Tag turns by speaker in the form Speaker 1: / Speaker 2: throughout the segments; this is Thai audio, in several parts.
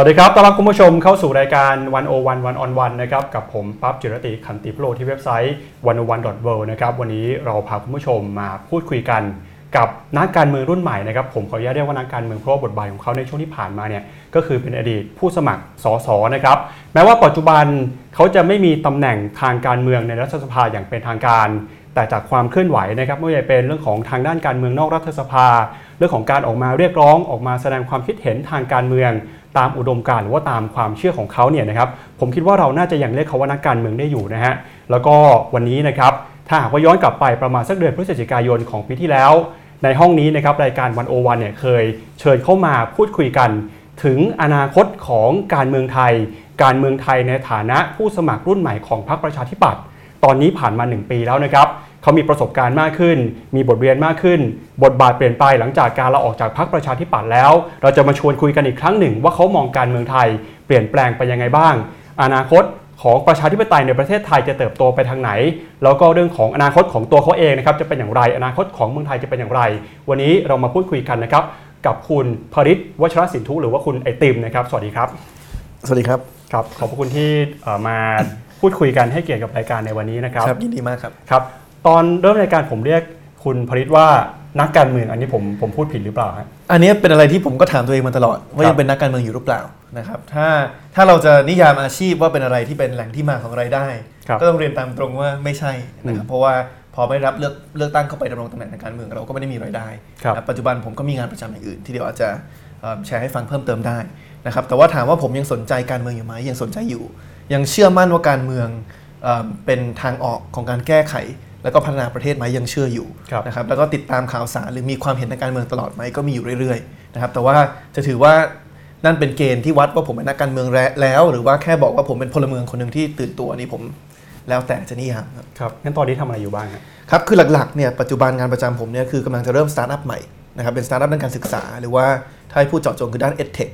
Speaker 1: วัสดีครับต้อนรับคุณผู้ชมเข้าสู่รายการวันโอวันวันออนวันนะครับ กับผมปั๊บจิรติขันติพโปรที่เว็บไซต์ one o one world นะครับ วันนี้เราพาคุณผู้ชมมาพูดคุยกันกับนักการเมืองรุ่นใหม่นะครับ ผมขออนุญาตเรียกว่านักการเมืองเพราะว่าบทบาทของเขาในช่วงที่ผ่านมาเนี่ยก็คือเป็นอดีตผู้สมัครสสนะครับ แม้ว่าปัจจุบันเขาจะไม่มีตำแหน่งทางการเมืองในรัฐสภาอย่างเป็นทางการ แต่จากความเคลื่อนไหวนะครับไม่ว่าจะเป็นเรื่องของทางด้านการเมืองนอกรัฐสภา เรื่องของการออกมาเรียกร้องออกมาแสดงความคิดเห็นทางการเมืองตามอุดมการณ์หรือว่าตามความเชื่อของเขาเนี่ยนะครับผมคิดว่าเราน่าจะยังเรียกเขาว่านักการเมืองได้อยู่นะฮะแล้วก็วันนี้นะครับถ้าหากว่าย้อนกลับไปประมาณสักเดือนพฤศจิกายนของปีที่แล้ว ในห้องนี้นะครับรายการวันโอวันเนี่ยเคยเชิญเข้ามาพูดคุยกัน ถึงอนาคตของการเมืองไทย การเมืองไทยในฐานะผู้สมัครรุ่นใหม่ของพรรคประชาธิปัตย์ ตอนนี้ผ่านมา 1 ปีแล้วนะครับเขามีประสบการณ์มากขึ้น มีบทเรียนมากขึ้น บทบาทเปลี่ยนไปหลังจากการเราออกจากพรรคประชาธิปัตย์แล้ว เราจะมาชวนคุยกันอีกครั้งหนึ่ง ว่าเขามองการเมืองไทย เปลี่ยนแปลงไปยังไงบ้าง อนาคตของประชาธิปไตยในประเทศไทยจะเติบโตไปทางไหน แล้วก็เรื่องของอนาคตของตัวเขาเองนะครับจะเป็นอย่างไร อนาคตของเมืองไทยจะเป็นอย่างไร วันนี้เรามาพูดคุยกันนะครับกับคุณพริศวัชรสินทุหรือว่าคุณไอติมนะครับ สวัสดีครับ
Speaker 2: สวัสดีครับ
Speaker 1: ครับขอบพระคุณที่เอ่อมา พูดคุยกันให้เกียรติกับรายการในวันนี้นะครับ
Speaker 2: ครับยินดีมากครับ
Speaker 1: ครับ ตอนเริ่มรายการผมเรียกคุณพริศว่านักการเมืองอันนี้ผมผมพูดผิดหรือเปล่าฮะ
Speaker 2: อันนี้เป็นอะไรที่ผมก็ถามตัวเองมาตลอด ว่า
Speaker 1: ครับ
Speaker 2: ยังเป็นนักการเมืองอยู่หรือเปล่านะครับถ้าถ้าเราจะนิยามอาชีพว่าเป็นอะไรที่เป็นแหล่งที่มาของรายได้
Speaker 1: ครับ
Speaker 2: ก็ต้องเรียนตามตรงว่าไม่ใช่นะครับเพราะว่าพอไม่รับเลือกเลือกตั้งเข้าไปดำรงตำแหน่งทางการเมืองเราก็ไม่ได้มีรายได้
Speaker 1: ครับ
Speaker 2: นะปัจจุบันผมก็มีงานประจำอย่างอื่น ที่เดี๋ยวอาจจะเอ่อแชร์ให้ฟังเพิ่มเติมได้นะครับแต่ว่าถามว่าผมยังสนใจการเมืองอยู่ไหมยังสนใจอยู่ ยังเชื่อมั่นว่าการเมืองเอ่อเป็นทางออกของการแก้ไข แล้วก็พัฒนาประเทศไหมยังเชื่ออยู่
Speaker 1: ครับ
Speaker 2: นะครับแล้วก็ติดตามข่าวสารหรือมีความเห็นในการเมืองตลอดไหมก็มีอยู่เรื่อยๆนะครับแต่ว่าจะถือว่านั่นเป็นเกณฑ์ที่วัดว่าผมเป็นนักการเมืองแล้ว หรือว่าแค่บอกว่าผมเป็นพลเมืองคนหนึ่งที่ตื่นตัวนี่ผมแล้วแต่จะนิยามครับ
Speaker 1: ครับงั้นตอนนี้ทำอะไรอยู่บ้างฮะ
Speaker 2: ครับคือหลักๆเนี่ยปัจจุบันงานประจำผมเนี่ยคือกำลังจะเริ่มสตาร์ทอัพใหม่นะครับเป็นสตาร์ทอัพด้านการศึกษา หรือว่าถ้าให้พูดเจาะจงคือด้าน EdTech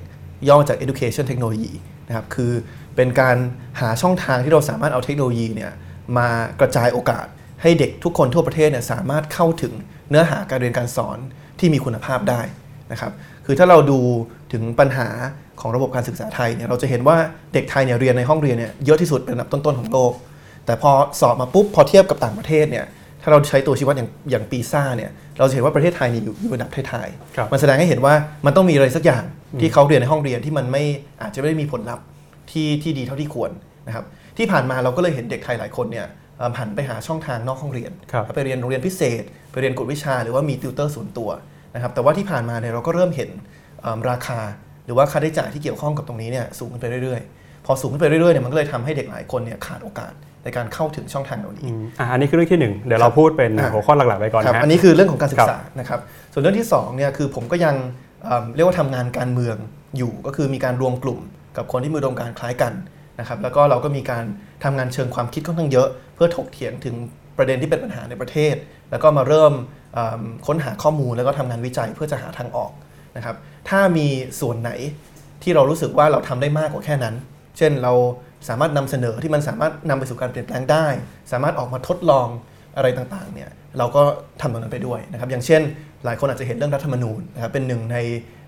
Speaker 2: ย่อมาจาก Education Technology นะครับคือ เป็นการหาช่องทางที่เราสามารถเอาเทคโนโลยีเนี่ยมากระจายโอกาส ให้เด็กทุกคนทั่วประเทศเนี่ยสามารถเข้าถึงเนื้อหาการเรียนการสอนที่มีคุณภาพได้นะครับคือถ้าเราดูถึงปัญหาของระบบการศึกษาไทยเนี่ยเราจะเห็นว่าเด็กไทยเนี่ยเรียนในห้องเรียนเนี่ยเยอะที่สุดเป็นอันดับต้นๆของโลก แต่พอสอบมาปุ๊บพอเทียบกับต่างประเทศเนี่ยถ้าเราใช้ตัวชี้วัดอย่างอย่างปีซ่าเนี่ยเราจะเห็นว่าประเทศไทยนี่อยู่อยู่อันดับท้ายๆมันแสดงให้เห็นว่ามันต้องมีอะไรสักอย่างที่เขาเรียนในห้องเรียนที่มันไม่อาจจะไม่ได้มีผลลัพธ์ ที่ที่ดีเท่าที่ควรนะครับที่ผ่านมาเราก็เลยเห็นเด็กไทยหลายคนเนี่ยเอิ่มหันไปหาช่องทางนอกห้องเรียน
Speaker 1: ครับ
Speaker 2: ไปเรียนโรงเรียนพิเศษ ไปเรียนกฎวิชาหรือว่ามีติวเตอร์ส่วนตัวนะครับแต่ว่าที่ผ่านมาเนี่ยเราก็เริ่มเห็นเอิ่มราคา หรือว่าค่าใช้จ่ายที่เกี่ยวข้องกับตรงนี้เนี่ยสูงขึ้นไปเรื่อยๆ พอสูงขึ้นไปเรื่อยๆเนี่ยมันก็เลยทำให้เด็กหลายคนเนี่ยขาดโอกาสในการเข้าถึงช่องทางเหล่านี้
Speaker 1: อืมอะอันนี้คือเรื่องที่หนึ่งเดี๋ยวเราพูดเป็น
Speaker 2: อะ
Speaker 1: หัวข้อหลักๆไปก่อน
Speaker 2: ครับ
Speaker 1: นะฮะ
Speaker 2: อันนี้คือเรื่องของการศึกษานะครับส่วนเรื่องที่2เนี่ยคือผมก็ยังเอิ่มเรียกว่าทำงานการเมืองอยู่ก็คือมีการรวมกลุ่ม กับคนที่มีอุดมการคล้ายกันนะครับแล้วก็เราก็มีการทำงานเชิงความคิดค่อนข้างเยอะ เพื่อถกเถียงถึงประเด็นที่เป็นปัญหาในประเทศ แล้วก็มาเริ่มค้นหาข้อมูลแล้วก็ทำงานวิจัยเพื่อจะหาทางออกนะครับถ้ามีส่วนไหนที่เรารู้สึกว่าเราทำได้มากกว่าแค่นั้น เช่นเราสามารถนำเสนอที่มันสามารถนำไปสู่การเปลี่ยนแปลงได้ สามารถออกมาทดลองอะไรต่างๆเนี่ยเราก็ทำตรงนั้นไปด้วยนะครับอย่างเช่น หลายคนอาจจะเห็นเรื่องรัฐธรรมนูญนะครับเป็นหนึ่งใน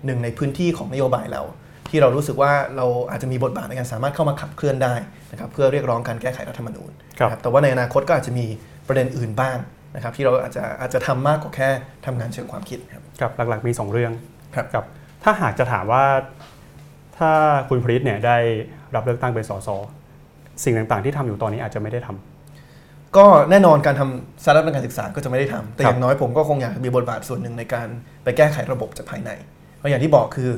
Speaker 2: หนึ่งในพื้นที่ของนโยบายเรา ที่เรารู้สึกว่าเราอาจจะมีบทบาทในการสามารถเข้ามาขับเคลื่อนได้นะครับเพื่อเรียกร้องการแก้ไขรัฐธรรมนูญ
Speaker 1: ครับ
Speaker 2: นะแต่ว่าในอนาคตก็อาจจะมีประเด็นอื่นบ้างนะครับที่เราอาจจะอาจจะทำมากกว่าแค่ทำงานเชิงความคิดครับ
Speaker 1: ครับหลักๆมีสองเรื่อง
Speaker 2: ครับ
Speaker 1: กับถ้าหากจะถามว่าถ้าคุณพริศเนี่ยได้รับเลือกตั้งเป็นสสสิ่งต่างๆ ที่ทำอยู่ตอนนี้อาจจะไม่ได้ทำ
Speaker 2: ก็แน่นอนการทำสาระด้านการศึกษาก็จะไม่ได้ทำแต่
Speaker 1: ครั
Speaker 2: อบย่างน้อยผมก็คงอยากมีบทบาทส่วนหนึ่งในการไปแก้ไขระบบจากภายในเพราะอย่างที่บอกคือ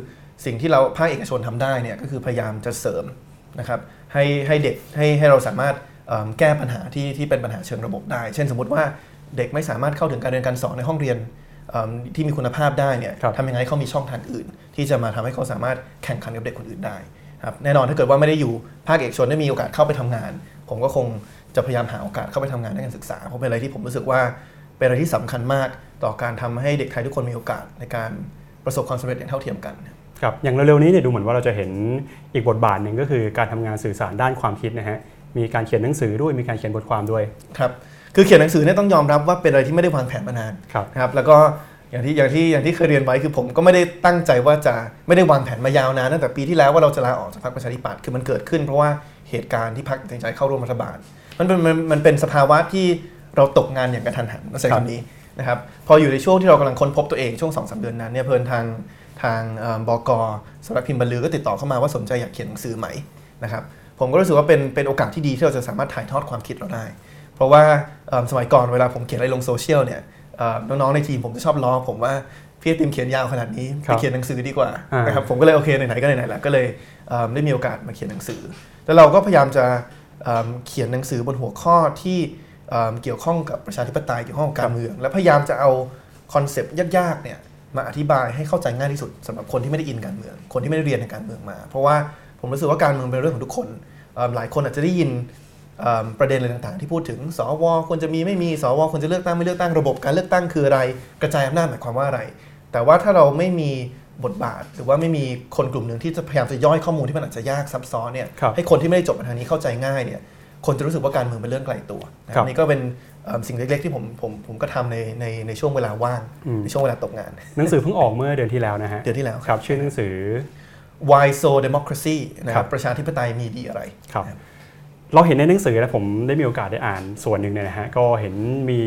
Speaker 2: สิ่งที่เราภาคเอกชนทำได้เนี่ยก็คือพยายามจะเสริมนะครับให้ให้เด็กให้ให้เราสามารถเอิ่มแก้ปัญหาที่ที่เป็นปัญหาเชิงระบบได้ เช่นสมมติว่าเด็กไม่สามารถเข้าถึงการเรียนการสอนในห้องเรียนเอิ่มที่มีคุณภาพได้เนี่ย
Speaker 1: ครับ
Speaker 2: ทำยังไงให้เขามีช่องทางอื่น ที่จะมาทำให้เขาสามารถแข่งขันกับเด็กคนอื่นได้ครับแน่นอนถ้าเกิดว่าไม่ได้อยู่ภาคเอกชนได้มีโอกาสเข้าไปทำงาน ผมก็คงจะพยายามหาโอกาสเข้าไปทำงานด้านการศึกษาเพราะเป็นอะไรที่ผมรู้สึกว่าเป็นอะไรที่สำคัญมากต่อการทำให้เด็กไทยทุกคนมีโอกาสในการประสบความสำเร็จอย่างเท่าเทียมกัน
Speaker 1: ครับอย่างเร็วๆนี้เนี่ยดูเหมือนว่าเราจะเห็นอีกบทบาทหนึ่งก็คือการทำงานสื่อสารด้านความคิดนะฮะมีการเขียนหนังสือด้วยมีการเขียนบทความด้วย
Speaker 2: ครับคือเขียนหนังสือเนี่ยต้องยอมรับว่าเป็นอะไรที่ไม่ได้วางแผนมานาน
Speaker 1: ครับ
Speaker 2: นะครับแล้วก็อย่างที่อย่างที่อย่างที่เคยเรียนไว้คือผมก็ไม่ได้ตั้งใจว่าจะไม่ได้วางแผนมายาวนานตั้งแต่ปีที่แล้วว่าเราจะลาออกจากพรรคประชาธิปัตย์คือมันเกิดขึ้นเพราะว่าเหตุการณ์ที่พรรคตัดสินใจเข้าร่วมรัฐบาล มันเป็นมันมันเป็นสภาวะที่เราตกงานอย่างกระทันหันต้องใช้คำนี้นะครับพออยู่ในช่วงที่เรากำลังค้นพบตัวเองช่วง2อสเดือนนั้นเนี่ยเพลินทาง ทางเอ่อบกสำนักพิมพ์บรรลือก็ติดต่อเข้ามาว่าสนใจอยากเขียนหนังสือไหมนะครับผมก็รู้สึกว่าเป็นเป็นโอกาสที่ดีที่เราจะสามารถถ่ายทอดความคิดเราได้ เพราะว่าเอิ่มสมัยก่อนเวลาผมเขียนอะไรลงโซเชียลเนี่ยเอ่อน้องๆในทีมผมจะชอบล้อผมว่าพี่ไอติมเขียนยาวขนาดนี้
Speaker 1: ครั
Speaker 2: ไป
Speaker 1: บ
Speaker 2: เขียนหนังสือดีกว่า
Speaker 1: อ่าน
Speaker 2: นะครับผมก็เลยโอเคไหนๆก็ไหนๆแล้วก็เลยเอิ่มได้มีโอกาสมาเขียนหนังสือ แล้วเราก็พยายามจะเอิ่มเขียนหนังสือบนหัวข้อที่เอิ่มเกี่ยวข้องกับประชาธิปไตยเกี่ยวข้องกับการเมือง และพยายามจะเอาคอนเซปต์ยากๆเนี่ย มาอธิบายให้เข้าใจง่ายที่สุดสำหรับคนที่ไม่ได้อินการเมือง คนที่ไม่ได้เรียนในการเมืองมา เพราะว่าผมรู้สึกว่าการเมืองเป็นเรื่องของทุกคนเอิ่มหลายคนอาจจะได้ยินเอิ่มประเด็นอะไรต่างๆ ที่พูดถึง สวควรจะมีไม่มี สวควรจะเลือกตั้งไม่เลือกตั้ง ระบบการเลือกตั้งคืออะไร กระจายอำนาจหมายความว่าอะไร แต่ว่าถ้าเราไม่มีบทบาท หรือว่าไม่มีคนกลุ่มหนึ่งที่จะพยายามจะย่อยข้อมูลที่มันอาจจะยากซับซ้อนเนี่ย
Speaker 1: ครับ
Speaker 2: ให้คนที่ไม่ได้จบมาทางนี้เข้าใจง่ายเนี่ย คนจะรู้สึกว่าการเมืองเป็นเรื่องไกลตัวนะค
Speaker 1: ครั
Speaker 2: รับบนี่ก็เป็นเอิ่ม สิ่งเล็กๆที่ผมผมผมก็ทำในในในช่วงเวลาว่าง
Speaker 1: อืม
Speaker 2: ในช่วงเวลาตกงาน
Speaker 1: หนังสือเพิ่งออกเมื่อเดือนที่แล้วนะฮะ
Speaker 2: เดือนที่แล้ว
Speaker 1: ครับชื่อหนังสือ
Speaker 2: Why so democracy นะค
Speaker 1: ครั
Speaker 2: รับบประชาธิปไตยมีดีอะไร
Speaker 1: ครับเราเห็นในหนังสือนะผมได้มีโอกาสได้อ่านส่วนหนึ่งเนี่ยนะฮะก็เห็นมี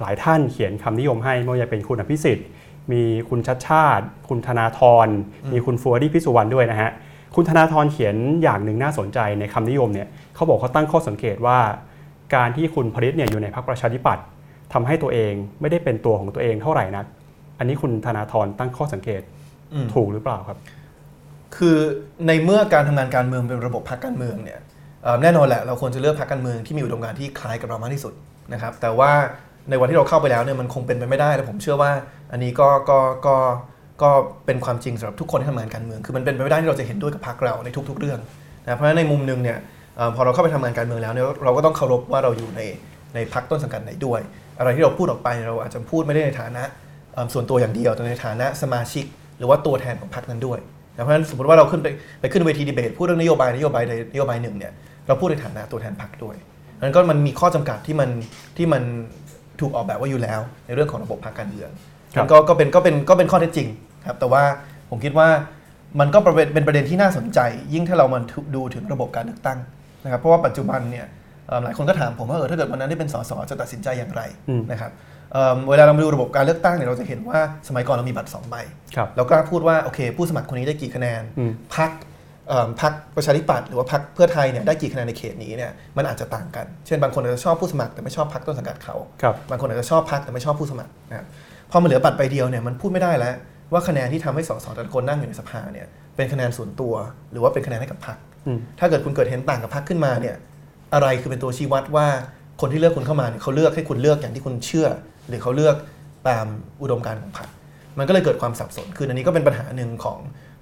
Speaker 1: หลายท่านเขียนคำนิยมให้ไม่ว่าจะเป็นคุณอภิสิทธิ์ มีคุณชัดชาติ คุณธนาธรมีคุณฟัวรี่พิสุวรรณด้วยนะฮะคุณธนาธรเขียนอย่างหนึ่งน่าสนใจในคำนิยมเนี่ยเขาบอกเขาตั้งข้อสังเกตว่า การที่คุณพริตเนี่ยอยู่ในพรรคประชาธิปัตย์ทำให้ตัวเองไม่ได้เป็นตัวของตัวเองเท่าไหร่นัก อันนี้คุณธนาธรตั้งข้อสังเกต
Speaker 2: อืม
Speaker 1: ถูกหรือเปล่าครับ
Speaker 2: คือในเมื่อการทำงานการเมืองเป็นระบบพรรคการเมืองเนี่ยเอ่อแน่นอนแหละเราควรจะเลือกพรรคการเมืองที่มีอุดมการณ์ที่คล้ายกับเรามากที่สุดนะครับ แต่ว่าในวันที่เราเข้าไปแล้วเนี่ยมันคงเป็นไปไม่ได้และผมเชื่อว่า อันนี้ก็ก็ก็ก็เป็นความจริงสำหรับทุกคนที่ทำงานการเมือง คือมันเป็นไปไม่ได้ที่เราจะเห็นด้วยกับพรรคเราในทุก ๆ เรื่องนะเพราะฉะนั้นในมุมหนึงเนี่ยเอ่อ พอเราเข้าไปทำงานการเมืองแล้วเนี่ยเราก็ต้องเคารพว่าเราอยู่ในในพรรคต้นสังกัดไหนด้วย อะไรที่เราพูดออกไปเราอาจจะพูดไม่ได้ในฐานะเอิ่มส่วนตัวอย่างเดียวแต่ในฐานะสมาชิก หรือว่าตัวแทนของพรรคนั้นด้วยเพราะฉะนั้นสมมติว่าเราขึ้นไปไปขึ้นเวทีดีเบตพูดเรื่องนโยบายนโยบายใดนโยบายหนึ่งเนี่ยเราพูดในฐานะตัวแทนพรรคด้วยนั้นก็มันมีข้อจำกัดที่มันที่มันถูกออกแบบไว่าอยู่แล้ว ในเรื่องของระบบพรรคการเมือง
Speaker 1: ครับ
Speaker 2: มันก็ก็เป็นก็เป็นก็เป็นข้อเท็จจริงครับแต่ว่าผมคิดว่ามันก็เป็นเป็นประเด็นที่น่าสนใจ ยิ่งถ้าเรามันดูถึงระบบการเลือกตั้ง นะครับเพราะว่าปัจจุบันเนี่ยเอ่อหลายคนก็ถามผมว่าเออถ้าเกิดวันนั้นได้เป็นสสจะตัดสินใจอย่างไร
Speaker 1: อืม
Speaker 2: นะครับเอิ่มเวลาเรามาดูระบบการเลือกตั้งเนี่ยเราจะเห็นว่าสมัยก่อนเรามีบัตรสองใบ
Speaker 1: ครับ
Speaker 2: เรากล้าพูดว่าโอเค ผู้สมัครคนนี้ได้กี่คะแนน
Speaker 1: อืม
Speaker 2: พักพักประชาธิปัตย์หรือว่าพักเพื่อไทยเนี่ยได้กี่คะแนนในเขตนี้เนี่ยมันอาจจะต่างกัน เช่นบางคนอาจจะชอบผู้สมัครแต่ไม่ชอบพักต้นสังกัดเขา
Speaker 1: ครับ
Speaker 2: บางคนอาจจะชอบพักแต่ไม่ชอบผู้สมัครนะครับพอมันเหลือบัตรใบเดียวเนี่ยมันพูดไม่ได้แล้วว่าคะแนนที่ทำให้สสแต่ละคนนั่งอยู่ในสภาเนี่ยเป็นคะแนนส่วนตัว หรือว่าเป็นคะแนนให้กับพัก
Speaker 1: อืม
Speaker 2: ถ้าเกิดคุณเกิดเห็นต่างกับพักขึ้นมาเนี่ยอะไรคือเป็นตัวชี้วัดว่าคนที่เลือกคุณเข้ามาเนี่ยเขาเลือกให้คุณเลือกอย่างที่คุณเชื่อ หรือเขาเลือกตามอุดมการณ์ของพรรคมันก็เลยเกิดความสับสนขึ้นอันนี้ก็เป็นปัญหาหนึ่งของ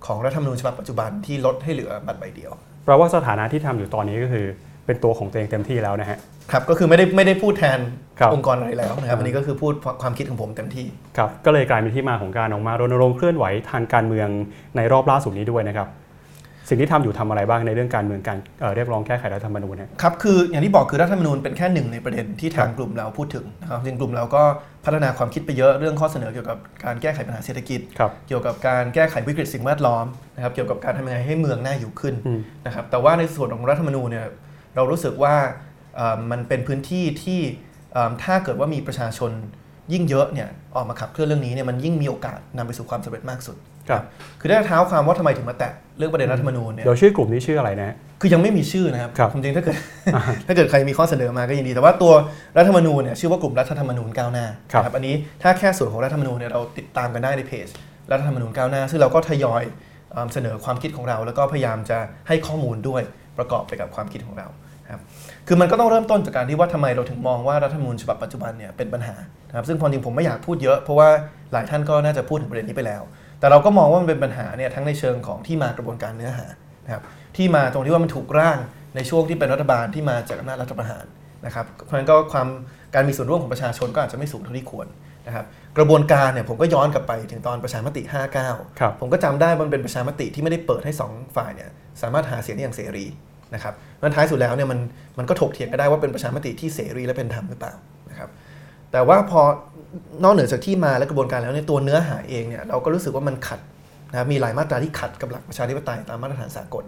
Speaker 2: ของรัฐธรรมนูญฉบับปัจจุบันที่ลดให้เหลือบัตรใบเดียว
Speaker 1: แปลว่าสถานะที่ทำอยู่ตอนนี้ก็คือเป็นตัวของตัวเองเต็มที่แล้วนะฮะ
Speaker 2: ครับก็คือไม่ได้ไม่ได้พูดแทน
Speaker 1: ครับ
Speaker 2: องค์กรอะไรแล้วนะครับอันนี้ก็คือพูดความคิดของผมเต็มที่
Speaker 1: ครับก็เลยกลายเป็นที่มาของการออกมารณรงค์เคลื่อนไหวทางการเมืองในรอบล่าสุดนี้ด้วยนะครับ สิ่งที่ทำอยู่ทำอะไรบ้างในเรื่องการเมืองการเอ่อเรียกร้องแก้ไขรัฐธรรมนูญฮะ
Speaker 2: ครับคืออย่างที่บอกคือรัฐธรรมนูญเป็นแค่หนึ่งในประเด็นที่ทาง
Speaker 1: ครับ
Speaker 2: กลุ่มเราพูดถึงนะครับจริงๆกลุ่มเราก็พัฒนาความคิดไปเยอะเรื่องข้อเสนอเกี่ยวกับการแก้ไขปัญหาเศรษฐกิจ
Speaker 1: ครับ
Speaker 2: เกี่ยวกับการแก้ไขวิกฤตสิ่งแวดล้อมนะครับเกี่ยวกับการทำยังไงให้เมืองน่าอยู่ขึ้น
Speaker 1: อืม
Speaker 2: นะครับแต่ว่าในส่วนของรัฐธรรมนูญเนี่ยเรารู้สึกว่าเอ่อมันเป็นพื้นที่ที่เอ่อถ้าเกิดว่ามีประชาชน ยิ่งเยอะเนี่ยออกมาขับเคลื่อนเรื่องนี้เนี่ยมันยิ่งมีโอกาสนำไปสู่ความสำเร็จมากสุด
Speaker 1: ครับ
Speaker 2: คือได้เท้าความว่าทำไมถึงมาแตะเรื่องประเด็นรัฐธรรมนูญเนี่ย
Speaker 1: เดี๋ยวชื่อกลุ่มนี้ชื่ออะไรนะฮะ
Speaker 2: คือยังไม่มีชื่อนะครับ
Speaker 1: ครับ
Speaker 2: จริงๆถ้าเกิดถ้าเกิดใครมีข้อเสนอมาก็ยินดี แต่ว่าตัวรัฐธรรมนูญเนี่ยชื่อว่ากลุ่มรัฐธรรมนูญก้าวหน้า
Speaker 1: ครับ
Speaker 2: นะอันนี้ถ้าแค่ส่วนของรัฐธรรมนูญเนี่ยเราติดตามกันได้ในเพจรัฐธรรมนูญก้าวหน้า ซึ่งเราก็ทยอยเอิ่มเสนอความคิดของเรา แล้วก็พยายามจะให้ข้อมูลด้วยประกอบไปกับความคิดของเราครับ คือมันก็ต้องเริ่มต้นจากการที่ว่าทำไมเราถึงมองว่ารัฐธรรมนูญฉบับปัจจุบันเนี่ยเป็นปัญหานะครับซึ่งความจริงผมไม่อยากพูดเยอะเพราะว่าหลายท่านก็น่าจะพูดถึงประเด็นนี้ไปแล้ว แต่เราก็มองว่ามันเป็นปัญหาเนี่ยทั้งในเชิงของที่มากระบวนการเนื้อหานะครับที่มาตรงที่ว่ามันถูกร่างในช่วงที่เป็นรัฐบาลที่มาจากอำนาจรัฐประหารนะครับเพราะฉะนั้นก็ความการมีส่วนร่วมของประชาชนก็อาจจะไม่สูงเท่าที่ควรนะครับกระบวนการเนี่ยผมก็ย้อนกลับไปถึงตอนประชามติ 59
Speaker 1: ครับ
Speaker 2: ผมก็จำได้มันเป็นประชามติที่ไม่ได้เปิดให้สองฝ่ายเนี่ยสามารถหาเสียงได้อย่างเสรี นะครับมันท้ายสุดแล้วเนี่ยมันมันก็ถกเถียงกันได้ว่าเป็นประชามติที่เสรีและเป็นธรรมหรือเปล่านะครับแต่ว่าพอนอกเหนือจากที่มาและกระบวนการแล้วในยตัวเนื้อหาเองเนี่ยเราก็รู้สึกว่ามันขัดนะครับมีหลายมาตราที่ขัดกับหลักประชาธิปไตยตามมาตรฐานสากล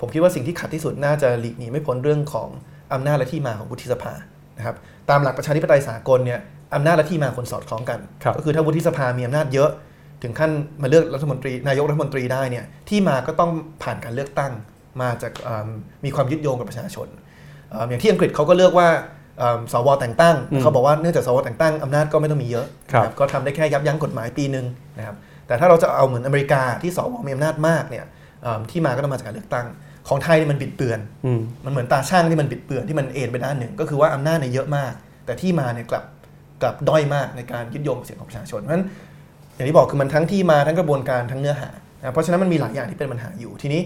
Speaker 2: ผมคิดว่าสิ่งที่ขัดที่สุดน่าจะหลีกหนีไม่พ้นเรื่องของอำนาจและที่มาของวุฒิสภานะครับตามหลักประชาธิปไตยสากลเนี่ยอำนาจและที่มาคนสอดคล้องกัน
Speaker 1: ครับ
Speaker 2: ก็คือถ้าวุฒิสภามีอำนาจเยอะ ถึงขั้นมาเลือกรัฐมนตรีนายกรัฐมนตรีได้เนี่ยที่มาก็ต้องผ่านการเลือกตั้ง มาจากเอิ่มมีความยึดโยงกับประชาชนเอิ่มอย่างที่อังกฤษเขาก็เลือกว่าเอิ่มสวแต่งตั้ง
Speaker 1: อืม
Speaker 2: เขาบอกว่าเนื่องจากสวแต่งตั้งอำนาจก็ไม่ต้องมีเยอะ
Speaker 1: ครับ
Speaker 2: นะก็ทำได้แค่ยับยั้งกฎหมายปีหนึ่งนะครับแต่ถ้าเราจะเอาเหมือนอเมริกาที่สวมีอำนาจมากเนี่ยเอิ่มที่มาก็ต้องมาจากการเลือกตั้ง ของไทยนี่มันบิดเบือน
Speaker 1: อืม
Speaker 2: มันเหมือนตาช่างที่มันบิดเบือนที่มันเอ็นไปด้านหนึ่ง ก็คือว่าอำนาจเนี่ยเยอะมาก แต่ที่มาเนี่ยกลับกลับด้อยมากในการยึดโยงกับเสียงของประชาชนเพราะฉะนั้นอย่างที่บอกคือมันทั้งที่มาทั้งกระบวนการทั้งเนื้อหานะเพราะฉะนั้นมันมีหลายอย่างที่เป็นปัญหาอยู่ทีนี้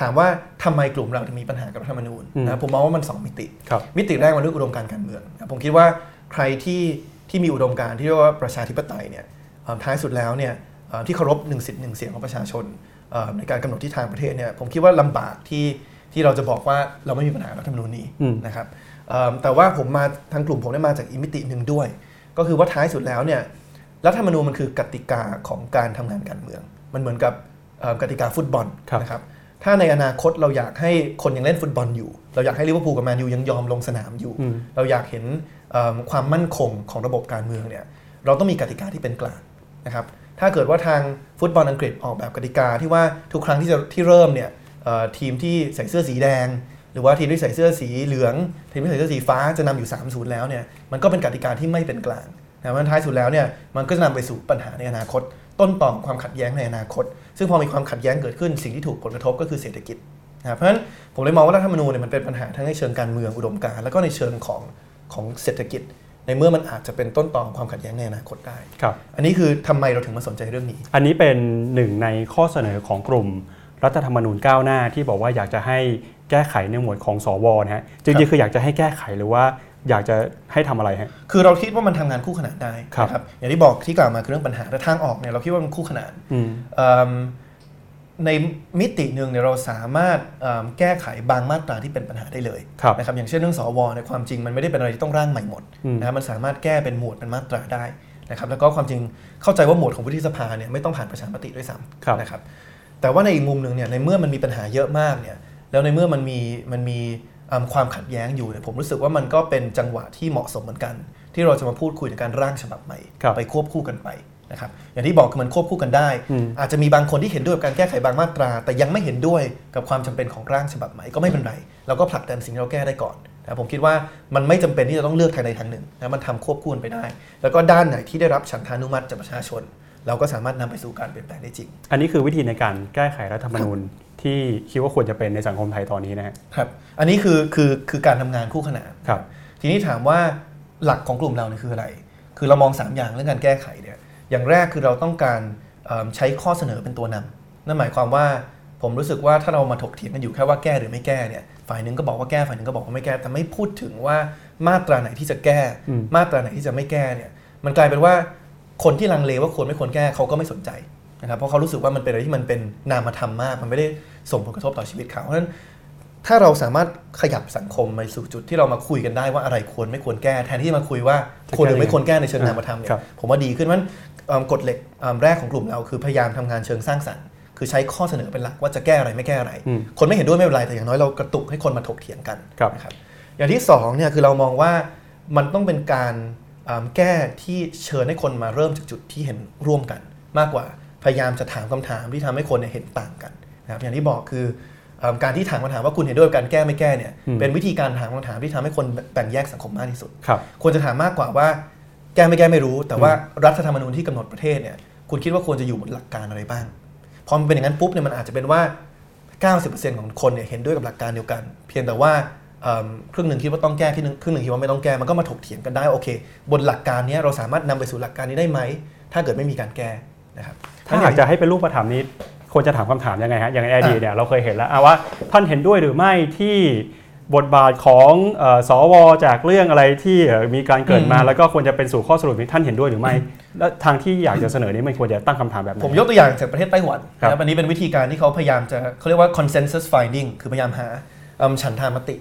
Speaker 2: ถามว่าทำไมกลุ่มเราถึงมีปัญหากับรัฐธรรมนูญ
Speaker 1: อืม
Speaker 2: นะผมมองว่ามันสองมิติ
Speaker 1: ครับ
Speaker 2: มิติแรกมันเรื่องอุดมการณ์การเมืองนะผมคิดว่าใครที่ที่มีอุดมการณ์ที่เรียกว่าประชาธิปไตยเนี่ยเอ่อท้ายสุดแล้วเนี่ยเอ่อที่เคารพหนึ่งสิทธิ์หนึ่งเสียงของประชาชนเอ่อในการกำหนดทิศทางประเทศเนี่ยผมคิดว่าลำบากที่ที่เราจะบอกว่าเราไม่มีปัญหารัฐธรรมนูญนี้
Speaker 1: อืม
Speaker 2: นะครับเอิ่มแต่ว่าผมมาทางกลุ่มผมได้มาจากอีกมิติหนึ่งด้วย ก็คือว่าท้ายสุดแล้วเนี่ยรัฐธรรมนูญมันคือกติกาของการทำงานการเมือง มันเหมือนกับเอิ่มกติกาฟุตบอล
Speaker 1: ครับ
Speaker 2: นะครับ ถ้าในอนาคตเราอยากให้คนยังเล่นฟุตบอลอยู่ เราอยากให้ลิเวอร์พูลกับแมนยูยังยอมลงสนามอยู่
Speaker 1: อืม
Speaker 2: เราอยากเห็นเอิ่มความมั่นคงของระบบการเมืองเนี่ยเราต้องมีกติกาที่เป็นกลางนะครับถ้าเกิดว่าทางฟุตบอลอังกฤษออกแบบกติกาที่ว่าทุกครั้งที่จะที่เริ่มเนี่ยเอ่อทีมที่ใส่เสื้อสีแดง หรือว่าทีมที่ใส่เสื้อสีเหลือง ทีมที่ใส่เสื้อสีฟ้าจะนำอยู่ 3-0 แล้วเนี่ยมันก็เป็นกติกาที่ไม่เป็นกลางนะมันท้ายสุดแล้วเนี่ยมันก็จะนำไปสู่ปัญหาในอนาคต ต้นต่อของความขัดแย้งในอนาคต ซึ่งพอมีความขัดแย้งเกิดขึ้นสิ่งที่ถูกผลกระทบก็คือเศรษฐกิจนะครับเพราะฉะนั้นผมเลยมองว่ารัฐธรรมนูญเนี่ยมันเป็นปัญหาทั้งในเชิงการเมืองอุดมการณ์แล้วก็ในเชิงของของเศรษฐกิจ ในเมื่อมันอาจจะเป็นต้นต่อของความขัดแย้งในอนาคตได้
Speaker 1: ครับ
Speaker 2: อันนี้คือทำไมเราถึงมาสนใจเรื่องนี้
Speaker 1: อันนี้เป็นหนึ่งในข้อเสนอของกลุ่มรัฐธรรมนูญก้าวหน้าที่บอกว่าอยากจะให้แก้ไขในหมวดของสวนะฮะจริงๆคืออยากจะให้แก้ไขหรือว่า อยากจะให้ทำอะไรฮะ
Speaker 2: คือเราคิดว่ามันทำงานคู่ขนานได้
Speaker 1: ครับ
Speaker 2: นะครับอย่างที่บอกที่กล่าวมาคือเรื่องปัญหาแต่ทางออกเนี่ยเราคิดว่ามันคู่ขนาน
Speaker 1: อืม
Speaker 2: เอิ่มในมิติหนึ่งเนี่ยเราสามารถเอิ่มแก้ไขบางมาตราที่เป็นปัญหาได้เลย
Speaker 1: ครับ
Speaker 2: นะครับอย่างเช่นเรื่องสวในยความจริงมันไม่ได้เป็นอะไรที่ต้องร่างใหม่หมด
Speaker 1: อืม
Speaker 2: นะครับมันสามารถแก้เป็นหมวดเป็นมาตราได้นะครับแล้วก็ความจริงเข้าใจว่าหมวดของวุฒิสภาเนี่ยไม่ต้องผ่านประชามติด้วยซ้
Speaker 1: ครับำ
Speaker 2: นะครับแต่ว่าในอีกมุมหนึ่งเนี่ยในเมื่อมันมีปัญหาเยอะมากเนี่ยแล้วในเมื่อมันมีมันมีเอิ่ม ความขัดแย้งอยู่เนี่ยผมรู้สึกว่ามันก็เป็นจังหวะที่เหมาะสมเหมือนกัน ที่เราจะมาพูดคุยในการร่างฉบับใหม่
Speaker 1: ครับ
Speaker 2: ไปควบคู่กันไปนะครับอย่างที่บอกคือมันควบคู่กันได้
Speaker 1: อืม
Speaker 2: อาจจะมีบางคนที่เห็นด้วยกับการแก้ไขบางมาตรา แต่ยังไม่เห็นด้วยกับความจำเป็นของร่างฉบับใหม่ก็ไม่เป็นไรเราก็ผลักดันสิ่งที่เราแก้ได้ก่อนนะผมคิดว่ามันไม่จำเป็นที่จะต้องเลือกทางใดทางหนึ่งนะมันทำควบคู่กันไปได้ แล้วก็ด้านไหนที่ได้รับฉันทานุมัติจากประชาชน เราก็สามารถนำไปสู่การเปลี่ยนแปลงได้จริง
Speaker 1: อันนี้คือวิธีในการแก้ไขรัฐธรรมนูญ ที่คิดว่าควรจะเป็นในสังคมไทยตอนนี้นะฮะ
Speaker 2: ครับ อันนี้คือคือคือการทำงานคู่ขนาน
Speaker 1: ครับ
Speaker 2: ทีนี้ถามว่าหลักของกลุ่มเราเนี่ยคืออะไร คือเรามอง 3 อย่างเรื่องการแก้ไขเนี่ยอย่างแรกคือเราต้องการเอิ่มใช้ข้อเสนอเป็นตัวนำนั่นหมายความว่าผมรู้สึกว่าถ้าเรามาถกเถียงกันอยู่แค่ว่าแก้หรือไม่แก้เนี่ยฝ่ายหนึ่งก็บอกว่าแก้ฝ่ายหนึ่งก็บอกว่าไม่แก้ แต่ไม่พูดถึงว่ามาตราไหนที่จะแก้
Speaker 1: อืม
Speaker 2: มาตราไหนที่จะไม่แก้เนี่ยมันกลายเป็นว่าคนที่ลังเลว่าควรไม่ควรแก้เขาก็ไม่สนใจ นะครับเพราะเขารู้สึกว่ามันเป็นอะไรที่มันเป็นนามธรรมมาก มันไม่ได้ส่งผลกระทบต่อชีวิตเขาเพราะฉะนั้นถ้าเราสามารถขยับสังคมไปสู่จุดที่เรามาคุยกันได้ว่าอะไรควรไม่ควรแก้ แทนที่จะมาคุยว่า
Speaker 1: จะ
Speaker 2: ควรหรือ
Speaker 1: แก้ยังไง
Speaker 2: ไม่ควรแก้ในเชิงนามธรรมเนี่
Speaker 1: ครั
Speaker 2: ย
Speaker 1: บ
Speaker 2: ผมว่าดีขึ้นมันเอิ่มกฎเหล็กเอิ่มแรกของกลุ่มเราคือพยายามทำงานเชิงสร้างสรรค์คือใช้ข้อเสนอเป็นหลักว่าจะแก้อะไรไม่แก้อะไร
Speaker 1: อืม
Speaker 2: คนไม่เห็นด้วยไม่เป็นไรแต่อย่างน้อยเรากระตุกให้คนมาถกเถียงกัน
Speaker 1: ครับ
Speaker 2: นะครับอย่างที่สองเนี่ยคือเรามองว่ามันต้องเป็นการเอิ่มแก้ที่เชิญให้คนมาเริ่มจากจุดที่เห็นร่วมกัน มากกว่า พยายามจะถามคำถามที่ทำให้คนเนี่ยเห็นต่างกันนะครับอย่างที่บอกคือเอิ่มการที่ถามคำถามว่าคุณเห็นด้วยกับการแก้ไม่แก้เนี่ย
Speaker 1: อืม
Speaker 2: เป็นวิธีการถามคำถามที่ทำให้คนแบ่งแยกสังคมมากที่สุด
Speaker 1: ครับ
Speaker 2: ควรจะถามมากกว่าว่าแก้ไม่แก้ไม่รู้ แต่ว่ารัฐธรรมนูญที่กำหนดประเทศเนี่ยคุณคิดว่าควรจะอยู่บนหลักการอะไรบ้างพอมันเป็นอย่างนั้นปุ๊บเนี่ยมันอาจจะเป็นว่า 90%ของคนเนี่ยเห็นด้วยกับหลักการเดียวกัน เพียงแต่ว่าเอิ่มครึ่งหนึ่งคิดว่าต้องแก้ครึ่งหนึ่งครึ่งหนึ่งคิดว่าไม่ต้องแก้มันก็มาถกเถียงกันได้โอเค บนหลักการเนี้ยเราสามารถนำไปสู่หลักการนี้ได้ไหมถ้าเกิดไม่มีการแก้นะครับ
Speaker 1: ถ้าอยากจะให้เป็นรูปธรรมนี้ควรจะถามคำถามยังไงฮะอย่างในอดีตเนี่ยเราเคยเห็นแล้วอะว่าท่านเห็นด้วยหรือไม่ที่บทบาทของเอ่อสวจากเรื่องอะไรที่เอ่อมีการเกิดมา
Speaker 2: อืม
Speaker 1: แล้วก็ควรจะเป็นสู่ข้อสรุปนี้ท่านเห็นด้วยหรือไม่ แล้วทางที่อยากจะเสนอนี้มันควรจะตั้งคำถามแบบไหน
Speaker 2: ผมยกตัวอย่างจากประเทศไต้หวัน
Speaker 1: ครับ
Speaker 2: นะครับอันนี้เป็นวิธีการที่เขาพยายามจะเขาเรียกว่า consensus finding คือพยายามหาเอิ่มฉันทามติ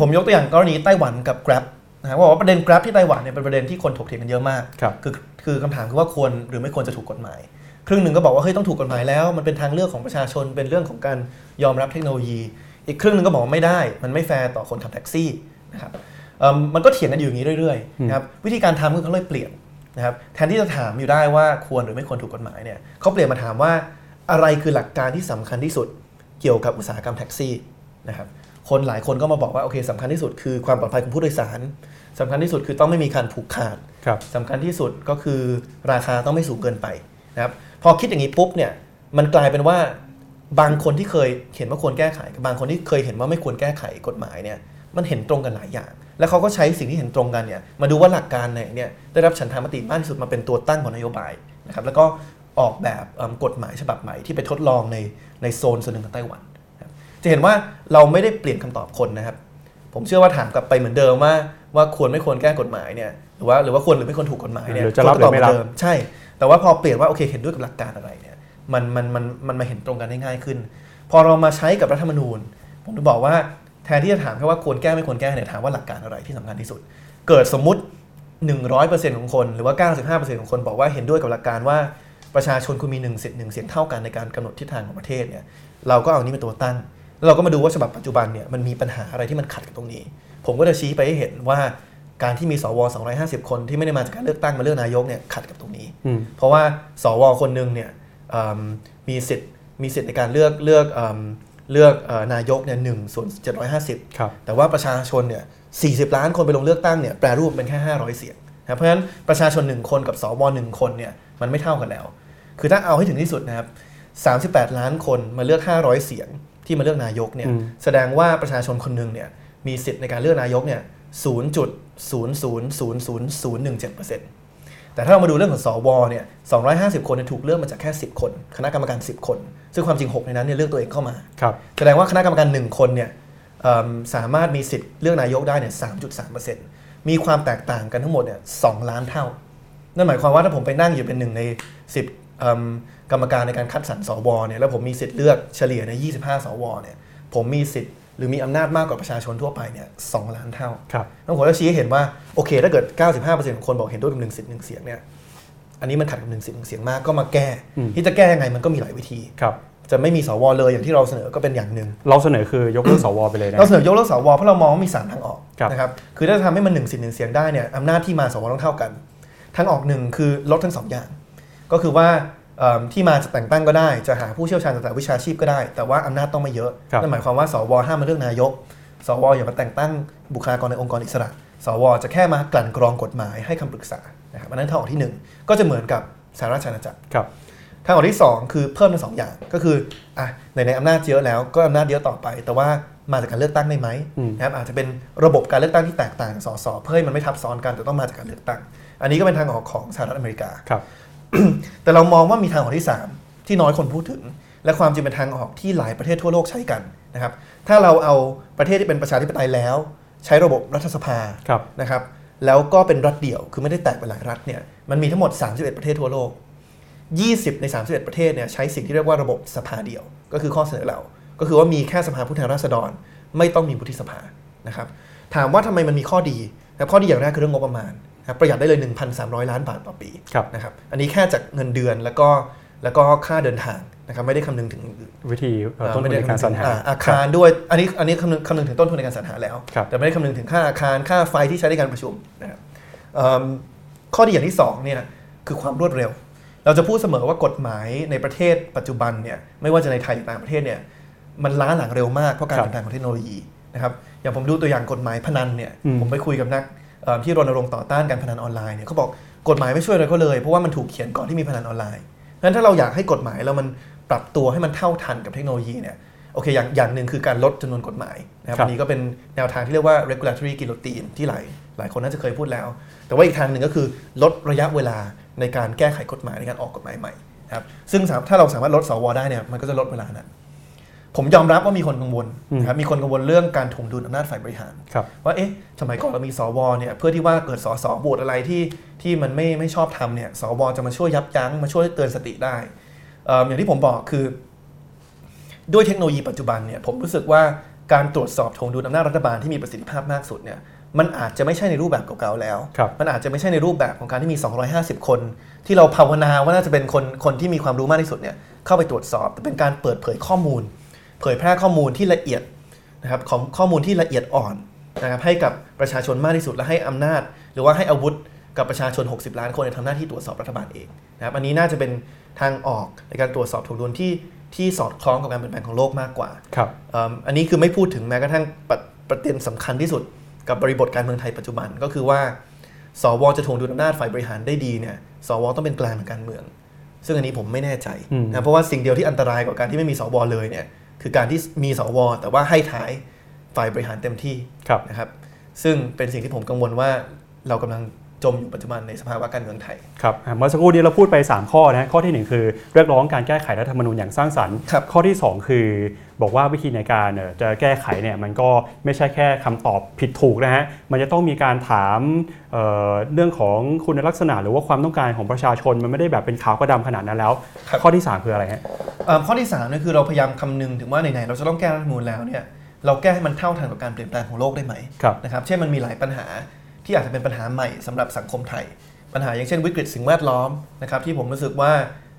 Speaker 2: ผมยกตัวอย่างกรณีไต้หวันกับ Grab นะฮะว่าประเด็น Grab ที่ไต้หวันเนี่ยเป็นประเด็นที่คนถกเถียงกันเยอะมาก
Speaker 1: ครับ
Speaker 2: คือคือคำถามคือว่าควรหรือไม่ควรจะถูกกฎหมาย ครึ่งหนึ่งก็บอกว่าเฮ้ยต้องถูกกฎหมายแล้วมันเป็นทางเลือกของประชาชนเป็นเรื่องของการยอมรับเทคโนโลยี อีกครึ่งหนึ่งก็บอกว่าไม่ได้ มันไม่แฟร์ต่อคนขับแท็กซี่นะครับเอิ่มมันก็เถียงกันอยู่อย่างนี้เรื่อยๆนะครับวิธีการทำคือเขาเลยเปลี่ยนนะครับแทนที่จะถามอยู่ได้ว่าควรหรือไม่ควรถูกกฎหมายเนี่ยเขาเปลี่ยนมาถามว่าอะไรคือหลักการที่สำคัญที่สุดเกี่ยวกับอุตสาหกรรมแท็กซี่นะครับ คนหลายคนก็มาบอกว่าโอเคสำคัญที่สุดคือความปลอดภัยของผู้โดยสารสำคัญที่สุดคือต้องไม่มีการผูกขาด
Speaker 1: ครับ
Speaker 2: สำคัญที่สุดก็คือราคาต้องไม่สูงเกินไปนะครับพอคิดอย่างนี้ปุ๊บเนี่ยมันกลายเป็นว่าบางคนที่เคยเห็นว่าควรแก้ไขกับบางคนที่เคยเห็นว่าไม่ควรแก้ไขกฎหมายเนี่ยมันเห็นตรงกันหลายอย่าง แล้วเขาก็ใช้สิ่งที่เห็นตรงกันเนี่ยมาดูว่าหลักการไหนเนี่ยได้รับฉันทามติมากที่สุดมาเป็นตัวตั้งของนโยบายนะครับแล้วก็ออกแบบเอิ่มกฎหมายฉบับใหม่ที่ไปทดลองในในโซนส่วนหนึ่งของไต้หวันนะครับ จะเห็นว่าเราไม่ได้เปลี่ยนคำตอบคนนะครับ ผมเชื่อว่าถามกลับไปเหมือนเดิมว่า ว่าควรไม่ควรแก้กฎหมายเนี่ยหรือว่าหรือว่าควรหรือไม่ควรถูกกฎหมายเนี่ย
Speaker 1: หรือจะรับหรือไม่รับ
Speaker 2: ก็ตอบเหนเดิใช่ แต่ว่าพอเปลี่ยนว่าโอเคเห็นด้วยกับหลักการอะไรเนี่ยมันมันมันมันมาเห็นตรงกันได้ง่ายขึ้น พอเรามาใช้กับรัฐธรรมนูญ ผมจะบอกว่าแทนที่จะถามแค่ว่าควรแก้ไม่ควรแก้เนี่ยถามว่าหลักการอะไรที่สำคัญที่สุด เกิดสมมุติ 100%ของคนหรือว่า 95%ของคนบอกว่าเห็นด้วยกับหลักการว่าประชาชนคุณมีหนึ่งสิทธิ์หนึ่งเสียงเท่ากันในการกำหนดทิศทางของประเทศเนี่ยเราก็เอานี้เป็นตัวตั้ง แล้วเราก็มาดูว่าฉบับปัจจุบันเนี่ยมันมีปัญหาอะไรที่มันขัดกับตรงนี้ ผมก็จะชี้ไปให้เห็นว่าการที่มีสว 250 คนที่ไม่ได้มาจากการเลือกตั้งมาเลือกนายกเนี่ยขัดกับตรงนี้
Speaker 1: อืม
Speaker 2: เพราะว่าสวคนหนึ่งเนี่ยเอิ่มมีสิทธิ์มีสิทธิ์ในการเลือกเลือกเอิ่มเลือกเอ่อนายกเนี่ยหนึ่งส่วน750
Speaker 1: ครับ
Speaker 2: แต่ว่าประชาชนเนี่ย40ล้านคนไปลงเลือกตั้งเนี่ยแปรรูปเป็นแค่500เสียงนะครับเพราะฉะนั้นประชาชน1คนกับสว1คนเนี่ยมันไม่เท่ากันแล้ว คือถ้าเอาให้ถึงที่สุดนะครับ38ล้านคนมาเลือก500เสียง ที่มาเลือกนายกเนี่ย
Speaker 1: อืม
Speaker 2: แสดงว่าประชาชนคนหนึ่งเนี่ยมีสิทธิ์ในการเลือกนายกเนี่ย0.0000017%แต่ถ้าเรามาดูเรื่องของสวเนี่ย 250 คนเนี่ยถูกเลือกมาจากแค่ 10 คน คณะกรรมการ 10 คน ซึ่งความจริง 6 ในนั้นเนี่ยเลือกตัวเองเข้ามา
Speaker 1: ครับ
Speaker 2: แสดงว่าคณะกรรมการ 1 คนเนี่ยเอิ่มสามารถมีสิทธิ์เลือกนายกได้เนี่ย 3.3%มีความแตกต่างกันทั้งหมดเนี่ย 2 ล้านเท่า นั่นหมายความว่าถ้าผมไปนั่งอยู่เป็นหนึ่งใน 10เอิ่ม กรรมการในการคัดสรรสวเนี่ยแล้วผมมีสิทธิ์เลือกเฉลี่ยใน 25 สวเนี่ยผมมีสิทธิ์หรือมีอำนาจมากกว่าประชาชนทั่วไปเนี่ย2ล้านเท่า
Speaker 1: ครับ
Speaker 2: ต้องผมจะชี้ให้เห็นว่าโอเค ถ้าเกิด 95%ของคนบอกเห็นด้วยกับหนึ่งสิทธิ์หนึ่งเสียงเนี่ยอันนี้มันขัดกับหนึ่งสิทธิ์หนึ่งเสียงมากก็มาแก้
Speaker 1: อืม
Speaker 2: ที่จะแก้ยังไงมันก็มีหลายวิธี
Speaker 1: ครับ
Speaker 2: จะไม่มีสวเลยอย่างที่เราเสนอก็เป็นอย่างหนึ่ง
Speaker 1: เราเสนอคือยกเลิกสวไปเลยนะ
Speaker 2: เราเสนอยกเลิกสวเพราะเรามองว่ามี3ทางออก
Speaker 1: ครับ
Speaker 2: นะครับคือถ้าจะทำให้มันหนึ่งสิทธิ์หนึ่งเสียงได้เนี่ยอำนาจที่มาสวต้องเท่ากันทางออกหนึ่งคือลดทั้งสองอย่าง ก็คือว่าเอิ่ม ที่มาจะแต่งตั้งก็ได้ จะหาผู้เชี่ยวชาญจากแต่วิชาชีพก็ได้ แต่ว่าอำนาจต้องไม่เยอะ
Speaker 1: ครับ
Speaker 2: นั่นหมายความว่าสวห้ามมาเลือกนายก สวอย่ามาแต่งตั้งบุคลากรในองค์กรอิสระ สวจะแค่มากลั่นกรองกฎหมายให้คำปรึกษานะครับอันนั้นทางออกที่หนึ่งก็จะเหมือนกับสหราชอาณาจักร
Speaker 1: ครับ
Speaker 2: ทางออกที่ 2 คือเพิ่มทั้งสองอย่างก็คืออะในในอำนาจเยอะแล้วก็อำนาจเยอะต่อไป แต่ว่ามาจากการเลือกตั้งได้ไหม
Speaker 1: อืม
Speaker 2: นะครับอาจจะเป็นระบบการเลือกตั้งที่แตกต่างจากสสเพื่อให้มันไม่ทับซ้อนกันแต่ต้องมาจากการเลือกตั้ง อันนี้ก็เป็นทางออกของสหรัฐอเมริกา
Speaker 1: ครับ
Speaker 2: แต่เรามองว่ามีทางออกที่ 3 ที่น้อยคนพูดถึง และความจริงเป็นทางออกที่หลายประเทศทั่วโลกใช้กันนะครับ ถ้าเราเอาประเทศที่เป็นประชาธิปไตยแล้ว ใช้ระบบรัฐสภา
Speaker 1: ครับ
Speaker 2: นะครับแล้วก็เป็นรัฐเดี่ยวคือไม่ได้แตกเป็นหลายรัฐเนี่ยมันมีทั้งหมด 31 ประเทศทั่วโลก 20 ใน 31 ประเทศเนี่ยใช้สิ่งที่เรียกว่าระบบสภาเดี่ยว ก็คือข้อเสนอเรา ก็คือว่ามีแค่สภาผู้แทนราษฎร ไม่ต้องมีวุฒิสภานะครับถามว่าทำไมมันมีข้อดีนะครับข้อดีอย่างแรกคือเรื่องงบประมาณนะครับ ประหยัดได้เลย 1,300 ล้านบาทต่อปี
Speaker 1: ครับ
Speaker 2: นะครับอันนี้แค่จากเงินเดือนแล้วก็แล้วก็ค่าเดินทางนะครับไม่ได้คำนึงถึง
Speaker 1: วิธีเอ่อต้นทุน
Speaker 2: ไม่ได้
Speaker 1: ในการสรรหา
Speaker 2: อ่อาคารด้วยอันนี้อันนี้คำนึงคำนึงถึงต้นทุนในการสรรหาแล้ว
Speaker 1: ครับ
Speaker 2: แต่ไม่ได้คำนึงถึงค่าอาคารค่าไฟที่ใช้ในการประชุมนะครับเอิ่มข้อดีอย่างที่สองเนี่ยคือความรวดเร็ว เราจะพูดเสมอว่ากฎหมายในประเทศปัจจุบันเนี่ยไม่ว่าจะในไทยหรือต่างประเทศเนี่ยมันล้าหลังเร็วมากเพราะการ
Speaker 1: ครับ
Speaker 2: เปลี่ยนแปลงของเทคโนโลยีนะครับอย่างผมดูตัวอย่างกฎหมายพนันเนี่ย
Speaker 1: อืม
Speaker 2: ผมไปคุยกับนักเอ่อ ที่รณรงค์ต่อต้านการพนันออนไลน์เนี่ยเขาบอกกฎหมายไม่ช่วยอะไรเขาเลย เพราะว่ามันถูกเขียนก่อนที่มีพนันออนไลน์งั้นถ้าเราอยากให้กฎหมายแล้วมันปรับตัวให้มันเท่าทันกับเทคโนโลยีเนี่ยโอเคอย่างอย่างหนึ่งคือการลดจำนวนกฎหมายนะครับ
Speaker 1: ครับ
Speaker 2: อันนี้ก็เป็นแนวทางที่เรียกว่า regulatory guillotine ที่หลายหลายคนน่าจะเคยพูดแล้ว แต่ว่าอีกทางหนึ่งก็คือลดระยะเวลาในการแก้ไขกฎหมายในการออกกฎหมายใหม่นะครับซึ่งสามถ้าเราสามารถลดสวได้เนี่ยมันก็จะลดเวลานั้น ผมยอมรับว่ามีคนกังวลนะครับมีคนกังวลเรื่องการถ่วงดุลอำนาจฝ่ายบริหาร
Speaker 1: ครับ
Speaker 2: ว่าเอ๊ะสมัยก่อนเรามีสวเนี่ยเพื่อที่ว่าเกิดสสโหวตอะไรที่ที่มันไม่ไม่ชอบทำเนี่ยสวจะมาช่วยยับยั้งมาช่วยเตือนสติได้เอิ่มอย่างที่ผมบอกคือ ด้วยเทคโนโลยีปัจจุบันเนี่ยผมรู้สึกว่าการตรวจสอบถ่วงดุลอำนาจรัฐบาลที่มีประสิทธิภาพมากสุดเนี่ยมันอาจจะไม่ใช่ในรูปแบบเก่าๆแล้ว
Speaker 1: ครับ
Speaker 2: มันอาจจะไม่ใช่ในรูปแบบของการที่มี 250 คน ที่เราภาวนาว่าน่าจะเป็นคนคนที่มีความรู้มากที่สุดเนี่ยเข้าไปตรวจสอบแต่เป็นการเปิดเผยข้อมูล เผยแพร่ข้อมูลที่ละเอียดนะครับของข้อมูลที่ละเอียดอ่อนนะครับให้กับประชาชนมากที่สุดและให้อำนาจ หรือว่าให้อาวุธกับประชาชน 60 ล้านคนในทำหน้าที่ตรวจสอบรัฐบาลเองนะครับอันนี้น่าจะเป็นทางออกในการตรวจสอบถ่วงดุลที่ที่สอดคล้องกับการเปลี่ยนแปลงของโลกมากกว่า
Speaker 1: ครับ
Speaker 2: เอิ่มอันนี้คือไม่พูดถึงแม้กระทั่งประประเด็นสำคัญที่สุดกับบริบทการเมืองไทยปัจจุบันก็คือว่า สวจะถ่วงดุลอำนาจฝ่ายบริหารได้ดีเนี่ย สวต้องเป็นกลางทางการเมือง ซึ่งอันนี้ผมไม่แน่ใจ
Speaker 1: อืม
Speaker 2: นะเพราะว่าสิ่งเดียวที่อันตรายกว่าการที่ไม่มีสวเลยเนี่ย คือการที่มีสวแต่ว่าให้ท้ายฝ่ายบริหารเต็มที่
Speaker 1: ครับ
Speaker 2: นะครับ ซึ่งเป็นสิ่งที่ผมกังวลว่าเรากำลัง จมอยู่ปัจจุบันในสภาวะการเมืองไทย
Speaker 1: ครับอะเมื่อสักครู่นี้เราพูดไป 3 ข้อนะข้อทีหนึ่1 คือเรียกร้องการแก้ไขรัฐธรรมนูญอย่างสร้างสรรค์
Speaker 2: ครับ
Speaker 1: ข้อที่ 2 คือบอกว่าวิธีในการเอ่อจะแก้ไขเนี่ยมันก็ไม่ใช่แค่คำตอบผิดถูกนะฮะมันจะต้องมีการถามเอ่อเรื่องของคุณลักษณะ หรือว่าความต้องการของประชาชนมันไม่ได้แบบเป็นขาวกับดำขนาดนั้นแล้ว
Speaker 2: ครับ
Speaker 1: ข้อที่ 3 คืออะไรฮะ
Speaker 2: เอ่อข้อที่3เนี่ยคือเราพยายามคำนึงถึงว่าไหนๆเราจะต้องแก้รัฐธรรมนูญแล้วเนี่ยเราแก้ให้มันเท่าทันกับการเปลี่ยนแปลงของโลกได้ไหม
Speaker 1: ครับ
Speaker 2: นะครับเช่นมันมีหลายปัญหา ที่อาจจะเป็นปัญหาใหม่สำหรับสังคมไทย ปัญหาอย่างเช่นวิกฤตสิ่งแวดล้อมนะครับที่ผมรู้สึกว่า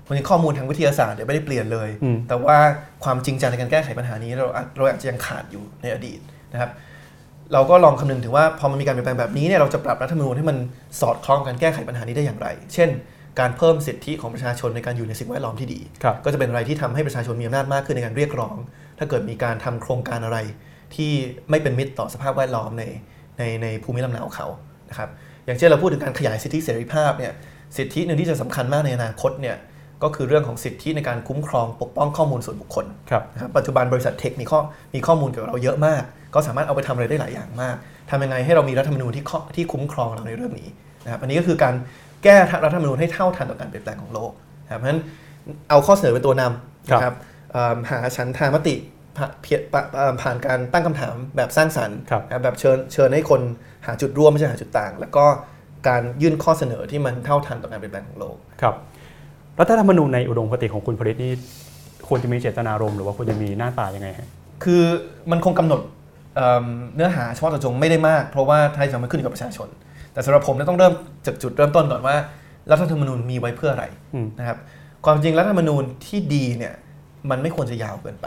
Speaker 2: มันมีข้อมูลทางวิทยาศาสตร์เนี่ยไม่ได้เปลี่ยนเลย
Speaker 1: อืม
Speaker 2: แต่ว่าความจริงจังในการแก้ไขปัญหานี้เราอาจเราอาจจะยังขาดอยู่ในอดีตนะครับเราก็ลองคำนึงถึงว่าพอมันมีการเปลี่ยนแปลงแบบนี้เนี่ยเราจะปรับรัฐธรรมนูญให้มันสอดคล้องกับการแก้ไขปัญหานี้ได้อย่างไร เช่น การเพิ่มสิทธิของประชาชนในการอยู่ในสิ่งแวดล้อมที่ดี
Speaker 1: ครับ
Speaker 2: ก็จะเป็นอะไรที่ทำให้ประชาชนมีอำนาจมากขึ้นในการเรียกร้อง ถ้าเกิดมีการทำโครงการอะไรที่ไม่เป็นมิตรต่อสภาพแวดล้อมใน ในในภูมิลำเนาเขานะครับอย่างเช่นเราพูดถึงการขยายสิทธิเสรีภาพเนี่ยสิทธิหนึ่งที่จะสำคัญมากในอนาคตเนี่ยก็คือเรื่องของสิทธิในการคุ้มครองปกป้องข้อมูลส่วนบุคคล
Speaker 1: ครับ
Speaker 2: นะครับปัจจุบันบริษัทเทคมีข้อมีข้อมูลเกี่ยวกับเราเยอะมาก ก็สามารถเอาไปทำอะไรได้หลายอย่างมากทำยังไงให้เรามีรัฐธรรมนูญที่ข้อที่คุ้มครองเราในเรื่องนี้นะครับอันนี้ก็คือการแก้รัฐธรรมนูญให้เท่าทันต่อการเปลี่ยนแปลงของโลกนะครับเพราะฉะนั้นเอาข้อเสนอเป็นตัวนำนะครับเอิ่มหาฉันทามติ ผ่าเพียปะเอิ่มผ่านการตั้งคำถามแบบสร้างสรรค์
Speaker 1: ครับ
Speaker 2: นะครับแบบเชิญเชิญให้คนหาจุดร่วมไม่ใช่หาจุดต่าง แล้วก็การยื่นข้อเสนอที่มันเท่าทันต่อการเปลี่ยนแปลงของโลก
Speaker 1: ครับรัฐธรรมนูญในอุดมคติของคุณผลิตนี่ควรจะมีเจตนารมณ์หรือว่าควรจะมีหน้าตายังไงฮะ
Speaker 2: คือมันคงกำหนดเอิ่มเนื้อหาเฉพาะเจาะจงไม่ได้มาก เพราะว่าท้ายสุดมันขึ้นอยู่กับประชาชน แต่สำหรับผมเนี่ยต้องเริ่มจากจุดเริ่มต้นก่อนว่ารัฐธรรมนูญมีไว้เพื่ออะไร
Speaker 1: อืม
Speaker 2: นะครับความจริงรัฐธรรมนูญที่ดีเนี่ยมันไม่ควรจะยาวเกินไป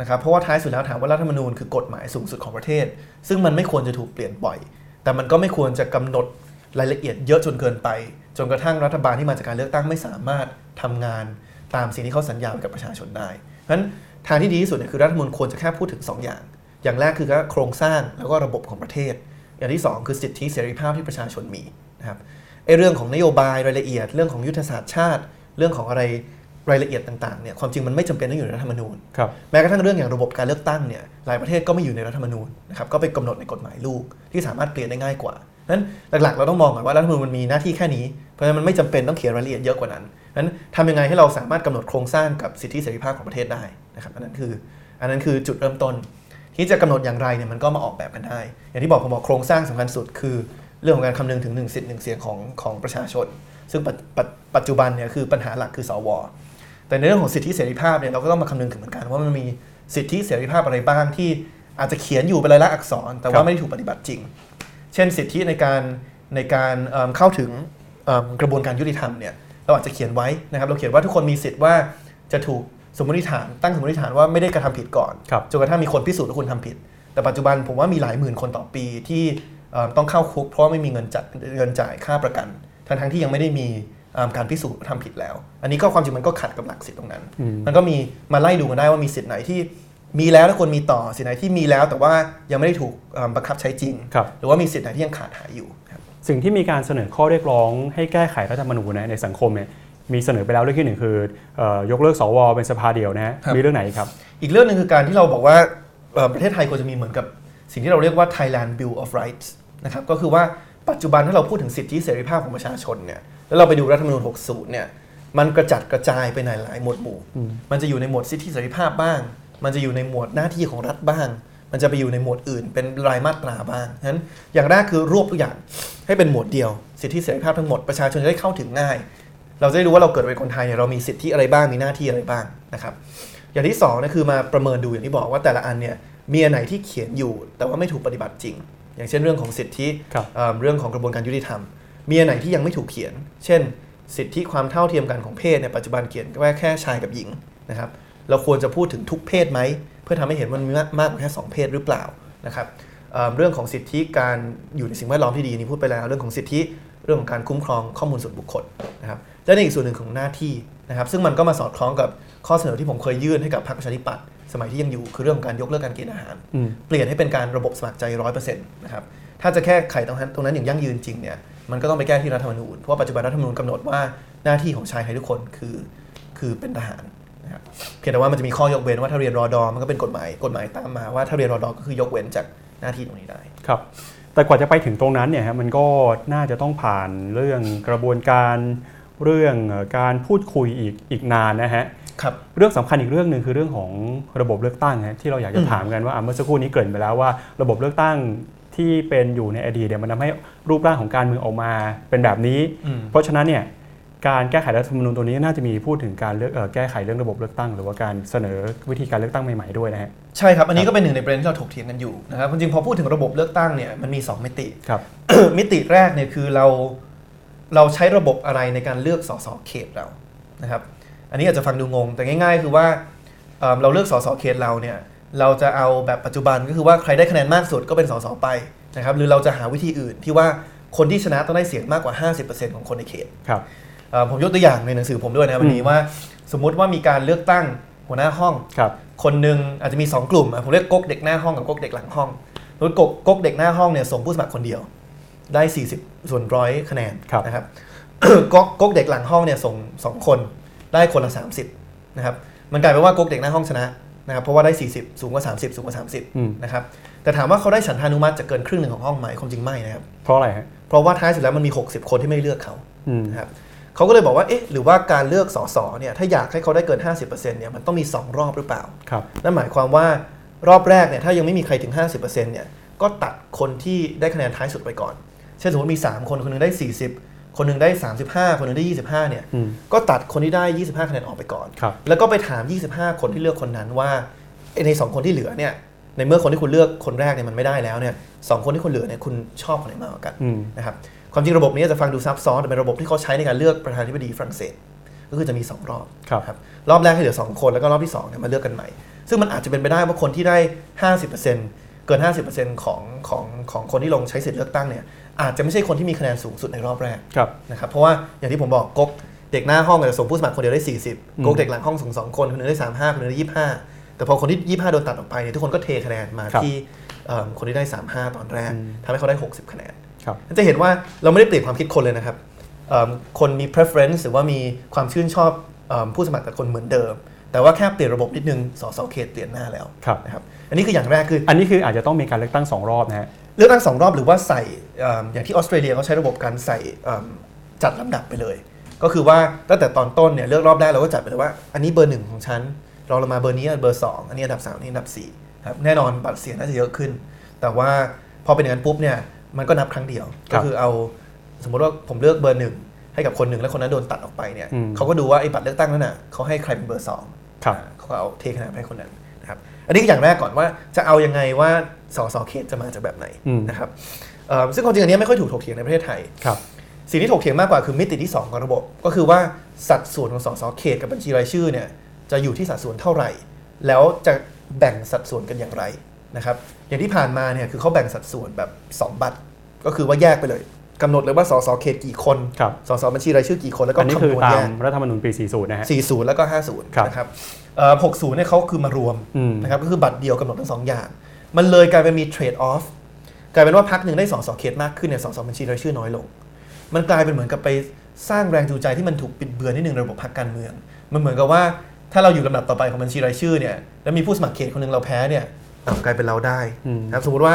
Speaker 2: นะครับเพราะว่าท้ายสุดแล้วถามว่ารัฐธรรมนูญคือกฎหมายสูงสุดของประเทศ ซึ่งมันไม่ควรจะถูกเปลี่ยนบ่อย แต่มันก็ไม่ควรจะกำหนดรายละเอียดเยอะจนเกินไป จนกระทั่งรัฐบาลที่มาจากการเลือกตั้งไม่สามารถทำงานตามสิ่งที่เขาสัญญาไว้กับประชาชนได้เพราะฉะนั้นทางที่ดีที่สุดเนี่ยคือรัฐธรรมนูญควรจะแค่พูดถึง 2 อย่าง อย่างแรกคือโครงสร้างแล้วก็ระบบของประเทศ อย่างที่ 2 คือสิทธิเสรีภาพที่ประชาชนมีนะครับไอ้เรื่องของนโยบายรายละเอียด เรื่องของยุทธศาสตร์ชาติ เรื่องของอะไร รายละเอียดต่างๆเนี่ยความจริงมันไม่จำเป็นต้องอยู่ในรัฐธรรมนูญ
Speaker 1: ครับ
Speaker 2: แม้กระทั่งเรื่องอย่างระบบการเลือกตั้งเนี่ยหลายประเทศก็ไม่อยู่ในรัฐธรรมนูญนะครับก็ไปกำหนดในกฎหมายลูกที่สามารถเปลี่ยนได้ง่ายกว่านั้นหลักๆ เราต้องมองก่อนว่ารัฐธรรมนูญมันมีหน้าที่แค่นี้เพราะฉะนั้นมันไม่จำเป็นต้องเขียนรายละเอียดเยอะกว่านั้นนั้นทำยังไงให้เราสามารถกำหนดโครงสร้างกับสิทธิเสรีภาพของประเทศได้นะครับอันนั้นคือ อันนั้นคือจุดเริ่มต้น ที่จะกำหนดอย่างไรเนี่ยมันก็มาออกแบบกันได้ อย่างที่บอกผมบอกโครงสร้างสำคัญสุดคือเรื่องของการคำนึงถึงหนึ่งสิทธิ์หนึ่งเสียงของของประชาชน ซึ่งปัจปัจปัจจุบันเนี่ยคือปัญหาหลักคือสว แต่ในเรื่องของสิทธิเสรีภาพเนี่ยเราก็ต้องมาคำนึงถึงเหมือนกันว่ามันมีสิทธิเสรีภาพอะไรบ้างที่อาจจะเขียนอยู่เป็นลายลักษณ์อักษร แต่
Speaker 1: ครั
Speaker 2: ว่า
Speaker 1: บ
Speaker 2: ไม่ได้ถูกปฏิบัติจริง เช่น สิทธิในการในการเอิ่มเข้าถึงเอิ่มกระบวนการยุติธรรมเนี่ยเราอาจจะเขียนไว้นะครับเราเขียนว่าทุกคนมีสิทธิ์ว่าจะถูกสมมติฐาน ตั้งสมมติฐานว่าไม่ได้กระทำผิดก่อน
Speaker 1: ครับ
Speaker 2: จนกระทั่งมีคนพิสูจน์ว่าคุณทำผิด แต่ปัจจุบันผมว่ามีหลายหมื่นคนต่อปีที่เอ่อต้องเข้าคุกเพราะว่าไม่มีเงินจัดเงินจ่ายค่าประกัน ทั้งทั้งๆที่ยังไม่ได้มีเอ่อ การพิสูจน์ว่าทำผิดแล้ว อันนี้ก็ความจริงมันก็ขัดกับหลักสิทธิตรงนั้น
Speaker 1: อืม
Speaker 2: มันก็มีมาไล่ดูกันได้ว่ามีสิทธิ์ไหนที่มีแล้วแล้วควรมีต่อสิทธิ์ไหนที่มีแล้ว แต่ว่ายังไม่ได้ถูกเอ่อบังคับใช้จริง
Speaker 1: ครับ
Speaker 2: หรือว่ามีสิทธิ์ไหนที่ยังขาดหายอยู่ครับ
Speaker 1: สิ่งที่มีการเสนอข้อเรียกร้องให้แก้ไขรัฐธรรมนูญนะในสังคมเนี่ยมีเสนอไปแล้วเรื่องที่หนึ่งคือเอ่อยกเลิกสวเป็นสภาเดียวนะฮะ
Speaker 2: ครับ
Speaker 1: มีเรื่องไหนอีกครับ
Speaker 2: อีกเรื่องหนึงคือการที่เราบอกว่าเอ่อประเทศไทยควรจะมีเหมือนกับสิ่งที่เราเรียกว่า Thailand Bill of Rights นะครับก็คือว่าปัจจุบันถ้าเราพูดถึงสิทธิเสรีภาพของประชาชนเนี่ย แล้วเราไปดูรัฐธรรมนูญ60เนี่ยมันกระจัดกระจายไปในหลายหมวดหมู่
Speaker 1: อืม
Speaker 2: มันจะอยู่ในหมวดสิทธิเสรีภาพบ้าง มันจะอยู่ในหมวดหน้าที่ของรัฐบ้าง มันจะไปอยู่ในหมวดอื่น เป็นรายมาตราบ้างฉะนั้นอย่างแรกคือรวบทุกอย่างให้เป็นหมวดเดียว สิทธิเสรีภาพทั้งหมดประชาชนจะได้เข้าถึงง่าย เราจะได้รู้ว่าเราเกิดเป็นคนไทยเนี่ยเรามีสิทธิอะไรบ้างมีหน้าที่อะไรบ้างนะครับ อย่างที่สองเนะคือมาประเมินดูอย่างที่บอกว่าแต่ละอันเนี่ยมีอันไหนที่เขียนอยู่ แต่ว่าไม่ถูกปฏิบัติจริง อย่างเช่นเรื่องของสิทธิ
Speaker 1: ครับ
Speaker 2: เอ่อเรื่องของกระบวนการยุติธรรม มีอันไหนที่ยังไม่ถูกเขียน เช่น สิทธิความเท่าเทียมกันของเพศเนี่ยปัจจุบันเขียนแค่แค่ชายกับหญิงนะครับเราควรจะพูดถึงทุกเพศไหม เพื่อทำให้เห็นว่ามันมีมากมากกว่าแค่สองเพศหรือเปล่านะครับเอ่อเรื่องของสิทธิการอยู่ในสิ่งแวดล้อมที่ดีนี่พูดไปแล้ว เรื่องของสิทธิเรื่องของการคุ้มครองข้อมูลส่วนบุคคลนะครับและในอีกส่วนหนึ่งของหน้าที่นะครับ ซึ่งมันก็มาสอดคล้องกับข้อเสนอที่ผมเคยยื่นให้กับพรรคประชาธิปัตย์สมัยที่ยังอยู่คือเรื่องของการยกเลิกการเกณฑ์อาหาร
Speaker 1: อืม
Speaker 2: เปลี่ยนให้เป็นการระบบสมัครใจร้อยเปอร์เซ็นต์นะครับถ้าจะแก้ไขตรงนั้นตรงนั้นอย่างยั่งยืนจริงเนี่ย มันก็ต้องไปแก้ที่รัฐธรรมนูญเพราะว่าปัจจุบันรัฐธรรมนูญกำหนดว่าหน้าที่ของชายไทยทุกคนคือคือเป็นทหารนะครับเพียงแต่ว่ามันจะมีข้อยกเว้นว่าถ้าเรียนรอดอมันก็เป็นกฎหมายกฎหมายตามมาว่าถ้าเรียนรอดอก็คือยกเว้นจากหน้าที่ตรงนี้ได้
Speaker 1: ครับ แต่กว่าจะไปถึงตรงนั้นเนี่ยฮะมันก็น่าจะต้องผ่านเรื่องกระบวนการเรื่องเอ่อการพูดคุยอีกอีกนานนะฮะ
Speaker 2: ครับ
Speaker 1: เรื่องสำคัญอีกเรื่องหนึ่งคือเรื่องของระบบเลือกตั้งฮะที่เราอยากจะ
Speaker 2: อืม
Speaker 1: ถามกันว่าอะเมื่อสักครู่นี้เกริ่นไปแล้วว่า ระบบเลือกตั้ง ที่เป็นอยู่ในอดีตเนี่ยมันทำให้รูปร่างของการเมืองออกมาเป็นแบบนี้
Speaker 2: อืม
Speaker 1: เพราะฉะนั้นเนี่ยการแก้ไขรัฐธรรมนูญตัวนี้น่าจะมีพูดถึงการเลือกเอ่อแก้ไขเรื่องระบบเลือกตั้ง หรือว่าการเสนอวิธีการเลือกตั้งใหม่ๆด้วยนะฮะ
Speaker 2: ใช่ครับ อันนี้ก็เป็นหนึ่งในประเด็นที่เราถกเถียงกันอยู่นะครับจริงๆพอพูดถึงระบบเลือกตั้งเนี่ยมันมีสองมิติ
Speaker 1: ครับ
Speaker 2: มิติแรกเนี่ยคือเราเราใช้ระบบอะไรในการเลือกสสเขตเรานะครับอันนี้อาจจะฟังดูงงแต่ง่าย ๆ คือว่าเอ่อเราเลือกสสเขตเราเนี่ย เราจะเอาแบบปัจจุบันก็คือว่าใครได้คะแนนมากสุดก็เป็นสสไปนะครับหรือเราจะหาวิธีอื่นที่ว่าคนที่ชนะต้องได้เสียงมากกว่า 50%ของคนในเขต
Speaker 1: ครับ
Speaker 2: เอ่อผมยกตัวอย่างในหนังสือผมด้วยนะวันนี้
Speaker 1: อืม
Speaker 2: ว่า สมมุติว่ามีการเลือกตั้งหัวหน้าห้อง
Speaker 1: ครับ
Speaker 2: คนหนึ่งอาจจะมี 2 กลุ่มอะผมเรียกก๊กเด็กหน้าห้องกับก๊กเด็กหลังห้องโดยก๊กก๊กเด็กหน้าห้องเนี่ยส่งผู้สมัครคนเดียว ได้ 40 ส่วนร้อยคะแนน
Speaker 1: ครับ
Speaker 2: นะครับก๊กก๊กเด็กหลังห้องเนี่ยส่งสองคนได้คนละ 30นะครับมันกลายเป็นว่าก๊กเด็กหน้าห้องชนะ นะครับเพราะว่าได้ 40 สูงกว่า 30 สูงกว่า
Speaker 1: อืม
Speaker 2: 30นะครับแต่ถามว่าเขาได้ฉันทานุมัติจากเกินครึ่งหนึ่งของห้องไหมความจริงไม่นะครับ
Speaker 1: เพราะอะไรฮะ
Speaker 2: เพราะว่าท้ายสุดแล้วมันมี 60 คนที่ไม่เลือกเขา
Speaker 1: อืม
Speaker 2: นะครับเขาก็เลยบอกว่าเอ๊ะหรือว่าการเลือกสสเนี่ยถ้าอยากให้เขาได้เกิน 50%เนี่ยมันต้องมี 2 รอบหรือเปล่า
Speaker 1: ครับ
Speaker 2: นั่นหมายความว่ารอบแรกเนี่ยถ้ายังไม่มีใครถึง 50%เนี่ยก็ตัดคนที่ได้คะแนนท้ายสุดไปก่อน เช่นสมมติมี 3 คนคนหนึงได้ 40 คนหนึงได้ 35 คนหนึงได้ 25เนี่ย
Speaker 1: อืม
Speaker 2: ก็ตัดคนที่ได้ 25คะแนนออกไปก่อน
Speaker 1: ครับ
Speaker 2: แล้วก็ไปถาม 25 คนที่เลือกคนนั้นว่าไอ้ใน 2 คนที่เหลือเนี่ยในเมื่อคนที่คุณเลือกคนแรกเนี่ยมันไม่ได้แล้วเนี่ยสองคนที่คุณเหลือเนี่ยคุณชอบคนไหนมากกว่ากัน
Speaker 1: อืม
Speaker 2: นะครับความจริงระบบนี้จะฟังดูซับซ้อนแต่เป็นระบบที่เขาใช้ในการเลือกประธานาธิบดีฝรั่งเศสก็คือจะมี 2 รอบ
Speaker 1: ครับ
Speaker 2: ครับรอบแรกให้เหลือ 2 คนแล้วก็รอบที่2เนี่ยมาเลือกกันใหม่ ซึ่งมันอาจจะเป็นไปได้ว่าคนที่ได้ 50%เกิน 50%ของของของคนที่ลงใช้สิทธิ์เลือกตั้งเนี่ย อาจจะไม่ใช่คนที่มีคะแนนสูงสุดในรอบแรก
Speaker 1: ครับ
Speaker 2: นะครับเพราะว่าอย่างที่ผมบอกก๊กเด็กหน้าห้องอาจจะส่งผู้สมัครคนเดียวได้
Speaker 1: อืม
Speaker 2: 40ก๊กเด็กหลังห้องส่งสองคนคนหนึงได้ 35คนหนึงได้25 แต่พอคนที่ 25 โดนตัดออกไปเนี่ยทุกคนก็เทคะแนนมาที่เอิ่มคนที่ได้ 35 ตอนแรกทำให้เขาได้ 60 คะแนน
Speaker 1: ครับ
Speaker 2: จะเห็นว่าเราไม่ได้เปลี่ยนความคิดคนเลยนะครับเอิ่มคนมี preference หรือว่ามีความชื่นชอบเอิ่มผู้สมัครแต่คนเหมือนเดิม แต่ว่าแค่เปลี่ยนระบบนิดนึงสสเขตเปลี่ยนหน้าแล้ว
Speaker 1: ครับ
Speaker 2: นะครับอันนี้คืออย่างแรกคือ
Speaker 1: อันนี้คืออาจจะต้องมีการเลือกตั้งสองรอบนะฮะ
Speaker 2: เลือกตั้งสองรอบหรือว่าใส่เอิ่มอย่างที่ออสเตรเลียเขาใช้ระบบการใส่เอิ่มจัดลำดับไปเลย ก็คือว่าตั้งแต่ตอนต้นเนี่ยเลือกรอบแรกเราก็จัดไปเลยว่า อันนี้เบอร์หนึ่งของฉันรองลงมาเบอร์นี้เบอร์สองอันนี้อันดับสามอันนี้อันดับสี่ครับแน่นอนบัตรเสียงน่าจะเยอะขึ้น แต่ว่าพอเป็นอย่างนั้นปุ๊บเนี่ยมันก็นับครั้งเดียว
Speaker 1: ครั
Speaker 2: ก็
Speaker 1: บ
Speaker 2: คือเอาสมมติว่าผมเลือกเบอร์หนึ่งให้กับคนหนึ่งแล้วคนนั้นโดนตัดออกไปเนี่ย
Speaker 1: อืม
Speaker 2: เขาก็ดูว่าไอ้บัตรเลือกตั้งนั้นน่ะเขาให้ใครเป็นเบอร์สอง
Speaker 1: ครับ
Speaker 2: อ่าเขาก็เอาเทคะแนนไปให้คนนั้นนะครับ อันนี้คืออย่างแรกก่อนว่าจะเอายังไงว่าสสเขตจะมาจากแบบไหน
Speaker 1: อืม
Speaker 2: นะครับเอ่อซึ่งความจริงอันนี้ไม่ค่อยถูกถกเถียงในประเทศไทย
Speaker 1: ครับ
Speaker 2: สิ่งที่ถกเถียงมากกว่าคือมิติที่ 2 ของระบบ ก็คือว่าสัดส่วนของสสเขตกับบัญชีรายชื่อเนี่ยจะอยู่ที่สัดส่วนเท่าไหร่ แล้วจะแบ่งสัดส่วนกันอย่างไรนะครับอย่างที่ผ่านมาเนี่ยคือเขาแบ่งสัดส่วนแบบ 2 บัตรก็คือว่าแยกไปเลย กำหนดเลยว่าสสเขตกี่คน
Speaker 1: ครับ
Speaker 2: สสบัญชีรายชื่อกี่คนแล้วก็
Speaker 1: อันนี้คือ
Speaker 2: คำนวณ
Speaker 1: ตา
Speaker 2: แย
Speaker 1: ม
Speaker 2: ก
Speaker 1: รัฐธรรมนูญปี 40 นะฮะ
Speaker 2: 40 แล้วก็
Speaker 1: ครับ
Speaker 2: 50 นะครับเอ่อ60 เนี่ยเขาคือมารวม
Speaker 1: อืม
Speaker 2: นะครับก็คือบัตรเดียวกำหนดทั้งสองอย่าง มันเลยกลายเป็นมีเทรดออฟกลายเป็นว่าพักหนึ่งได้สองสอเขตมากขึ้นเนี่ยสองสอบัญชีรายชื่อน้อยลง มันกลายเป็นเหมือนกับไปสร้างแรงจูงใจที่มันถูกปิดเบือนนิดนึงในระบบพักการเมือง มันเหมือนกับว่าถ้าเราอยู่ลำดับต่อไปของบัญชีรายชื่อเนี่ยแล้วมีผู้สมัครเขตคนหนึ่งเราแพ้เนี่ยอ้าวกลายเป็นเราได้
Speaker 1: อืม
Speaker 2: นะครับสมมติว่า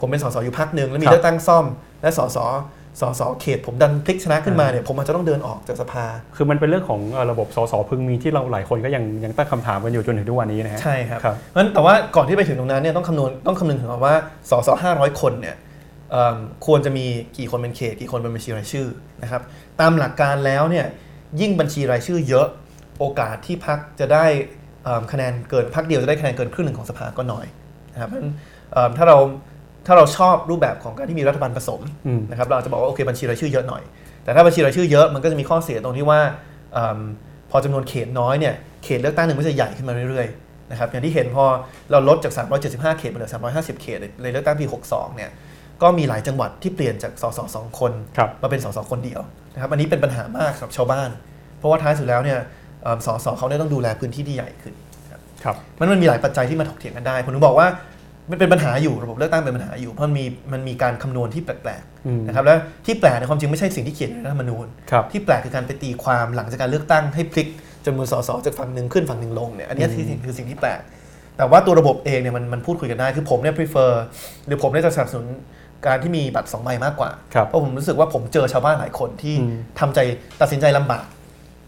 Speaker 2: ผมเป็นสสอยู่พักหนึ่งแล้วมี
Speaker 1: ครับ
Speaker 2: เลือกตั้งซ่อม และสส สสเขตผมดันพลิกชนะขึ้นมาเนี่ยผมอาจจะต้องเดินออกจากสภา
Speaker 1: คือมันเป็นเรื่องของเอ่อระบบสสพึงมีที่เราหลายคนก็ยังยังตั้งคำถามกันอยู่จนถึงทุกวันนี้นะฮะ
Speaker 2: ใช่ครับ
Speaker 1: ครับ
Speaker 2: เพราะฉะนั้นแต่ว่าก่อนที่ไปถึงตรงนั้นเนี่ยต้องคำนวณต้องคำนึงถึงว่าสสห้าร้อยคนเนี่ยเอิ่มควรจะมีกี่คนเป็นเขต กี่คนเป็นบัญชีรายชื่อนะครับตามหลักการแล้วเนี่ยยิ่งบัญชีรายชื่อเยอะโอกาสที่พักจะได้เอิ่มคะแนนเกินพักเดียวจะได้คะแนนเกินครึ่งหนึ่งของสภาก็น้อยนะครับเพราะฉะนั้นเอิ่มถ้าเรา ถ้าเราชอบรูปแบบของการที่มีรัฐบาลผสม
Speaker 1: อืม
Speaker 2: นะครับเราอาจจะบอกว่าโอเคบัญชีรายชื่อเยอะหน่อย แต่ถ้าบัญชีรายชื่อเยอะมันก็จะมีข้อเสียตรงที่ว่าเอิ่มพอจำนวนเขตน้อยเนี่ยเขตเลือกตั้งหนึ่งมันจะใหญ่ขึ้นมาเรื่อยๆนะครับอย่างที่เห็นพอเราลดจาก 375 เขตมาเหลือ 350 เขตในเลือกตั้งปี 62 เนี่ยก็มีหลายจังหวัดที่เปลี่ยนจากสสสองคน
Speaker 1: ครับ
Speaker 2: มาเป็นสสคนเดียวนะครับอันนี้เป็นปัญหามากสำหรับชาวบ้าน เพราะว่าท้ายสุดแล้วเนี่ยเอิ่มสสเขาเนี่ยต้องดูแลพื้นที่ที่ใหญ่ขึ้น
Speaker 1: ครับ
Speaker 2: มันมันมีหลายปัจจัยที่มาถกเถียงกันได้ผมถึงบอกว่า มันเป็นปัญหาอยู่ระบบเลือกตั้งเป็นปัญหาอยู่เพราะมันมีมันมีการคำนวณที่แปลก
Speaker 1: อืม
Speaker 2: ๆนะครับแล้วที่แปลกในความจริงไม่ใช่สิ่งที่เขียนในรัฐธรรมนูญ
Speaker 1: ครับ
Speaker 2: ที่แปลกคือการไปตีความหลังจากการเลือกตั้งให้พลิกจำนวนสสจากฝั่งหนึ่งขึ้นฝั่งหนึ่งลงเนี่ยอันนี้ที่สิ่งคือสิ่งที่แปลก แต่ว่าตัวระบบเองเนี่ยมันมันพูดคุยกันได้คือผมเนี่ย prefer หรือผมเนี่ยจะสนับสนุนการที่มีบัตรสองใบมากกว่า
Speaker 1: ครับ
Speaker 2: เพราะผมรู้สึกว่าผมเจอชาวบ้านหลายคนที่
Speaker 1: อืม
Speaker 2: ทำใจตัดสินใจลำบาก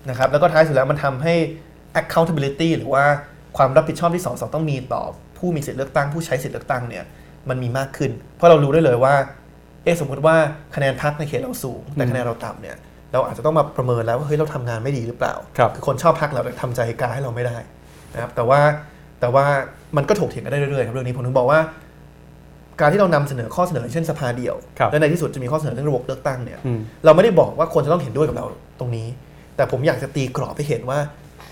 Speaker 2: นะครับแล้วก็ท้ายสุดแล้วมันทำให้ accountability หรือว่าความรับผิดชอบที่สสต้องมีต่อ ผู้มีสิทธิเลือกตั้งผู้ใช้สิทธิเลือกตั้งเนี่ยมันมีมากขึ้น เพราะเรารู้ได้เลยว่าเอะสมมติว่าคะแนนพรรคในเขตเราสูง แต่คะแนนเราต่ำเนี่ยเราอาจจะต้องมาประเมินแล้วว่าเฮ้ยเราทำงานไม่ดีหรือเปล่า
Speaker 1: ครับ
Speaker 2: คือคนชอบพรรคเราแต่ทำใจกล้าให้เราไม่ได้นะครับแต่ว่าแต่ว่ามันก็ถกเถียงกันได้เรื่อยๆครับเรื่องนี้ผมถึงบอกว่า การที่เรานำเสนอข้อเสนอเช่นสภาเดียว
Speaker 1: ครับ
Speaker 2: และในที่สุดจะมีข้อเสนอเรื่องระบบเลือกตั้งเนี่ย
Speaker 1: อืม
Speaker 2: เราไม่ได้บอกว่าคนจะต้องเห็นด้วยกับเราตรงนี้ แต่ผมอยากจะตีกรอบให้เห็นว่า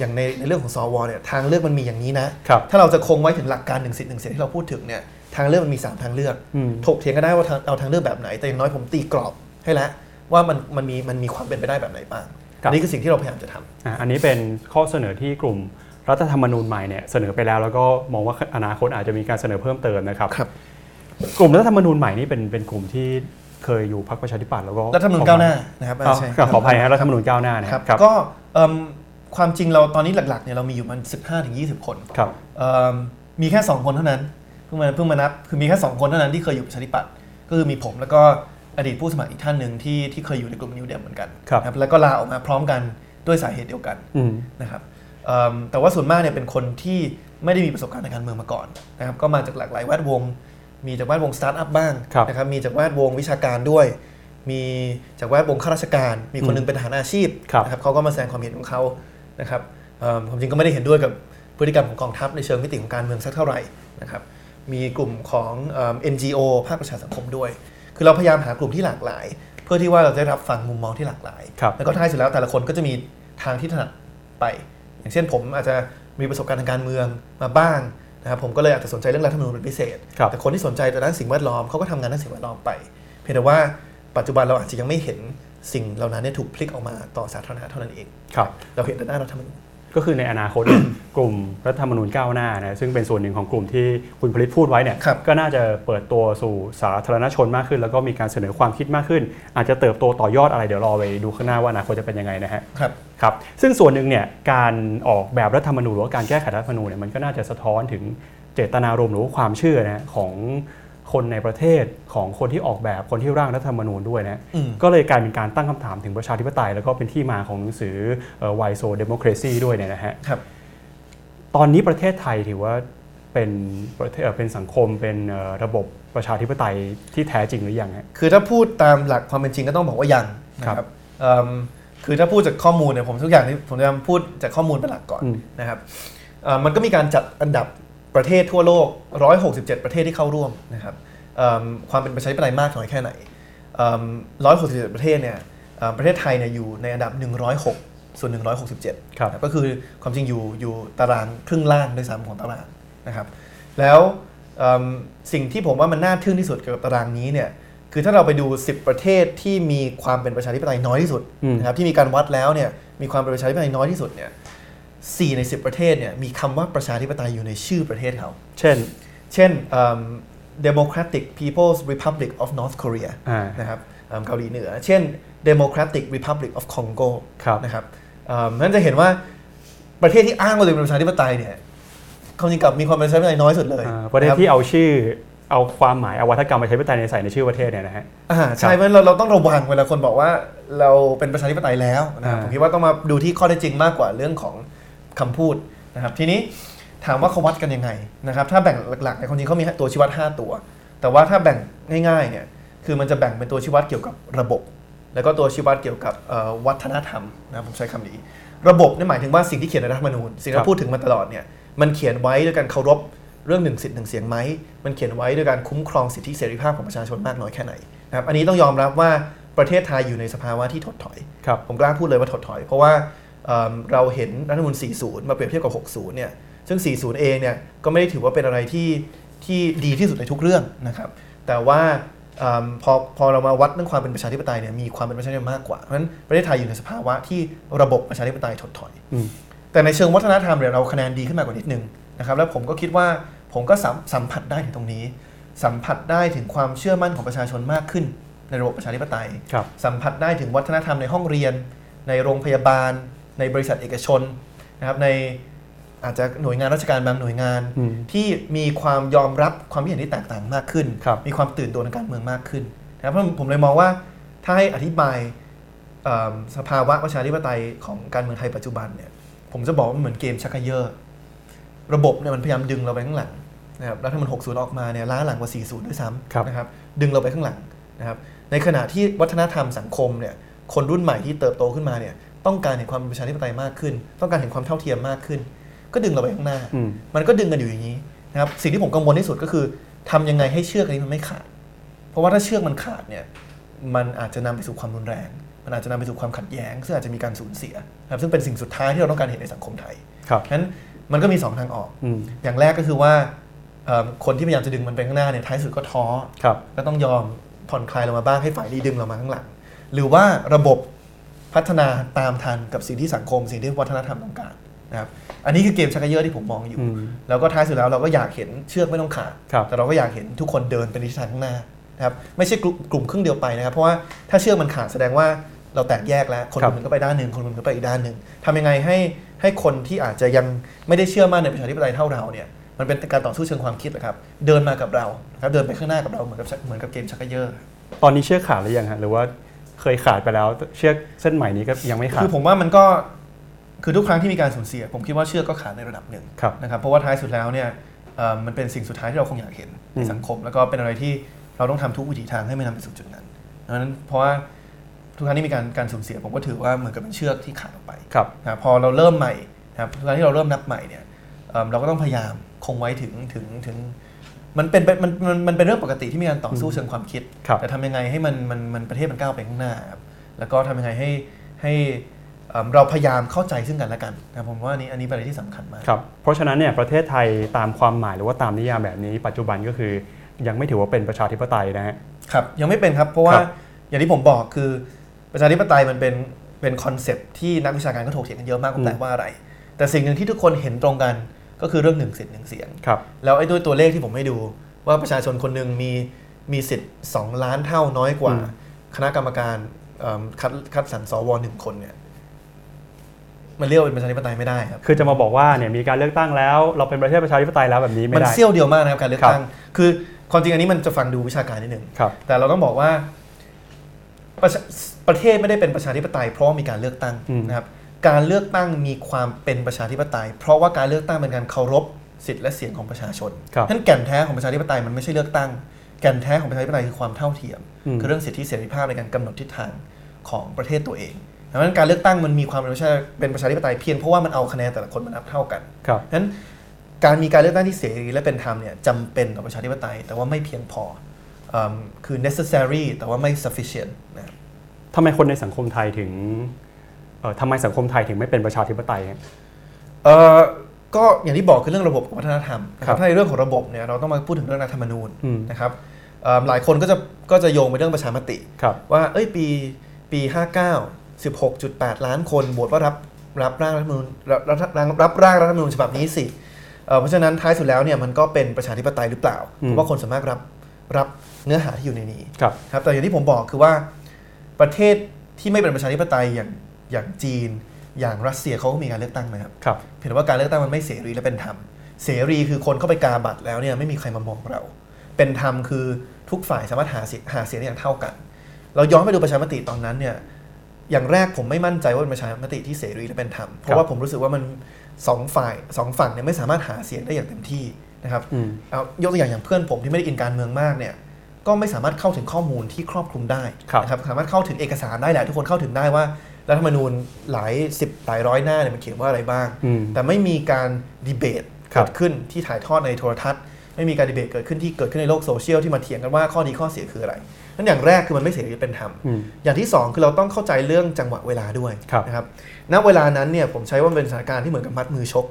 Speaker 2: อย่างในในเรื่องของสวเนี่ยทางเลือกมันมีอย่างนี้นะ
Speaker 1: ครับ
Speaker 2: ถ้าเราจะคงไว้ถึงหลักการหนึ่งสิทธิ์หนึ่งเสียงที่เราพูดถึงเนี่ยทางเลือกมันมีสามทางเลือก
Speaker 1: อืม
Speaker 2: ถกเถียงกันได้ว่าทางเอาทางเลือกแบบไหน แต่อย่างน้อยผมตีกรอบให้แล้วว่ามันมันมีมันมีความเป็นไปได้แบบไหนบ้าง
Speaker 1: ครับ
Speaker 2: อันนี้คือสิ่งที่เราพยายามจะทำ
Speaker 1: อะอันนี้เป็นข้อเสนอที่กลุ่มรัฐธรรมนูญใหม่เนี่ยเสนอไปแล้วแล้วก็มองว่าอนาคตอาจจะมีการเสนอเพิ่มเติมนะครับ
Speaker 2: ครับ
Speaker 1: กลุ่มรัฐธรรมนูญใหม่นี่เป็นเป็นกลุ่มที่เคยอยู่พรรคประชาธิปัตย์แล้วก็
Speaker 2: รัฐธรรมนูญก้าวหน้านะครับ
Speaker 1: อ้าว
Speaker 2: ใช่
Speaker 1: ขออภัยฮะรัฐธรรมนูญก้าวหน้านะ
Speaker 2: ค
Speaker 1: ค
Speaker 2: รั
Speaker 1: รั
Speaker 2: บบก็เอิ่ม ความจริงเราตอนนี้หลักๆเนี่ยเรามีอยู่มัน15ถึง20 คน
Speaker 1: ครับ
Speaker 2: เอิ่มมีแค่ 2 คนเท่านั้นเพิ่งมาเพิ่งมานับคือมีแค่ 2 คนเท่านั้นที่เคยอยู่ประชาธิปัตย์ก็คือมีผมแล้วก็อดีตผู้สมัครอีกท่านหนึ่งที่ที่เคยอยู่ในกลุ่ม New Dem เหมือนกัน
Speaker 1: ครับ
Speaker 2: นะแล้วก็ลาออกมาพร้อมกันด้วยสาเหตุเดียวกัน
Speaker 1: อืม
Speaker 2: นะครับเอิ่มแต่ว่าส่วนมากเนี่ยเป็นคนที่ไม่ได้มีประสบการณ์ในการเมืองมาก่อนนะครับก็มาจากหลากหลายแวดวง มีจากแวดวงสตาร์ทอัพบ้าง
Speaker 1: ครับ
Speaker 2: นะครับมีจากแวดวงวิชาการด้วย มีจากแวดวงข้าราชการ มีคนหนึ่งเป็นทหารอาชีพ
Speaker 1: ครับ
Speaker 2: นะครับเขาก็มาแสดงความเห็นของเขา นะครับเอิ่มความจริงก็ไม่ได้เห็นด้วยกับพฤติกรรมของกองทัพในเชิงมิติของการเมืองสักเท่าไหร่นะครับมีกลุ่มของเอิ่ม NGO ภาคประชาสังคมด้วย คือเราพยายามหากลุ่มที่หลากหลาย เพื่อที่ว่าเราจะได้รับฟังมุมมองที่หลากหลาย
Speaker 1: ครับ
Speaker 2: แล้วก็ท้ายสุดแล้วแต่ละคนก็จะมีทางที่ถนัดไป อย่างเช่นผมอาจจะมีประสบการณ์ทางการเมืองมาบ้างนะครับผมก็เลยอาจจะสนใจเรื่องรัฐธรรมนูญเป็นพิเศษ
Speaker 1: ครับ
Speaker 2: แต่คนที่สนใจแต่ด้านสิ่งแวดล้อมเขาก็ทำงานด้านสิ่งแวดล้อมไป เพียงแต่ว่าปัจจุบันเราอาจจะยังไม่เห็น สิ่งเหล่านั้นเนี่ยถูกพลิกออกมาต่อสาธารณะเท่านั้นเอง
Speaker 1: ครับ
Speaker 2: เราเห็นแต่ด้านรัฐธรรมนูญ
Speaker 1: ก็คือในอนาคตเนี่ยกลุ่มรัฐธรรมนูญก้าวหน้านะซึ่งเป็นส่วนหนึ่งของกลุ่มที่คุณผลิตพูดไว้เนี่ย
Speaker 2: ครับ
Speaker 1: ก็น่าจะเปิดตัวสู่สาธารณชนมากขึ้น แล้วก็มีการเสนอความคิดมากขึ้น อาจจะเติบโตต่อยอดอะไรเดี๋ยวรอไปดูข้างหน้าว่าอนาคตจะเป็นยังไงนะฮะ
Speaker 2: ครับ
Speaker 1: ครับซึ่งส่วนหนึ่งเนี่ยการออกแบบรัฐธรรมนูญหรือว่าการแก้ไขรัฐธรรมนูญเนี่ยมันก็น่าจะสะท้อนถึงเจตนารมณ์หรือว่าความเชื่อนะของ คนในประเทศของคนที่ออกแบบคนที่ร่างรัฐธรรมนูญด้วยนะ
Speaker 2: อืม
Speaker 1: ก็เลยกลายเป็นการตั้งคำถามถึงประชาธิปไตย แล้วก็เป็นที่มาของหนังสือวายโซเดโม c r a ซีด้วยเนี่ยนะฮะ
Speaker 2: ครับ
Speaker 1: ตอนนี้ประเทศไทยถือว่าเป็นประเทศเอ่อเป็นสังคมเป็นเอ่อระบบประชาธิปไตยที่แท้จริงหรือยังฮะ
Speaker 2: คือถ้าพูดตามหลักความเป็นจริงก็ต้องบอกว่ายังนะค
Speaker 1: ครั
Speaker 2: รับบเอิ่มคือถ้าพูดจากข้อมูลเนี่ยผมทุกอย่างที่ผมจะพูดจากข้อมูลเป็นหลักก่อน
Speaker 1: อืม
Speaker 2: นะครับเอ่อมันก็มีการจัดอันดับ ประเทศทั่วโลก 167 ประเทศที่เข้าร่วมนะครับเอิ่มความเป็นประชาธิปไตยมากน้อยแค่ไหนเอิ่ม167 ประเทศเนี่ยเอ่อประเทศไทยเนี่ยอยู่ในอันดับ 106 ส่วน 167
Speaker 1: ครับ
Speaker 2: ก็คือความจริงอยู่อยู่ตารางครึ่งล่างด้วยซ้ำของตารางนะครับ แล้วเอิ่มสิ่งที่ผมว่ามันน่าทึ่งที่สุดเกี่ยวกับตารางนี้เนี่ยคือถ้าเราไปดู 10 ประเทศที่มีความเป็นประชาธิปไตยน้อยที่สุด
Speaker 1: อืม
Speaker 2: นะครับที่มีการวัดแล้วเนี่ยมีความเป็นประชาธิปไตยน้อยที่สุดเนี่ย สี่ใน 10 ประเทศเนี่ยมีคำว่าประชาธิปไตยอยู่ในชื่อประเทศเขา
Speaker 1: เช่น
Speaker 2: เช่นเอิ่ม Democratic People's Republic of North Korea
Speaker 1: อ่า
Speaker 2: นะครับเอิ่มเกาหลีเหนือ เช่น Democratic Republic of Congo
Speaker 1: ครับ
Speaker 2: นะครับเอิ่มนั่นจะเห็นว่าประเทศที่อ้างว่าตัวเองเป็นประชาธิปไตยเนี่ยความจริงกับมีความเป็นประชาธิปไตยน้อยสุดเลย
Speaker 1: อ่าประเทศ
Speaker 2: นคบ
Speaker 1: ที่เอาชื่อเอาความหมายเอาวัฒกรรมประชาธิปไตยในใส่ในชื่อประเทศเนี่ยนะฮะ
Speaker 2: อ่าใช่เพราะฉะนั้นเราเราต้องระวังเวลาคนบอกว่าเราเป็นประชาธิปไตยแล้วนะครับ
Speaker 1: อ่า
Speaker 2: ผมคิดว่าต้องมาดูที่ข้อเท็จจริงมากกว่าเรื่องของ คำพูดนะครับ ทีนี้ถามว่าเขาวัดกันยังไงนะครับ ถ้าแบ่งหลักๆในยความจริงเขามีตัวชี้วัด 5 ตัว แต่ว่าถ้าแบ่งง่ายๆเนี่ยคือมันจะแบ่งเป็นตัวชี้วัดเกี่ยวกับระบบ แล้วก็ตัวชี้วัดเกี่ยวกับเอ่อวัฒนธรรมนะครับผมใช้คำนี้ ระบบนี่หมายถึงว่าสิ่งที่เขียนในรัฐธรรมนูญสิ่งที่
Speaker 1: ครับ
Speaker 2: เราพูดถึงมาตลอดเนี่ยมันเขียนไว้ด้วยการเคารพเรื่องหนึ่งสิทธิ์หนึ่งเสียงไหม มันเขียนไว้ด้วยการคุ้มครองสิทธิเสรีภาพของประชาชนมากน้อยแค่ไหนนะครับอันนี้ต้องยอมรับว่าประเทศไทยอยู่ในสภาวะที่ถดถอย
Speaker 1: ครับ
Speaker 2: ผมกล้าพูดเลยว่าถดถอย เพราะว่า เอิ่มเราเห็นรัฐธรรมนูล40 มาเปรียบเทียบกับ 60 เนี่ย ซึ่ง 40 เองเนี่ยก็ไม่ได้ถือว่าเป็นอะไรที่ที่ดีที่สุดในทุกเรื่องนะครับ แต่ว่าเอิ่มพอพอเรามาวัดเรื่องความเป็นประชาธิปไตยเนี่ยมีความเป็นประชาธิปไตยมากกว่า เพราะฉะนั้นประเทศไทยอยู่ในสภาวะที่ระบบประชาธิปไตยถดถอย
Speaker 1: อืม
Speaker 2: แต่ในเชิงวัฒนธรรมเนี่ยเราคะแนนดีขึ้นมากกว่านิดนึงนะครับ แล้วผมก็คิดว่าผมก็สัมสัมผัสได้ถึงตรงนี้ สัมผัสได้ถึงความเชื่อมั่นของประชาชนมากขึ้น ในระบบประชาธิปไตย
Speaker 1: ครับ
Speaker 2: สัมผัสได้ถึงวัฒนธรรมในห้องเรียน ในโรงพยาบาล ในบริษัทเอกชนนะครับในอาจจะหน่วยงานราชการบางหน่วยงาน
Speaker 1: อืม
Speaker 2: ที่มีความยอมรับความคิดเห็นที่แตกต่างมากขึ้น
Speaker 1: ครับ
Speaker 2: มีความตื่นตัวในการเมืองมากขึ้นนะครับเพราะผมเลยมองว่าถ้าให้อธิบายเอิ่มสภาวะประชาธิปไตยของการเมืองไทยปัจจุบันเนี่ยผมจะบอกว่ามันเหมือนเกมชักเขยอระบบเนี่ยมันพยายามดึงเราไปข้างหลังนะครับรัฐธรรมนูญ60 ออกมาเนี่ยล้าหลังกว่า 40 ด้วยซ้
Speaker 1: ครับำ
Speaker 2: นะครับดึงเราไปข้างหลังนะครับในขณะที่วัฒนธรรมสังคมเนี่ยคนรุ่นใหม่ที่เติบโตขึ้นมาเนี่ย ต้องการเห็นความเป็นประชาธิปไตยมากขึ้น ต้องการเห็นความเท่าเทียมมากขึ้น ก็ดึงเราไปข้างหน้า
Speaker 1: อืม
Speaker 2: มันก็ดึงกันอยู่อย่างนี้นะครับสิ่งที่ผมกังวลที่สุดก็คือทำยังไงให้เชือกอันนี้มันไม่ขาด เพราะว่าถ้าเชือกมันขาดเนี่ยมันอาจจะนำไปสู่ความรุนแรง มันอาจจะนำไปสู่ความขัดแย้ง ซึ่งอาจจะมีการสูญเสียนะครับซึ่งเป็นสิ่งสุดท้ายที่เราต้องการเห็นในสังคมไทย
Speaker 1: ครับ
Speaker 2: นั้นมันก็มีสองทางออก
Speaker 1: อืม
Speaker 2: อย่างแรกก็คือว่าเอิ่มคนที่พยายามจะดึงมันไปข้างหน้าเนี่ยท้ายสุดก็ท้อ
Speaker 1: ครับ
Speaker 2: ก็ต้องยอมผ่อนคลายลงมาบ้างให้ฝ่ายนี้ดึงเรามาข้างหลัง หรือว่าระบบ พัฒนาตามทันกับสิ่งที่สังคม สิ่งที่วัฒนธรรมต้องการนะครับอันนี้คือเกมชักเกยอที่ผมมองอยู่
Speaker 1: อืม
Speaker 2: แล้วก็ท้ายสุดแล้วเราก็อยากเห็นเชือกไม่ต้องขาด
Speaker 1: ครับ
Speaker 2: แต่เราก็อยากเห็นทุกคนเดินไปในทิศทางข้างหน้านะครับไม่ใช่กลุ่มกลุ่มครึ่งเดียวไปนะครับ เพราะว่าถ้าเชือกมันขาดแสดงว่าเราแตกแยกแล้ว คน
Speaker 1: ครั
Speaker 2: ค
Speaker 1: บ
Speaker 2: นหนึงก็ไปด้านหนึ่งคนคนหนึงก็ไปอีกด้านหนึ่งทำยังไงให้ให้คนที่อาจจะยังไม่ได้เชื่อมั่นในประชาธิปไตยเท่าเราเนี่ยมันเป็นการต่อสู้เชิงความคิดนะครับ เดินมากับเรานะครับเดินไปข้างหน้ากับเราเหมือนกับเหมือนกับเกมชักเกยอ
Speaker 1: ตอนนี้เชือกขาดหรือยังฮะหรือว่า เคยขาดไปแล้ว เชือกเส้นใหม่นี้ก็ยังไม่ขาด
Speaker 2: คือผมว่ามันก็คือทุกครั้งที่มีการสูญเสีย ผมคิดว่าเชือกก็ขาดในระดับหนึ่ง
Speaker 1: ครับ
Speaker 2: นะครับเพราะว่าท้ายสุดแล้วเนี่ยเอ่อมันเป็นสิ่งสุดท้ายที่เราคงอยากเห็นใน
Speaker 1: อืม
Speaker 2: สังคม แล้วก็เป็นอะไรที่เราต้องทำทุกวิถีทางให้มันนำไปสู่จุดนั้นดังนั้นเพราะว่าทุกครั้งที่มีการการสูญเสีย ผมก็ถือว่าเหมือนกับเป็นเชือกที่ขาดออกไป
Speaker 1: ครับ
Speaker 2: นะครับพอเราเริ่มใหม่นะครับทุกครั้งที่เราเริ่มนับใหม่เนี่ยเอิ่มเราก็ต้องพยายามคงไว้ถึงถึงถึง มันเป็นเป็นมันมันมันเป็นเรื่องปกติที่มีการต่อสู้เชิงความคิด
Speaker 1: ครับ
Speaker 2: แต่ทำยังไงให้มันมันมันประเทศมันก้าวไปข้างหน้าครับแล้วก็ทำยังไงให้ให้เอิ่มเราพยายามเข้าใจซึ่งกันและกันนะครับผมว่าอันนี้อันนี้เป็นอะไรที่สำคัญมาก
Speaker 1: ครับ เพราะฉะนั้นเนี่ยประเทศไทยตามความหมายหรือว่าตามนิยามแบบนี้ ปัจจุบันก็คือยังไม่ถือว่าเป็นประชาธิปไตยนะฮะ
Speaker 2: ครับยังไม่เป็นครับ เพราะว่า
Speaker 1: ครับ
Speaker 2: อย่างที่ผมบอกคือประชาธิปไตยมันเป็นเป็น concept ที่นักวิชาการก็ถกเถียงกันเยอะมากว่าแปลว่าอะไร แต่สิ่งหนึ่งที่ทุกคนเห็นตรงกัน ก็คือเรื่องหนึ่งสิทธิ์หนึ่งเสียง
Speaker 1: ครับ
Speaker 2: แล้วไอ้ด้วยตัวเลขที่ผมให้ดู ว่าประชาชนคนหนึ่งมีมีสิทธิ์ 2 ล้านเท่าน้อยกว่า
Speaker 1: อืม
Speaker 2: คณะกรรมการเอิ่มคัดคัดสรรสวหนึ่งคนเนี่ยมันเรียกว่าเป็นประชาธิปไตยไม่ได้ครับ
Speaker 1: คือจะมาบอกว่าเนี่ยมีการเลือกตั้งแล้ว เราเป็นประเทศประชาธิปไตยแล้วแบบนี้ไม่
Speaker 2: มัน
Speaker 1: ได้
Speaker 2: เสี้ยวเดียวมากนะครับการเลือกตั้ง คือความจริงอันนี้มันจะฟังดูวิชาการนิดนึง
Speaker 1: ครับ
Speaker 2: แต่เราต้องบอกว่าประชาประเทศไม่ได้เป็นประชาธิปไตยเพราะว่ามีการเลือกตั้ง
Speaker 1: อืม
Speaker 2: นะครับ การเลือกตั้งมีความเป็นประชาธิปไตย เพราะว่าการเลือกตั้งเป็นการเคารพสิทธิและเสียงของประชาชน
Speaker 1: ครับ
Speaker 2: ฉะนั้นแก่นแท้ของประชาธิปไตยมันไม่ใช่เลือกตั้ง แก่นแท้ของประชาธิปไตยคือความเท่าเทียม
Speaker 1: อืม
Speaker 2: คือเรื่องสิทธิเสรีภาพในการกำหนดทิศทางของประเทศตัวเองดังนั้นการเลือกตั้งมันมีความเป็นประชาเป็นประชาธิปไตยเพียงเพราะว่ามันเอาคะแนนแต่ละคนมานับเท่ากัน
Speaker 1: ครับ
Speaker 2: ฉะนั้นการมีการเลือกตั้งที่เสรีและเป็นธรรมเนี่ยจำเป็นต่อประชาธิปไตย แต่ว่าไม่เพียงพออืมคือ necessary แต่ว่าไม่ sufficient นะครับ
Speaker 1: ทำไมคนในสังคมไทยถึงเอ่อ ทำไมสังคมไทยถึงไม่เป็นประชาธิปไตยฮะ
Speaker 2: เอ่อก็อย่างที่บอกคือเรื่องระบบกับวัฒนธรรมนะค
Speaker 1: ครั
Speaker 2: รับบถ้าในเรื่องของระบบเนี่ยเราต้องมาพูดถึงเรื่องรัฐธรรมนูญ
Speaker 1: อืม
Speaker 2: นะครับเอิ่มหลายคนก็จะก็จะโยงไปเรื่องประชามติ
Speaker 1: ครับ
Speaker 2: ว่าเอ้ยปีปี 59 16.8 ล้านคนโหวตว่ารับรับร่างรัฐธรรมนูญรับรับรับรับร่างรัฐธรรมนูญฉบับนี้สิเอ่อเพราะฉะนั้นท้ายสุดแล้วเนี่ยมันก็เป็นประชาธิปไตยหรือเปล่า
Speaker 1: อืม
Speaker 2: เพราะว่าคนสามารถรับรับเนื้อหาที่อยู่ในนี้
Speaker 1: ครับ
Speaker 2: ครับแต่อย่างที่ผมบอกคือว่าประเทศที่ไม่เป็นประชาธิปไตยอย่าง อย่างจีน อย่างรัสเซียเขาก็มีการเลือกตั้งนะครับ
Speaker 1: ครับ
Speaker 2: เพียงแต่ว่าการเลือกตั้งมันไม่เสรีและเป็นธรรม เสรีคือคนเข้าไปกาบัตรแล้วเนี่ยไม่มีใครมามองเรา เป็นธรรมคือทุกฝ่ายสามารถหาเสียงหาเสียงได้อย่างเท่ากัน เราย้อนไปดูประชามติตอนนั้นเนี่ยอย่างแรกผมไม่มั่นใจว่าเป็นประชามติที่เสรีและเป็นธรรมเพราะว่าผมรู้สึกว่ามันสองฝ่ายสองฝั่งเนี่ยไม่สามารถหาเสียงได้อย่างเต็มที่นะครับ
Speaker 1: อืม
Speaker 2: เอายกตัวอย่างอย่างเพื่อนผมที่ไม่ได้อินการเมืองมากเนี่ยก็ไม่สามารถเข้าถึงข้อมูลที่ครอบคลุมได้
Speaker 1: ครับ
Speaker 2: นะครับสามารถเข้าถึงเอกสารได้แหละทุกคนเข้าถึงได้ว่า รัฐธรรมนูญหลายสิบหลายร้อยหน้าเนี่ยมันเขียนว่าอะไรบ้าง
Speaker 1: อืม
Speaker 2: แต่ไม่มีการดีเบต
Speaker 1: ครั
Speaker 2: เกิ
Speaker 1: บ
Speaker 2: ดขึ้นที่ถ่ายทอดในโทรทัศน์ ไม่มีการดีเบตเกิดขึ้นที่เกิดขึ้นในโลกโซเชียลที่มาเถียงกันว่าข้อดีข้อเสียคืออะไรนั่นอย่างแรกคือมันไม่เสรีเป็นธรรม
Speaker 1: อืม
Speaker 2: อย่างที่สองคือเราต้องเข้าใจเรื่องจังหวะเวลาด้วย
Speaker 1: ครับ
Speaker 2: นะครับ ณ เวลานั้นเนี่ยผมใช้ว่ามันเป็นสถานการณ์ที่เหมือนกับมัดมือชก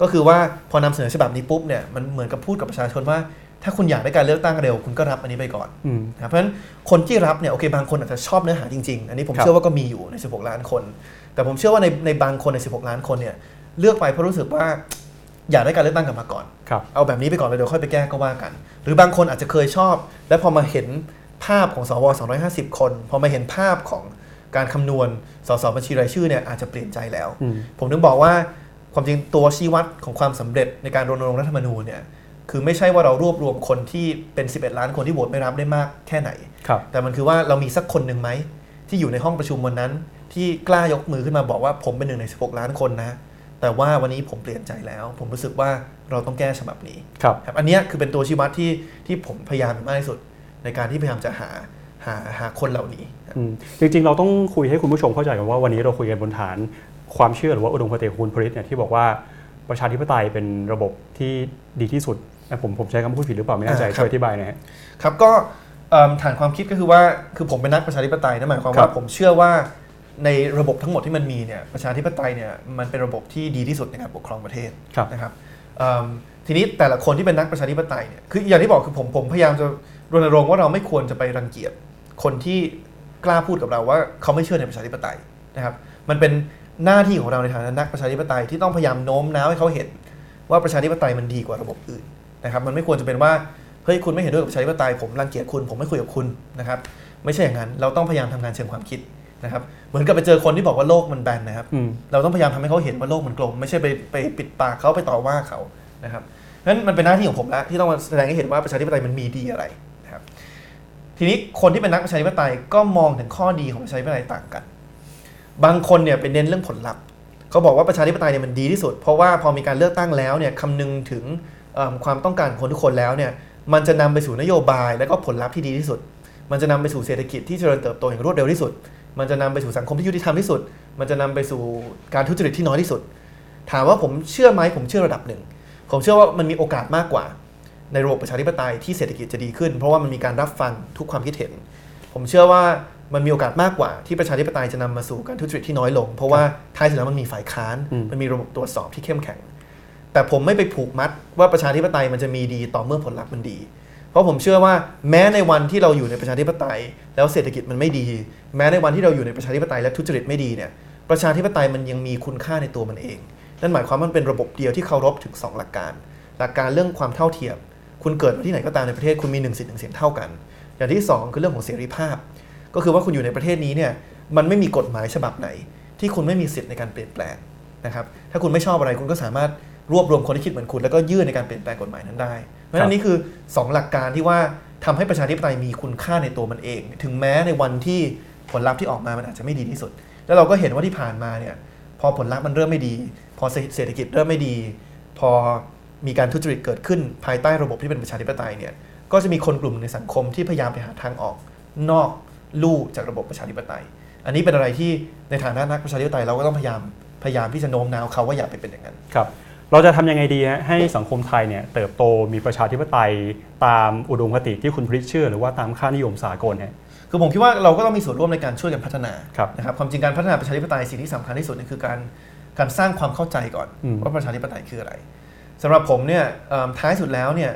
Speaker 2: ก็คือว่าพอนำเสนอฉบับนี้ปุ๊บเนี่ยมันเหมือนกับพูดกับประชาชนว่า ถ้าคุณอยากได้การเลือกตั้งเร็วคุณก็รับอันนี้ไปก่อน
Speaker 1: อืม
Speaker 2: นะครับเพราะฉะนั้นคนที่รับเนี่ยโอเคบางคนอาจจะชอบเนื้อหาจริงๆ อันนี้ผม
Speaker 1: ครับ
Speaker 2: เชื่อว่าก็มีอยู่ใน 16 ล้านคน แต่ผมเชื่อว่าในในบางคนใน 16 ล้านคนเนี่ยเลือกไปเพราะรู้สึกว่าอยากได้การเลือกตั้งกลับมาก่อน
Speaker 1: ครับ
Speaker 2: เอาแบบนี้ไปก่อนแล้วเดี๋ยวค่อยไปแก้ก็ว่ากัน หรือบางคนอาจจะเคยชอบ และพอมาเห็นภาพของสว250 คน พอมาเห็นภาพของการคำนวณสสบัญชีรายชื่อเนี่ยอาจจะเปลี่ยนใจแล้ว
Speaker 1: อืม
Speaker 2: ผมถึงบอกว่าความจริงตัวชี้วัดของความสำเร็จในการรณรงค์รัฐธรรมนูญเนี่ย คือไม่ใช่ว่าเรารวบรวมคนที่เป็น 11 ล้านคนที่โหวตไม่รับได้มากแค่ไหน
Speaker 1: ครับ
Speaker 2: แต่มันคือว่าเรามีสักคนหนึ่งไหม ที่อยู่ในห้องประชุมวันนั้น ที่กล้ายกมือขึ้นมาบอกว่าผมเป็นหนึ่งใน 16 ล้านคนนะ แต่ว่าวันนี้ผมเปลี่ยนใจแล้ว ผมรู้สึกว่าเราต้องแก้ฉบับนี้
Speaker 1: ครับ
Speaker 2: ครับอันเนี้ยคือเป็นตัวชี้วัดที่ที่ผมพยายามมากที่สุด ในการที่พยายามจะหาหาหาคนเหล่านี้
Speaker 1: อืมจริงๆ เราต้องคุยให้คุณผู้ชมเข้าใจกันว่าวันนี้เราคุยกันบนฐาน ความเชื่อหรือว่าอุดมคติของคุณพริตเนี่ยที่บอกว่าประชาธิปไตยเป็นระบบที่ดีที่สุดอะ ผมผมใช้คำพูดผิดหรือเปล่าไม่แน่ใจ
Speaker 2: อ่าครับ
Speaker 1: ช่วยอธิบายหน่อยฮะ
Speaker 2: ครับก็เอิ่มฐานความคิดก็คือว่าคือผมเป็นนักประชาธิปไตยนั่นหมายความ
Speaker 1: ครั
Speaker 2: ว่า
Speaker 1: บ
Speaker 2: ผมเชื่อว่าในระบบทั้งหมดที่มันมีเนี่ยประชาธิปไตยเนี่ยมันเป็นระบบที่ดีที่สุดในการปกครองประเทศ
Speaker 1: ครับ
Speaker 2: นะครับเอิ่มทีนี้แต่ละคนที่เป็นนักประชาธิปไตยเนี่ยคืออย่างที่บอกคือผมผมพยายามจะรณรงค์ว่าเราไม่ควรจะไปรังเกียจคนที่กล้าพูดกับเราว่าเขาไม่เชื่อในประชาธิปไตยนะครับ มันเป็นหน้าที่ของเราในฐานะนักประชาธิปไตยที่ต้องพยายามโน้มน้าวให้เขาเห็นว่าประชาธิปไตยมันดีกว่าระบบอื่น นะครับมันไม่ควรจะเป็นว่าเฮ้ยคุณไม่เห็นด้วยกับประชาธิปไตยผมรังเกียจคุณผมไม่คุยกับคุณนะครับไม่ใช่อย่างนั้นเราต้องพยายามทำงานเชิงความคิดนะครับเหมือนกับไปเจอคนที่บอกว่าโลกมันแบนนะครับ
Speaker 1: อืม
Speaker 2: เราต้องพยายามทำให้เขาเห็นว่าโลกมันกลม ไม่ใช่ไปไปปิดปากเขาไปต่อว่าเขานะครับเพราะฉะนั้นมันเป็นหน้าที่ของผมแล้วที่ต้องมาแสดงให้เห็นว่าประชาธิปไตยมันมีดีอะไรนะครับทีนี้คนที่เป็นนักประชาธิปไตยก็มองถึงข้อดีของประชาธิปไตยต่างกัน บางคนเนี่ยไปเน้นเรื่องผลลัพธ์เขาบอกว่าประชาธิปไตยเนี่ยมันดีที่สุด เพราะว่าพอมีการเลือกตั้งแล้วเนี่ยคำนึงถึงเอิ่ม ความต้องการของคนทุกคนแล้วเนี่ยมันจะนำไปสู่นโยบาย และก็ผลลัพธ์ที่ดีที่สุด มันจะนำไปสู่เศรษฐกิจที่เจริญเติบโตอย่างรวดเร็วที่สุด มันจะนำไปสู่สังคมที่ยุติธรรมที่สุด มันจะนำไปสู่การทุจริตที่น้อยที่สุด ถามว่าผมเชื่อไหมผมเชื่อระดับหนึ่ง ผมเชื่อว่ามันมีโอกาสมากกว่า ในระบบประชาธิปไตยที่เศรษฐกิจจะดีขึ้น เพราะว่ามันมีการรับฟังทุกความคิดเห็น ผมเชื่อว่ามันมีโอกาสมากกว่าที่ประชาธิปไตยจะนำมาสู่การทุจริตที่น้อยลง เพราะว่าท้ายสุดแล้วมันมีฝ่ายค้าน
Speaker 1: อืม
Speaker 2: มันมีระบบตรวจสอบที่เข้มแข็ง แต่ผมไม่ไปผูกมัดว่าประชาธิปไตยมันจะมีดีต่อเมื่อผลลัพธ์มันดี เพราะผมเชื่อว่าแม้ในวันที่เราอยู่ในประชาธิปไตย แล้วเศรษฐกิจมันไม่ดี แม้ในวันที่เราอยู่ในประชาธิปไตยและทุจริตไม่ดีเนี่ยประชาธิปไตยมันยังมีคุณค่าในตัวมันเอง นั่นหมายความว่ามันเป็นระบบเดียวที่เคารพถึง 2 หลักการ หลักการเรื่องความเท่าเทียม คุณเกิดมาที่ไหนก็ตามในประเทศคุณมีหนึ่งสิทธิ์หนึ่งเสียงเท่ากัน อย่างที่สองคือเรื่องของเสรีภาพ ก็คือว่าคุณอยู่ในประเทศนี้เนี่ยมันไม่มีกฎหมายฉบับไหน ที่คุณไม่มีสิทธิ์ในการเปลี่ยนแปลงนะครับถ้าคุณไม่ชอบอะไรคุณก็สามารถ รวบรวมคนที่คิดเหมือนคุณแล้วก็ยื่นในการเปลี่ยนแปลงกฎหมายนั้นได้ เพราะฉะนั้นอันนี้คือ 2 หลักการที่ว่าทำให้ประชาธิปไตยมีคุณค่าในตัวมันเอง ถึงแม้ในวันที่ผลลัพธ์ที่ออกมามันอาจจะไม่ดีที่สุด แล้วเราก็เห็นว่าที่ผ่านมาเนี่ยพอผลลัพธ์มันเริ่มไม่ดี พอเศรษฐกิจเริ่มไม่ดี พอมีการทุจริตเกิดขึ้นภายใต้ระบบที่เป็นประชาธิปไตยเนี่ยก็จะมีคนกลุ่มในสังคมที่พยายามไปหาทางออกนอกลู่จากระบบประชาธิปไตย อันนี้เป็นอะไรที่ในฐานะนักประชาธิปไตยเราก็ต้องพยายามพยายามที่จะโน้มน้าวเขาว่าอย่าไปเป็นอย่างนั้น
Speaker 1: ครับ เราจะทำยังไงดีฮะให้สังคมไทยเนี่ยเติบโตมีประชาธิปไตยตามอุดมคติที่คุณพริตเชื่อ หรือว่าตามค่านิยมสากลฮะ
Speaker 2: คือผมคิดว่าเราก็ต้องมีส่วนร่วมในการช่วยกันพัฒนา
Speaker 1: ครับ
Speaker 2: นะครับความจริงการพัฒนาประชาธิปไตยสิ่งที่สำคัญที่สุดเนี่ยคือการการสร้างความเข้าใจก่อน
Speaker 1: อืม
Speaker 2: ว่าประชาธิปไตยคืออะไรสำหรับผมเนี่ยเอิ่มท้ายสุดแล้วเนี่ย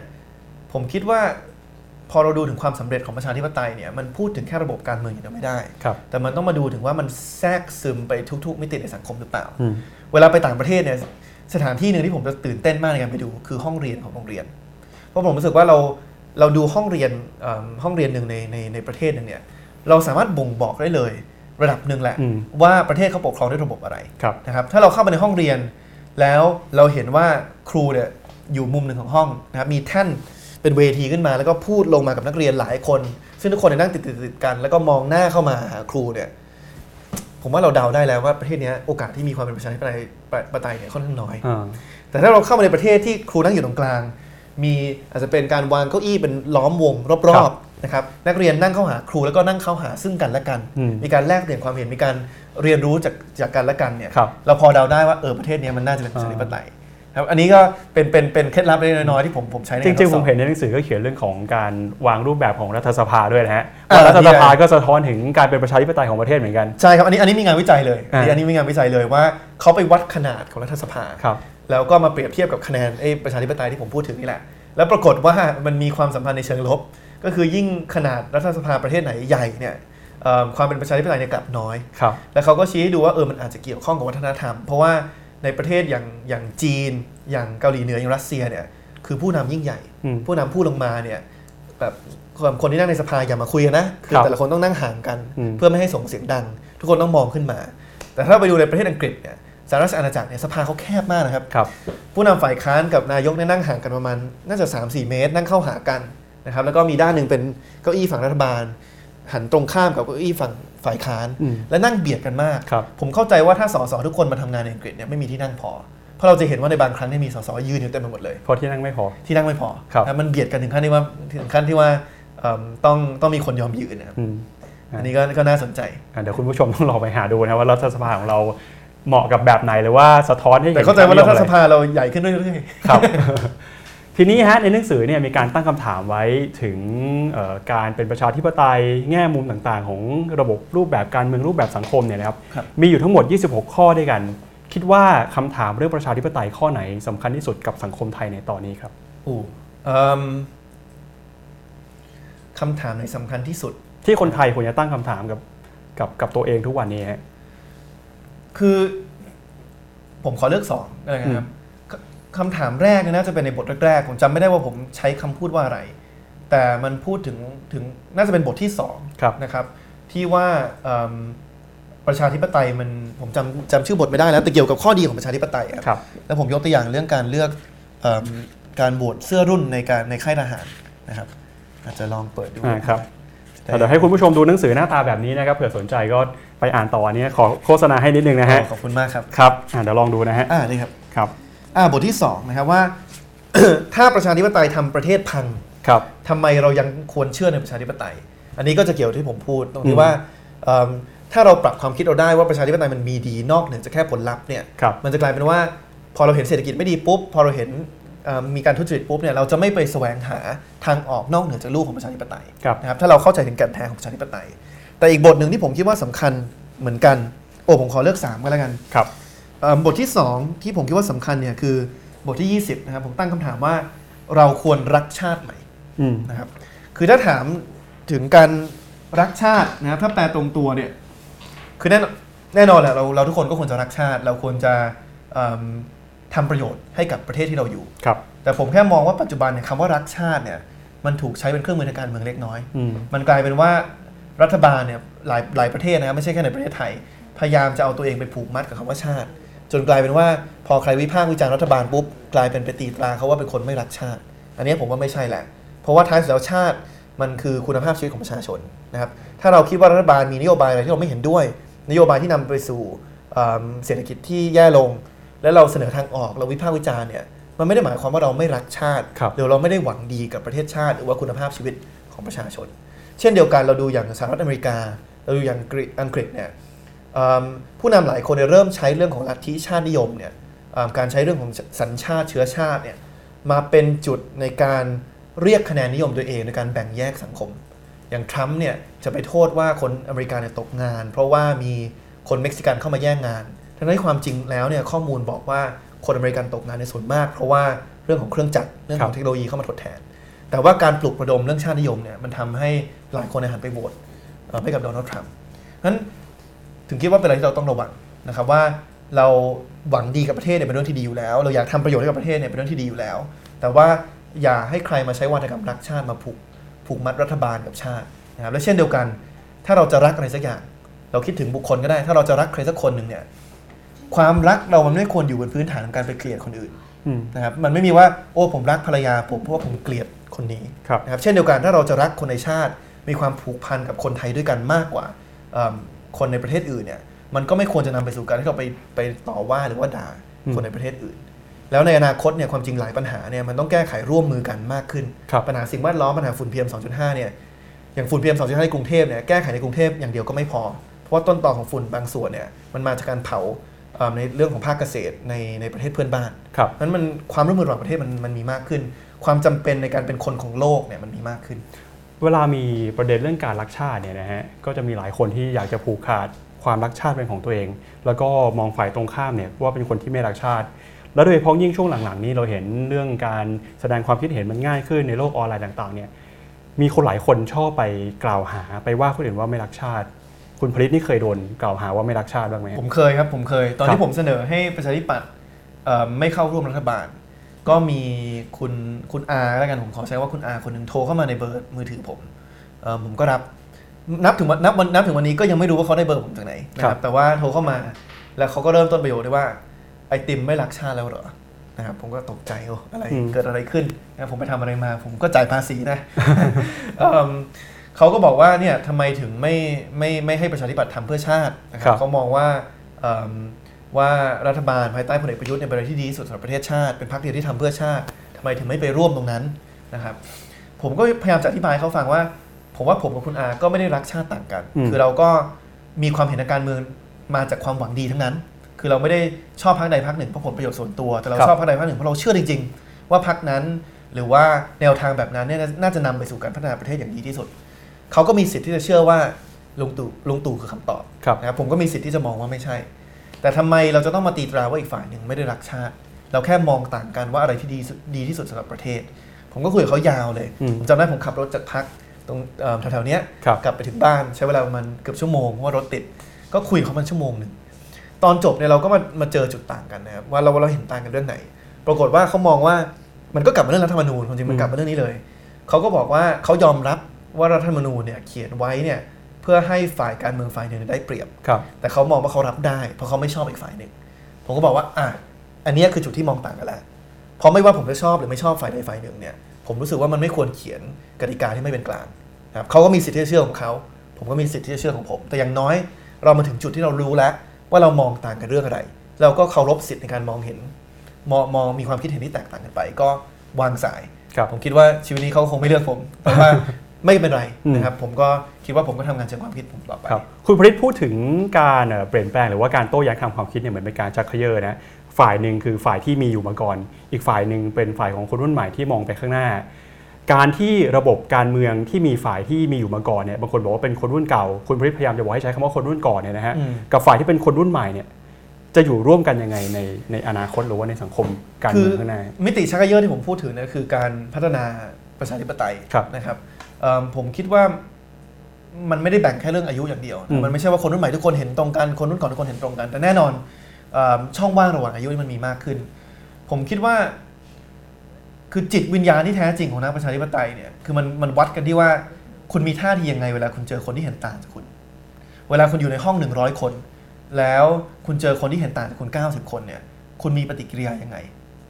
Speaker 2: ผมคิดว่าพอเราดูถึงความสำเร็จของประชาธิปไตยเนี่ยมันพูดถึงแค่ระบบการเมืองอย่างเดียวไม่ได้
Speaker 1: ครับ
Speaker 2: แต่มันต้องมาดูถึงว่ามันแทรกซึมไปทุก ๆ มิติในสังคมหรือเปล่า
Speaker 1: อืม
Speaker 2: เวลาไปต่างประเทศเนี่ย สถานที่หนึ่งที่ผมจะตื่นเต้นมากในการไปดูคือห้องเรียนของโรงเรียน เพราะผมรู้สึกว่าเราเราดูห้องเรียนเอิ่มห้องเรียนหนึ่งในในในประเทศหนึ่งเนี่ยเราสามารถบ่งบอกได้เลยระดับหนึ่งแหละ
Speaker 1: อืม
Speaker 2: ว่าประเทศเขาปกครองด้วยระบบอะไร
Speaker 1: ครับ
Speaker 2: นะครับถ้าเราเข้าไปในห้องเรียน แล้วเราเห็นว่าครูเนี่ยอยู่มุมหนึ่งของห้องนะครับมีแท่นเป็นเวทีขึ้นมา แล้วก็พูดลงมากับนักเรียนหลายคน ซึ่งทุกคนเนี่ยนั่งติดติดๆๆกัน แล้วก็มองหน้าเข้ามาหาครูเนี่ย ผมว่าเราเดาได้แล้วว่าประเทศเนี้ยโอกาสที่มีความเป็นประชาธิปไตยปไตยเนี่ยค่อนข้างน้อย
Speaker 1: อ่า
Speaker 2: แต่ถ้าเราเข้ามาในประเทศที่ครูนั่งอยู่ตรงกลาง มีอาจจะเป็นการวางเก้าอี้เป็นล้อมวงร
Speaker 1: ครั
Speaker 2: อบบๆนะครับนักเรียนนั่งเข้าหาครูแล้วก็นั่งเข้าหาซึ่งกันและกัน
Speaker 1: อืม
Speaker 2: มีการแลกเปลี่ยนความเห็นมีการเรียนรู้จากจากกันและกันเนี่ย
Speaker 1: ครับ
Speaker 2: เราพอเดาได้ว่าเออประเทศเนี้ยมันน่าจะเป็นประชาธิปไตย ครับอันนี้ก็เป็นเป็นเป็นเคล็ดลับเล็กๆน้อยๆที่ผมผมใช้ใน
Speaker 1: จริงๆ
Speaker 2: ท
Speaker 1: ผ
Speaker 2: ดสอ
Speaker 1: ม
Speaker 2: บ
Speaker 1: เห็นในหนังสือก็เขียนเรื่องของการวางรูปแบบของรัฐสภาด้วยนะฮะ
Speaker 2: อ่า
Speaker 1: ว่ารัฐสภา
Speaker 2: นี่แหละ
Speaker 1: ก็สะท้อนถึงการเป็นประชาธิปไตยของประเทศเหมือนกัน
Speaker 2: ใช่ครับอันนี้อันนี้มีงานวิจัยเลยอันนี้
Speaker 1: อ่า
Speaker 2: อันนี้มีงานวิจัยเลยว่าเขาไปวัดขนาดของรัฐสภา
Speaker 1: ครับ
Speaker 2: แล้วก็มาเปรียบเทียบกับคะแนนไอ้ประชาธิปไตยที่ผมพูดถึงนี่แหละ แล้วปรากฏว่ามันมีความสัมพันธ์ในเชิงลบ ก็คือยิ่งขนาดรัฐสภาประเทศไหนใหญ่เนี่ยเอิ่มความเป็นประชาธิปไตยเนี่ยกลับน้อย
Speaker 1: ครับ
Speaker 2: แล้วเขาก็ชี้ให้ดูว่าเออมันอาจจะเกี่ยวข้องกับวัฒนธรรม เพราะว่า ในประเทศอย่างอย่างจีน อย่างเกาหลีเหนืออย่างรัสเซียเนี่ยคือผู้นำยิ่งใหญ่
Speaker 1: อืม
Speaker 2: ผู้นำผู้ลงมาเนี่ยแบบคนที่นั่งในสภาอย่ามาคุยกันนะคือ
Speaker 1: ครับ
Speaker 2: แต่ละคนต้องนั่งห่างกัน
Speaker 1: อืม
Speaker 2: เพื่อไม่ให้ส่งเสียงดัง ทุกคนต้องมองขึ้นมา แต่ถ้าเราไปดูในประเทศอังกฤษเนี่ยสหรัฐอาณาจักรเนี่ยสภาเขาแคบมากนะครับ
Speaker 1: ครับ
Speaker 2: ผู้นำฝ่ายค้านกับนายกเนี่ยนั่งห่างกันประมาณน่าจะ 3-4 เมตร นั่งเข้าหากันนะครับแล้วก็มีด้านหนึ่งเป็นเก้าอี้ฝั่งรัฐบาล หันตรงข้ามกับเก้าอี้ฝั่ง ฝ่ายค้าน
Speaker 1: อืม
Speaker 2: และนั่งเบียดกันมาก
Speaker 1: ครับ
Speaker 2: ผมเข้าใจว่าถ้าสสทุกคนมาทำงานในอังกฤษเนี่ยไม่มีที่นั่งพอ เพราะเราจะเห็นว่าในบางครั้งเนี่ยมีสสยืนอยู่เต็มไปหมดเลย
Speaker 1: เพราะที่นั่งไม่พอ
Speaker 2: ที่นั่งไม่พอ
Speaker 1: ครับ
Speaker 2: นะมันเบียดกันถึงขั้นที่ว่าถึงขั้นที่ว่าเอิ่มต้องต้องมีคนยอมยืนนะครับ
Speaker 1: อืมครับ
Speaker 2: อันนี้ก็ก็น่าสนใจ
Speaker 1: อะเดี๋ยวคุณผู้ชมต้องลองไปหาดูนะว่ารัฐสภาของเราเหมาะกับแบบไหนหรือว่าสะท้อนให้เห็น
Speaker 2: แต่เข้าใจว่ารัฐส
Speaker 1: ภาพ
Speaker 2: ภาเราใหญ่ขึ้นเรื่อย
Speaker 1: ครับ ทีนี้ฮะในหนังสือเนี่ยมีการตั้งคำถามไว้ถึงเอ่อการเป็นประชาธิปไตยแง่มุมต่างๆ ของระบบรูปแบบการเมืองรูปแบบสังคมเนี่ยนะครับ
Speaker 2: ครับ
Speaker 1: มีอยู่ทั้งหมด 26 ข้อด้วยกัน คิดว่าคำถามเรื่องประชาธิปไตยข้อไหนสำคัญที่สุดกับสังคมไทยในตอนนี้ครับ
Speaker 2: ๆอู้เอิ่มคำถามไหนสำคัญที่สุด
Speaker 1: ที่คนไทยควรจะตั้งคำถามกับกับกับตัวเองทุกวันนี้ฮะ
Speaker 2: คือ ผมขอเลือกสองอะไรนะครับ คคำถามแรกเนี่ยน่าจะเป็นในบทแรกๆผมจำไม่ได้ว่าผมใช้คำพูดว่าอะไร แต่มันพูดถึงถึงน่าจะเป็นบทที่สอง
Speaker 1: ครับ
Speaker 2: นะครับ ที่ว่าเอิ่มประชาธิปไตยมันผมจำจำชื่อบทไม่ได้แล้วแต่เกี่ยวกับข้อดีของประชาธิปไตยอะ
Speaker 1: ครับ
Speaker 2: แล้วผมยกตัวอย่างเรื่องการเลือกเอิ่มการโหวตเสื้อรุ่นในการในค่ายทหารนะครับ อาจจะลองเปิดดู
Speaker 1: อ่าครับ
Speaker 2: แต่
Speaker 1: เดี๋ยวให้คุณผู้ชมดูหนังสือหน้าตาแบบนี้นะครับเผื่อสนใจก็ไปอ่านต่ออันนี้ขอโฆษณาให้นิดนึงนะฮะ
Speaker 2: ขอบคุณมากครับ
Speaker 1: ครับอ่าเดี๋ยวลองดูนะฮะ
Speaker 2: อ่านี่ครับ
Speaker 1: ครับ
Speaker 2: อ่า บทที่สองนะครับว่า ถ้าประชาธิปไตยทำประเทศพัง
Speaker 1: ครับ
Speaker 2: ทำไมเรายังควรเชื่อในประชาธิปไตย อันนี้ก็จะเกี่ยวที่ผมพูดตรง
Speaker 1: อื
Speaker 2: ที่
Speaker 1: ม
Speaker 2: ว่าเอิ่มถ้าเราปรับความคิดเราได้ว่าประชาธิปไตยมันมีดีนอกเหนือจากแค่ผลลัพธ์เนี่ย
Speaker 1: ครับ
Speaker 2: มันจะกลายเป็นว่าพอเราเห็นเศรษฐกิจไม่ดีปุ๊บ พอเราเห็นเอิ่มมีการทุจริตปุ๊บเนี่ยเราจะไม่ไปแสวงหาทางออกนอกเหนือจากลูกของประชาธิปไตย
Speaker 1: ครับ
Speaker 2: นะครับถ้าเราเข้าใจถึงแก่นแท้ของประชาธิปไตย แต่อีกบทหนึ่งที่ผมคิดว่าสำคัญเหมือนกัน โอ้ผมขอเลือก3ก็แล้วกัน
Speaker 1: ครับ
Speaker 2: เอิ่ม บทที่ 2 ที่ผมคิดว่าสำคัญเนี่ยคือบทที่ 20นะครับผมตั้งคำถามว่าเราควรรักชาติไหม
Speaker 1: อืม
Speaker 2: นะครับคือถ้าถามถึงการรักชาตินะครับถ้าแปลตรงตัวเนี่ยคือแน่นแน่นอนแหละเราเราทุกคนก็ควรจะรักชาติ เราควรจะเอิ่มทำประโยชน์ให้กับประเทศที่เราอยู่
Speaker 1: ครับ
Speaker 2: แต่ผมแค่มองว่าปัจจุบันเนี่ยคำว่ารักชาติเนี่ยมันถูกใช้เป็นเครื่องมือในการเมืองเล็กน้อย
Speaker 1: อืม
Speaker 2: มันกลายเป็นว่ารัฐบาลเนี่ยหลายหลายประเทศนะครับไม่ใช่แค่ในประเทศไทย พยายามจะเอาตัวเองไปผูกมัดกับคำว่าชาติ จนกลายเป็นว่าพอใครวิพากษ์วิจารณ์รัฐบาลปุ๊บกลายเป็นไปตีตราเขาว่าเป็นคนไม่รักชาติ อันนี้ผมว่าไม่ใช่แหละ เพราะว่าท้ายสุดแล้วชาติมันคือคุณภาพชีวิตของประชาชนนะครับถ้าเราคิดว่ารัฐบาลมีนโยบายอะไรที่เราไม่เห็นด้วย นโยบายที่นำไปสู่เอิ่มเศรษฐกิจที่แย่ลง แล้วเราเสนอทางออกเราวิพากษ์วิจารณ์เนี่ยมันไม่ได้หมายความว่าเราไม่รักชาติ
Speaker 1: ครับ
Speaker 2: หรือเราไม่ได้หวังดีกับประเทศชาติ หรือว่าคุณภาพชีวิตของประชาชน เช่นเดียวกันเราดูอย่างสหรัฐอเมริกา เราดูอย่างอังกฤษอังกฤษเนี่ยเอิ่ม ผู้นำหลายคนเริ่มใช้เรื่องของลัทธิชาตินิยมเนี่ยการใช้เรื่องของสัญชาติเชื้อชาติเนี่ยมาเป็นจุดในการเรียกคะแนนนิยมตัวเองในการแบ่งแยกสังคม อย่างทรัมป์เนี่ยจะไปโทษว่าคนอเมริกันตกงาน เพราะว่ามีคนเม็กซิกันเข้ามาแย่งงานทั้งนั้นความจริงแล้วเนี่ยข้อมูลบอกว่าคนอเมริกันตกงานในส่วนมาก เพราะว่าเรื่องของเครื่องจักรเรื่องของเทคโนโลยีเข้ามาทดแทน แต่ว่าการปลุกระดมเรื่องชาตินิยมเนี่ยมันทำให้หลายคนหันไปโหวตให้กับโดนัลด์ทรัมป์นั้น ถึงคิดว่าเป็นอะไรที่เราต้องระวังนะครับว่าเราหวังดีกับประเทศเนี่ยเป็นเรื่องที่ดีอยู่แล้ว เราอยากทำประโยชน์ให้กับประเทศเนี่ยเป็นเรื่องที่ดีอยู่แล้ว แต่ว่าอย่าให้ใครมาใช้วาทกรรมรักชาติมาผูกผูกมัดรัฐบาลกับชาตินะครับและเช่นเดียวกัน ถ้าเราจะรักอะไรสักอย่าง เราคิดถึงบุคคลก็ได้ ถ้าเราจะรักใครสักคนหนึ่งเนี่ยความรักเรามันไม่ควรอยู่บนพื้นฐานของการไปเกลียดคนอื่น
Speaker 1: อืม
Speaker 2: นะครับมันไม่มีว่าโอ้ผมรักภรรยาผมเพราะว่าผมเกลียดคนนี้
Speaker 1: ครับ
Speaker 2: นะครับเช่นเดียวกันถ้าเราจะรักคนในชาติ มีความผูกพันกับคนไทยด้วยกันมากกว่าเอิ่ม คนในประเทศอื่นเนี่ย มันก็ไม่ควรจะนำไปสู่การที่เราไปไปต่อว่าหรือว่าด่า
Speaker 1: อืม
Speaker 2: คนในประเทศอื่น แล้วในอนาคตเนี่ยความจริงหลายปัญหาเนี่ยมันต้องแก้ไขร่วมมือกันมากขึ้น
Speaker 1: ครับ
Speaker 2: ปัญหาสิ่งแวดล้อมปัญหาฝุ่น PM 2.5เนี่ยอย่างฝุ่น PM 2.5ในกรุงเทพเนี่ยแก้ไขในกรุงเทพอย่างเดียวก็ไม่พอ เพราะว่าต้นตอของฝุ่นบางส่วนเนี่ยมันมาจากการเผาเอ่อในเรื่องของภาคเกษตรในในประเทศเพื่อนบ้าน
Speaker 1: ครับ
Speaker 2: นั้นมันความร่วมมือระหว่างประเทศมันมันมีมากขึ้น ความจำเป็นในการเป็นคนของโลกเนี่ยมันมีมากขึ้น
Speaker 1: เวลามีประเด็นเรื่องการรักชาติเนี่ยนะฮะก็จะมีหลายคนที่อยากจะผูกขาดความรักชาติเป็นของตัวเอง แล้วก็มองฝ่ายตรงข้ามเนี่ยว่าเป็นคนที่ไม่รักชาติ แล้วโดยเฉพาะยิ่งช่วงหลังๆ นี้เราเห็นเรื่องการแสดงความคิดเห็นมันง่ายขึ้นในโลกออนไลน์ต่างๆเนี่ยมีคนหลายคนชอบไปกล่าวหาไปว่าคนอื่นว่าไม่รักชาติ คุณผลิตนี่เคยโดนกล่าวหาว่าไม่รักชาติบ้างไหม
Speaker 2: ผมเคยครับผมเคย ตอนที่ผมเสนอให้ประชาธิปัตย์ไม่เข้าร่วมรัฐบาล ก็มีคุณคุณอาแล้วกันผมขอใช้ว่าคุณอาคนหนึ่งโทรเข้ามาในเบอร์มือถือผมเอ่อผมก็รับนับถึงวันนับวันนับถึงวันนี้ก็ยังไม่รู้ว่าเขาได้เบอร์ผมจากไหนนะค
Speaker 1: ครั
Speaker 2: รับบแต่ว่าโทรเข้ามาแล้วเขาก็เริ่มต้นประโยคได้ว่าไอติมไม่รักชาติแล้วเหรอนะครับผมก็ตกใจโอ้อะไร
Speaker 1: อืม
Speaker 2: เกิดอะไรขึ้นนะผมไปทำอะไรมา ผมก็จ่ายภาษีนะเอิ่มเขาก็บอกว่าเนี่ยทำไมถึงไม่ไม่ไม่ให้ประชาธิปัตย์ทำเพื่อชาตินะค
Speaker 1: ครั
Speaker 2: รับบเขามองว่าเอิ่ม ว่ารัฐบาลภายใต้พลเอกประยุทธ์เนี่ยเป็นอะไรที่ดีที่สุดสำหรับประเทศชาติเป็นพรรคเดียวที่ทำเพื่อชาติทำไมถึงไม่ไปร่วมตรงนั้นนะครับ ผมก็พยายามจะอธิบายให้เขาฟังว่า ผมว่าผมกับคุณอาก็ไม่ได้รักชาติต่างกัน
Speaker 1: อืม
Speaker 2: คือเราก็มีความเห็นทางการเมืองมาจากความหวังดีทั้งนั้น คือเราไม่ได้ชอบพรรคใดพรรคหนึ่งเพราะผลประโยชน์ส่วนตัวแต่เราชอบพรรคใดพรรคหนึ่งเพราะเราเชื่อจริง ๆ ว่าพรรคนั้น หรือว่าแนวทางแบบนั้นเนี่ยน่าจะนำไปสู่การพัฒนาประเทศอย่างดีที่สุดเขาก็มีสิทธิ์ที่จะเชื่อว่าลุงตู่ลุงตู่คือคำตอบ
Speaker 1: ครับ
Speaker 2: นะครับผมก็มีสิทธิ์ที่จะมองว่าไม่ใช่ แต่ทำไมเราจะต้องมาตีตราว่าอีกฝ่ายหนึ่งไม่ได้รักชาติ เราแค่มองต่างกันว่าอะไรที่ดีสุดดีที่สุดสำหรับประเทศ ผมก็คุยกับเขายาวเลย
Speaker 1: อืม
Speaker 2: ผมจำได้ผมขับรถจากพักตรงเอ่อแถวๆเนี้ย
Speaker 1: ครับ
Speaker 2: กลับไปถึงบ้านใช้เวลาประมาณเกือบชั่วโมงเพราะว่ารถติด ก็คุยกับเขามันชั่วโมงหนึ่งตอนจบเนี่ยเราก็มามาเจอจุดต่างกันนะครับว่าเราเราเห็นต่างกันเรื่องไหน ปรากฏว่าเขามองว่ามันก็กลับมาเรื่องรัฐธรรมนูญความจริงมันกลับมาเรื่องนี้เลยเขาก็บอกว่าเขายอมรับว่ารัฐธรรมนูญเนี่ยเขียนไว้เนี่ย เพื่อให้ฝ่ายการเมืองฝ่ายหนึ่งได้เปรียบ
Speaker 1: ครับ
Speaker 2: แต่เขามองว่าเขารับได้ เพราะเขาไม่ชอบอีกฝ่ายหนึ่ง ผมก็บอกว่าอะอันเนี้ยคือจุดที่มองต่างกันแล้ว เพราะไม่ว่าผมจะชอบหรือไม่ชอบฝ่ายใดฝ่ายหนึ่งเนี่ย ผมรู้สึกว่ามันไม่ควรเขียนกติกาที่ไม่เป็นกลางนะครับเขาก็มีสิทธิ์ที่จะเชื่อของเขา ผมก็มีสิทธิ์ที่จะเชื่อของผม แต่อย่างน้อยเรามาถึงจุดที่เรารู้แล้ว ว่าเรามองต่างกันเรื่องอะไร เราก็เคารพสิทธิ์ในการมองเห็น มองมองมีความคิดเห็นที่แตกต่างกันไป ก็วางสาย
Speaker 1: ครับ
Speaker 2: ผมคิดว่าชีวิตนี้เขาคงไม่เลือกผม แต่ว่าไม่เป็นไร
Speaker 1: อืม
Speaker 2: นะครับ ผมก็ คิดว่าผมก็ทำงานเชิงความคิดผมต่อไป
Speaker 1: ครับคุณผลิตพูดถึงการเอ่อเปลี่ยนแปลงหรือว่าการโต้แย้งทางความคิดเนี่ยเหมือนเป็นการชักเขยอนะฝ่ายหนึ่งคือฝ่ายที่มีอยู่มาก่อน อีกฝ่ายหนึ่งเป็นฝ่ายของคนรุ่นใหม่ที่มองไปข้างหน้า การที่ระบบการเมืองที่มีฝ่ายที่มีอยู่มาก่อนเนี่ยบางคนบอกว่าเป็นคนรุ่นเก่าคุณผลิตพยายามจะบอกให้ใช้คำว่าคนรุ่นก่อนเนี่ยนะฮะ
Speaker 2: อืม
Speaker 1: กับฝ่ายที่เป็นคนรุ่นใหม่เนี่ยจะอยู่ร่วมกันยังไงในในอนาคตหรือว่าในสังคมการเมืองข้างหน้า
Speaker 2: มิติชักกระเยอะที่ผมพูดถึงเนี่ยคือการพัฒนาประชาธิปไตย
Speaker 1: ครับ
Speaker 2: นะครับเอิ่มผมคิดว่า มันไม่ได้แบ่งแค่เรื่องอายุอย่างเดียว
Speaker 1: อืม
Speaker 2: มันไม่ใช่ว่าคนรุ่นใหม่ทุกคนเห็นตรงกัน คนรุ่นก่อนทุกคนเห็นตรงกัน แต่แน่นอนเอิ่มช่องว่างระหว่างอายุนี่มันมีมากขึ้น ผมคิดว่า คือจิตวิญญาณที่แท้จริงของนักประชาธิปไตยเนี่ย คือมันมันวัดกันที่ว่า คุณมีท่าทียังไง เวลาคุณเจอคนที่เห็นต่างจากคุณ เวลาคุณอยู่ในห้อง100คน แล้วคุณเจอคนที่เห็นต่างจากคุณ 90 คนเนี่ย คุณมีปฏิกิริยายังไง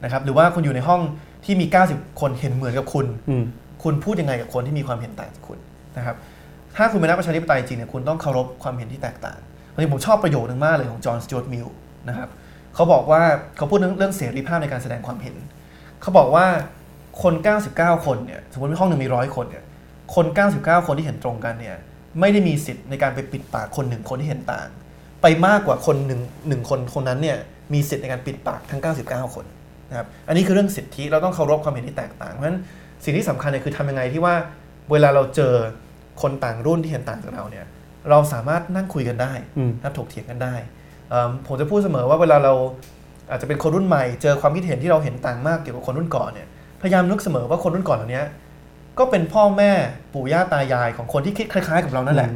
Speaker 2: นะครับ หรือว่าคุณอยู่ในห้องที่มี 90 คนเห็นเหมือนกับคุณ
Speaker 1: อืม
Speaker 2: คุณพูดยังไงกับคนที่มีความเห็นต่างจากคุณนะครับ ถ้าคุณเป็นนักประชาธิปไตยจริงเนี่ยคุณต้องเคารพความเห็นที่แตกต่างวันนี้ผมชอบประโยชน์หนึ่งมากเลยของจอห์นสจวตมิลนะครับเขาบอกว่าเขาพูดเรื่องเสรีภาพในการแสดงความเห็น เขาบอกว่าคน 99 คนเนี่ยสมมติว่าห้องหนึ่งมีร้อยคนเนี่ยคน 99 คนที่เห็นตรงกันเนี่ยไม่ได้มีสิทธิ์ในการไปปิดปากคนหนึ่งคนที่เห็นต่าง ไปมากกว่าคนหนึ่งหนึ่งคนคนนั้นเนี่ยมีสิทธิ์ในการปิดปากทั้ง 99 คนนะครับอันนี้คือเรื่องสิทธิเราต้องเคารพความเห็นที่แตกต่างเพราะฉะนั้นสิ่งที่สำคัญเนี่ยคือทำยังไงที่ว่าเวลาเราเจอ คนต่างรุ่นที่เห็นต่างจากเราเนี่ยเราสามารถนั่งคุยกันได้
Speaker 1: อืม
Speaker 2: นะครับถกเถียงกันได้เอิ่มผมจะพูดเสมอว่าเวลาเราอาจจะเป็นคนรุ่นใหม่เจอความคิดเห็นที่เราเห็นต่างมากเกี่ยวกับคนรุ่นก่อนเนี่ยพยายามนึกเสมอว่าคนรุ่นก่อนเหล่านี้ก็เป็นพ่อแม่ปู่ย่าตายายของคนที่คิดคล้าย ๆ กับเรานั่นแหละ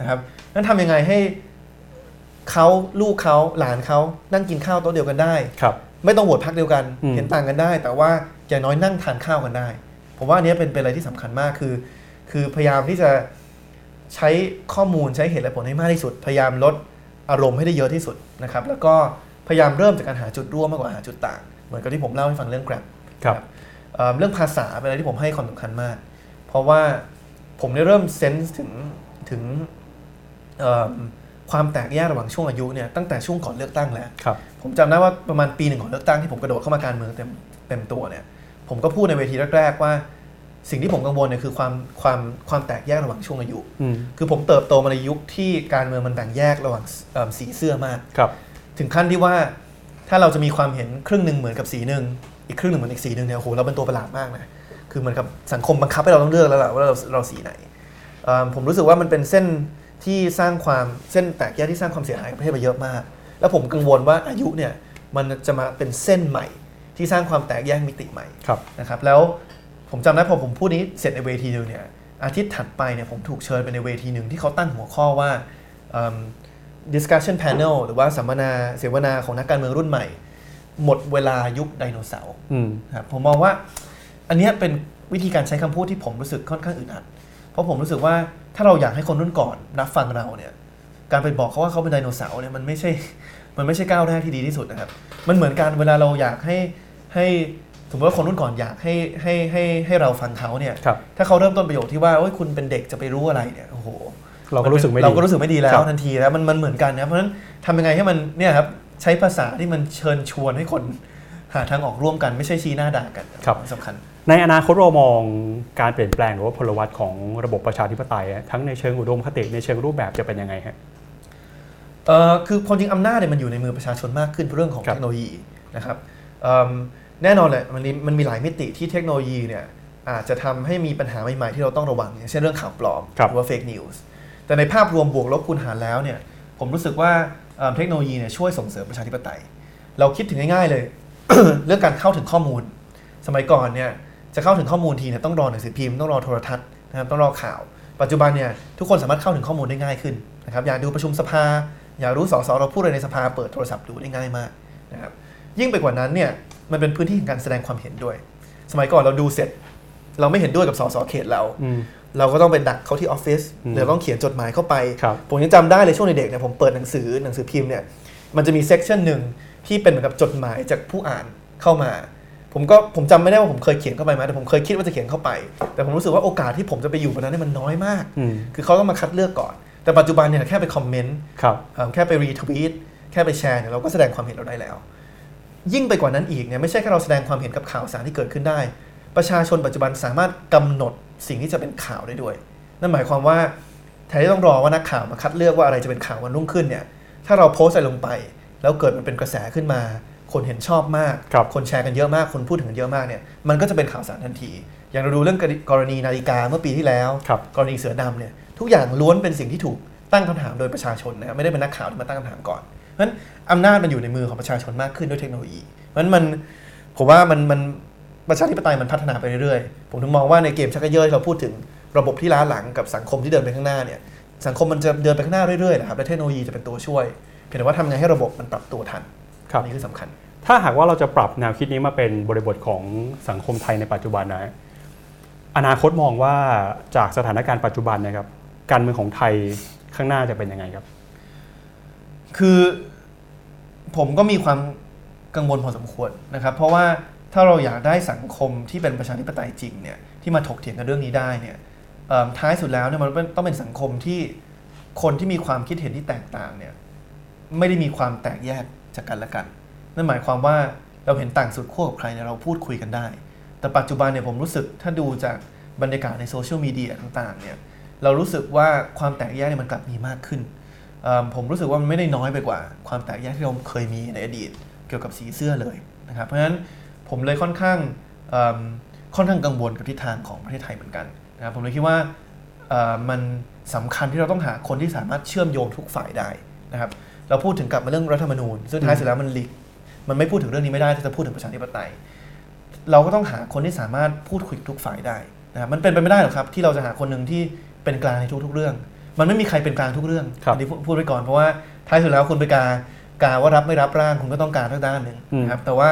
Speaker 2: นะครับนั้นทำยังไงให้เขาลูกเขาหลานเขานั่งกินข้าวโต๊ะเดียวกันได้
Speaker 1: ครับ
Speaker 2: ไม่ต้องโหวตพรรคเดียวกัน
Speaker 1: อืม
Speaker 2: เห็นต่างกันได้ แต่ว่าอย่างน้อยนั่งทานข้าวกันได้ ผมว่าอันเนี้ยเป็นเป็นอะไรที่สำคัญมากคือ คือพยายามที่จะใช้ข้อมูลใช้เหตุและผลให้มากที่สุด พยายามลดอารมณ์ให้ได้เยอะที่สุดนะครับ แล้วก็พยายามเริ่มจากการหาจุดร่วมมากกว่าหาจุดต่าง เหมือนกับที่ผมเล่าให้ฟังเรื่อง Grab
Speaker 1: ครับ
Speaker 2: เอ่อเรื่องภาษาเป็นอะไรที่ผมให้ความสำคัญมาก เพราะว่าผมได้เริ่มเซนส์ถึงถึงเอิ่มความแตกแยกระหว่างช่วงอายุเนี่ยตั้งแต่ช่วงก่อนเลือกตั้งแล้ว
Speaker 1: ครับ
Speaker 2: ผมจำได้ว่าประมาณปีหนึ่งของเลือกตั้งที่ผมกระโดดเข้ามาการเมืองเต็มเต็มตัวเนี่ยผมก็พูดในเวทีแรกๆว่า สิ่งที่ผมกังวลเนี่ยคือความความความแตกแยกระหว่างช่วงอายุ
Speaker 1: อืม
Speaker 2: คือผมเติบโตมาในยุคที่การเมืองมันแบ่งแยกระหว่างเอิ่มสีเสื้อมาก
Speaker 1: ครับ
Speaker 2: ถึงขั้นที่ว่าถ้าเราจะมีความเห็นครึ่งหนึ่งเหมือนกับสีหนึ่งอีกครึ่งหนึ่งเหมือนอีกสีหนึ่งเนี่ยโอ้โหเราเป็นตัวประหลาดมากนะคือเหมือนกับสังคมบังคับให้เราต้องเลือกแล้วล่ะว่าเราเราสีไหนเอิ่มผมรู้สึกว่ามันเป็นเส้นที่สร้างความเส้นแตกแยกที่สร้างความเสียหายกับประเทศไปเยอะมาก แล้วผมกังวลว่าอายุเนี่ยมันจะมาเป็นเส้นใหม่ที่สร้างความแตกแยกมิติใหม่
Speaker 1: ครับ
Speaker 2: นะครับแล้ว ผมจำได้พอผมพูดนี้เสร็จในเวทีหนึงเนี่ยอาทิตย์ถัดไปเนี่ยผมถูกเชิญไปในเวทีหนึ่งที่เขาตั้งหัวข้อว่าเอิ่ม discussion panel หรือว่าสัมมนาเสวนาของนักการเมืองรุ่นใหม่ หมดเวลายุคไดโนเสาร์
Speaker 1: อืม
Speaker 2: นะครับผมมองว่าอันเนี้ยเป็นวิธีการใช้คำพูดที่ผมรู้สึกค่อนข้างอึดอัด เพราะผมรู้สึกว่าถ้าเราอยากให้คนรุ่นก่อนรับฟังเราเนี่ยการไปบอกเขาว่าเขาเป็นไดโนเสาร์เนี่ยมันไม่ใช่มันไม่ใช่ก้าวแรกที่ดีที่สุดนะครับ มันเหมือนกันเวลาเราอยากให้ให้ส มมติว่าคนรุ่นก่อนอยากให้ให้ให้ให้เราฟังเขาเนี่ย
Speaker 1: ครับ
Speaker 2: ถ้าเขาเริ่มต้นประโยคที่ว่าโอ้ยคุณเป็นเด็กจะไปรู้อะไรเนี่ยโอ้โห
Speaker 1: เราก็รู้สึกไม่ดี
Speaker 2: เราก็รู้สึกไม่ดีแล้
Speaker 1: ครั
Speaker 2: ว
Speaker 1: บ
Speaker 2: ทันทีแล้วมันมันเหมือนกันนะเพราะฉะนั้นทำยังไงให้มันเนี่ยครับใช้ภาษาที่มันเชิญชวนให้คนหาทางออกร่วมกันไม่ใช่ชี้หน้าด่ากัน
Speaker 1: ครับ
Speaker 2: สำคัญ
Speaker 1: ในอนาคตเรามองการเปลี่ยนแปลงหรือว่าพลวัตของระบบประชาธิปไตยอะทั้งในเชิงอุดมคติในเชิงรูปแบบจะเป็นยังไงฮะ
Speaker 2: เอ่อคือความจริงอำนาจเนี่ยมันอยู่ในมือประชาชนมากขึ้นเพราะเรื่องของ
Speaker 1: ครับ
Speaker 2: เทคโนโลยีนะครับเอิ่ม แน่นอนแหละมันมีมันมีหลายมิติที่เทคโนโลยีเนี่ยอาจจะทำให้มีปัญหาใหม่ๆที่เราต้องระวังอย่างเช่นเรื่องข่าวปลอม
Speaker 1: ครับ
Speaker 2: หรือว่า fake news แต่ในภาพรวมบวกลบคูณหารแล้วเนี่ยผมรู้สึกว่าเอิ่มเทคโนโลยีเนี่ยช่วยส่งเสริมประชาธิปไตย เราคิดถึงง่ายๆเลย เรื่องการเข้าถึงข้อมูล สมัยก่อนเนี่ยจะเข้าถึงข้อมูลทีเนี่ยต้องรอหนังสือพิมพ์ต้องรอโทรทัศน์นะครับต้องรอข่าว ปัจจุบันเนี่ยทุกคนสามารถเข้าถึงข้อมูลได้ง่ายขึ้นนะครับอยากดูประชุมสภา อยากรู้สสเราพูดอะไรในสภาเปิดโทรศัพท์ดูได้ง่ายมากนะครับยิ่งไปกว่านั้นเนี่ย มันเป็นพื้นที่แห่งการแสดงความเห็นด้วย สมัยก่อนเราดูเสร็จ เราไม่เห็นด้วยกับสสเขตเรา
Speaker 1: อืม
Speaker 2: เราก็ต้องไปดักเขาที่ออฟฟิศ
Speaker 1: อืม
Speaker 2: หรือต้องเขียนจดหมายเข้าไป
Speaker 1: ครับ
Speaker 2: ผมยังจำได้เลยช่วงเด็กๆเนี่ยผมเปิดหนังสือหนังสือพิมพ์เนี่ยมันจะมีเซกชันหนึ่งที่เป็นเหมือนกับจดหมายจากผู้อ่านเข้ามา ผมก็ผมจำไม่ได้ว่าผมเคยเขียนเข้าไปไหมแต่ผมเคยคิดว่าจะเขียนเข้าไป แต่ผมรู้สึกว่าโอกาสที่ผมจะไปอยู่บนนั้นเนยมันน้อยมาก
Speaker 1: อืม
Speaker 2: คือเขาต้องมาคัดเลือกก่อน แต่ปัจจุบันเนี่ยแค่ไปคอมเมนต์
Speaker 1: ครับ
Speaker 2: เอ่อแค่ไปรีทวีตแค่ไปแชร์เนี่ยเราก็แสดงความเห็นเราได้แล้ว ยิ่งไปกว่านั้นอีกเนี่ยไม่ใช่แค่เราแสดงความเห็นกับข่าวสารที่เกิดขึ้นได้ ประชาชนปัจจุบันสามารถกำหนดสิ่งที่จะเป็นข่าวได้ด้วย นั่นหมายความว่าแทนที่ต้องรอว่านักข่าวมาคัดเลือกว่าอะไรจะเป็นข่าววันรุ่งขึ้นเนี่ยถ้าเราโพสต์อะไรลงไป แล้วเกิดมันเป็นกระแสขึ้นมา คนเห็นชอบมาก
Speaker 1: ครับ
Speaker 2: คนแชร์กันเยอะมาก คนพูดถึงกันเยอะมากเนี่ยมันก็จะเป็นข่าวสารทันที อย่างเราดูเรื่องกรณีนาฬิกาเมื่อปีที่แล้ว
Speaker 1: ครับ
Speaker 2: กรณีเสือดำเนี่ยทุกอย่างล้วนเป็นสิ่งที่ถูกตั้งคำถามโดยประชาชนนะครับไม่ได้เป็นนักข่าวที่มาตั้งคำถามก่อน เพราะฉะนั้นอำนาจมันอยู่ในมือของประชาชนมากขึ้นด้วยเทคโนโลยี เพราะฉะนั้นมันผมว่ามันมันประชาธิปไตยมันพัฒนาไปเรื่อยๆ ผมถึงมองว่าในเกมชักกระเยอะที่เราพูดถึงระบบที่ล้าหลังกับสังคมที่เดินไปข้างหน้าเนี่ยสังคมมันจะเดินไปข้างหน้าเรื่อยๆนะครับและเทคโนโลยีจะเป็นตัวช่วย เพียงแต่ว่าทำไงให้ระบบมันปรับตัวทัน
Speaker 1: ครับ
Speaker 2: อันนี่คือสำคัญ
Speaker 1: ถ้าหากว่าเราจะปรับแนวคิดนี้มาเป็นบริบทของสังคมไทยในปัจจุบันนะฮะอนาคตมองว่าจากสถานการณ์ปัจจุบันนะครับการเมืองของไทยข้างหน้าจะเป็นยังไงครับ
Speaker 2: คือผมก็มีความกังวลพอสมควรนะครับ เพราะว่าถ้าเราอยากได้สังคมที่เป็นประชาธิปไตยจริงเนี่ยที่มาถกเถียงกันเรื่องนี้ได้เนี่ยท้ายสุดแล้วเนี่ยมันต้องเป็นสังคมที่คนที่มีความคิดเห็นที่แตกต่างเนี่ยไม่ได้มีความแตกแยกจากกันและกัน นั่นหมายความว่าเราเห็นต่างสุดขั้วกับใครเนี่ยเราพูดคุยกันได้ แต่ปัจจุบันเนี่ยผมรู้สึกถ้าดูจากบรรยากาศในโซเชียลมีเดียต่างๆเนี่ยเรารู้สึกว่าความแตกแยกเนี่ยมันกลับมีมากขึ้น ผมรู้สึกว่ามันไม่ได้น้อยไปกว่า ความแตกแยกที่เราเคยมีในอดีต เกี่ยวกับสีเสื้อเลยนะครับเพราะฉะนั้นผมเลยค่อนข้างค่อนข้างกังวลกับทิศทางของประเทศไทยเหมือนกันนะครับผมเลยคิดว่ามันสำคัญที่เราต้องหาคนที่สามารถเชื่อมโยงทุกฝ่ายได้นะครับเราพูดถึงกลับมาเรื่องรัฐธรรมนูญซึ่งท้ายสุดแล้วมันลิกมันไม่พูดถึงเรื่องนี้ไม่ได้ถ้าจะพูดถึงประชาธิปไตย เราก็ต้องหาคนที่สามารถพูดคุยทุกฝ่ายได้นะครับมันเป็นไปไม่ได้หรอกครับที่เราจะหาคนหนึ่งที่เป็นกลางในทุกๆเรื่อง มันไม่มีใครเป็นกลางทุกเรื่อง
Speaker 1: ครับ
Speaker 2: อันนี้พูดพูดไว้ก่อนเพราะว่าท้ายสุดแล้วคุณไปกากาว่ารับไม่รับร่างคุณก็ต้องการทั้งด้านหนึ่งนะครับแต่ว่า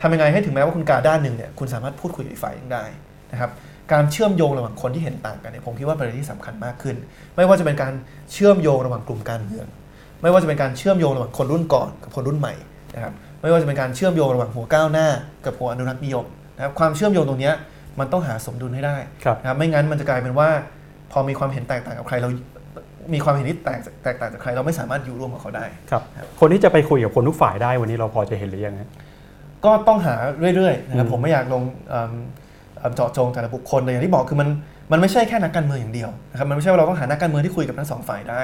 Speaker 2: ทำยังไงให้ถึงแม้ว่าคุณกาด้านหนึ่งเนี่ยคุณสามารถพูดคุยกับอีกฝ่ายหนึ่งได้นะครับการเชื่อมโยงระหว่างคนที่เห็นต่างกันเนี่ยผมคิดว่าเป็นอะไรที่สำคัญมากขึ้น ไม่ว่าจะเป็นการเชื่อมโยงระหว่างกลุ่มการเมือง ไม่ว่าจะเป็นการเชื่อมโยงระหว่างคนรุ่นก่อนกับคนรุ่นใหม่นะครับไม่ว่าจะเป็นการเชื่อมโยงระหว่างหัวก้าวหน้า กับหัวอนุรักษ์นิยมนะครับความเชื่อมโยงตรงเนี้ยมันต้องหาสมดุลให้ได้
Speaker 1: ครับ
Speaker 2: นะครับไม่งั้นมันจะกลายเป็นว่า พอมีความเห็นแตกต่างกับใครเรา มีความเห็นที่แตกแตกต่างจากใครเราไม่สามารถอยู่ร่วมกับเขาได้
Speaker 1: ครับ
Speaker 2: ครับ
Speaker 1: คนที่จะไปคุยกับคนทุกฝ่ายได้วันนี้เราพอจะเห็นหรือยังฮะ
Speaker 2: ก็ต้องหาเรื่อยๆนะครับ
Speaker 1: อืม
Speaker 2: ผมไม่อยากลงเอิ่มเอิ่มเจาะจงแต่ละบุคคลแต่อย่างที่บอกคือมันมันไม่ใช่แค่นักการเมืองอย่างเดียวนะครับมันไม่ใช่ว่าเราต้องหานักการเมืองที่คุยกับทั้งสองฝ่ายได้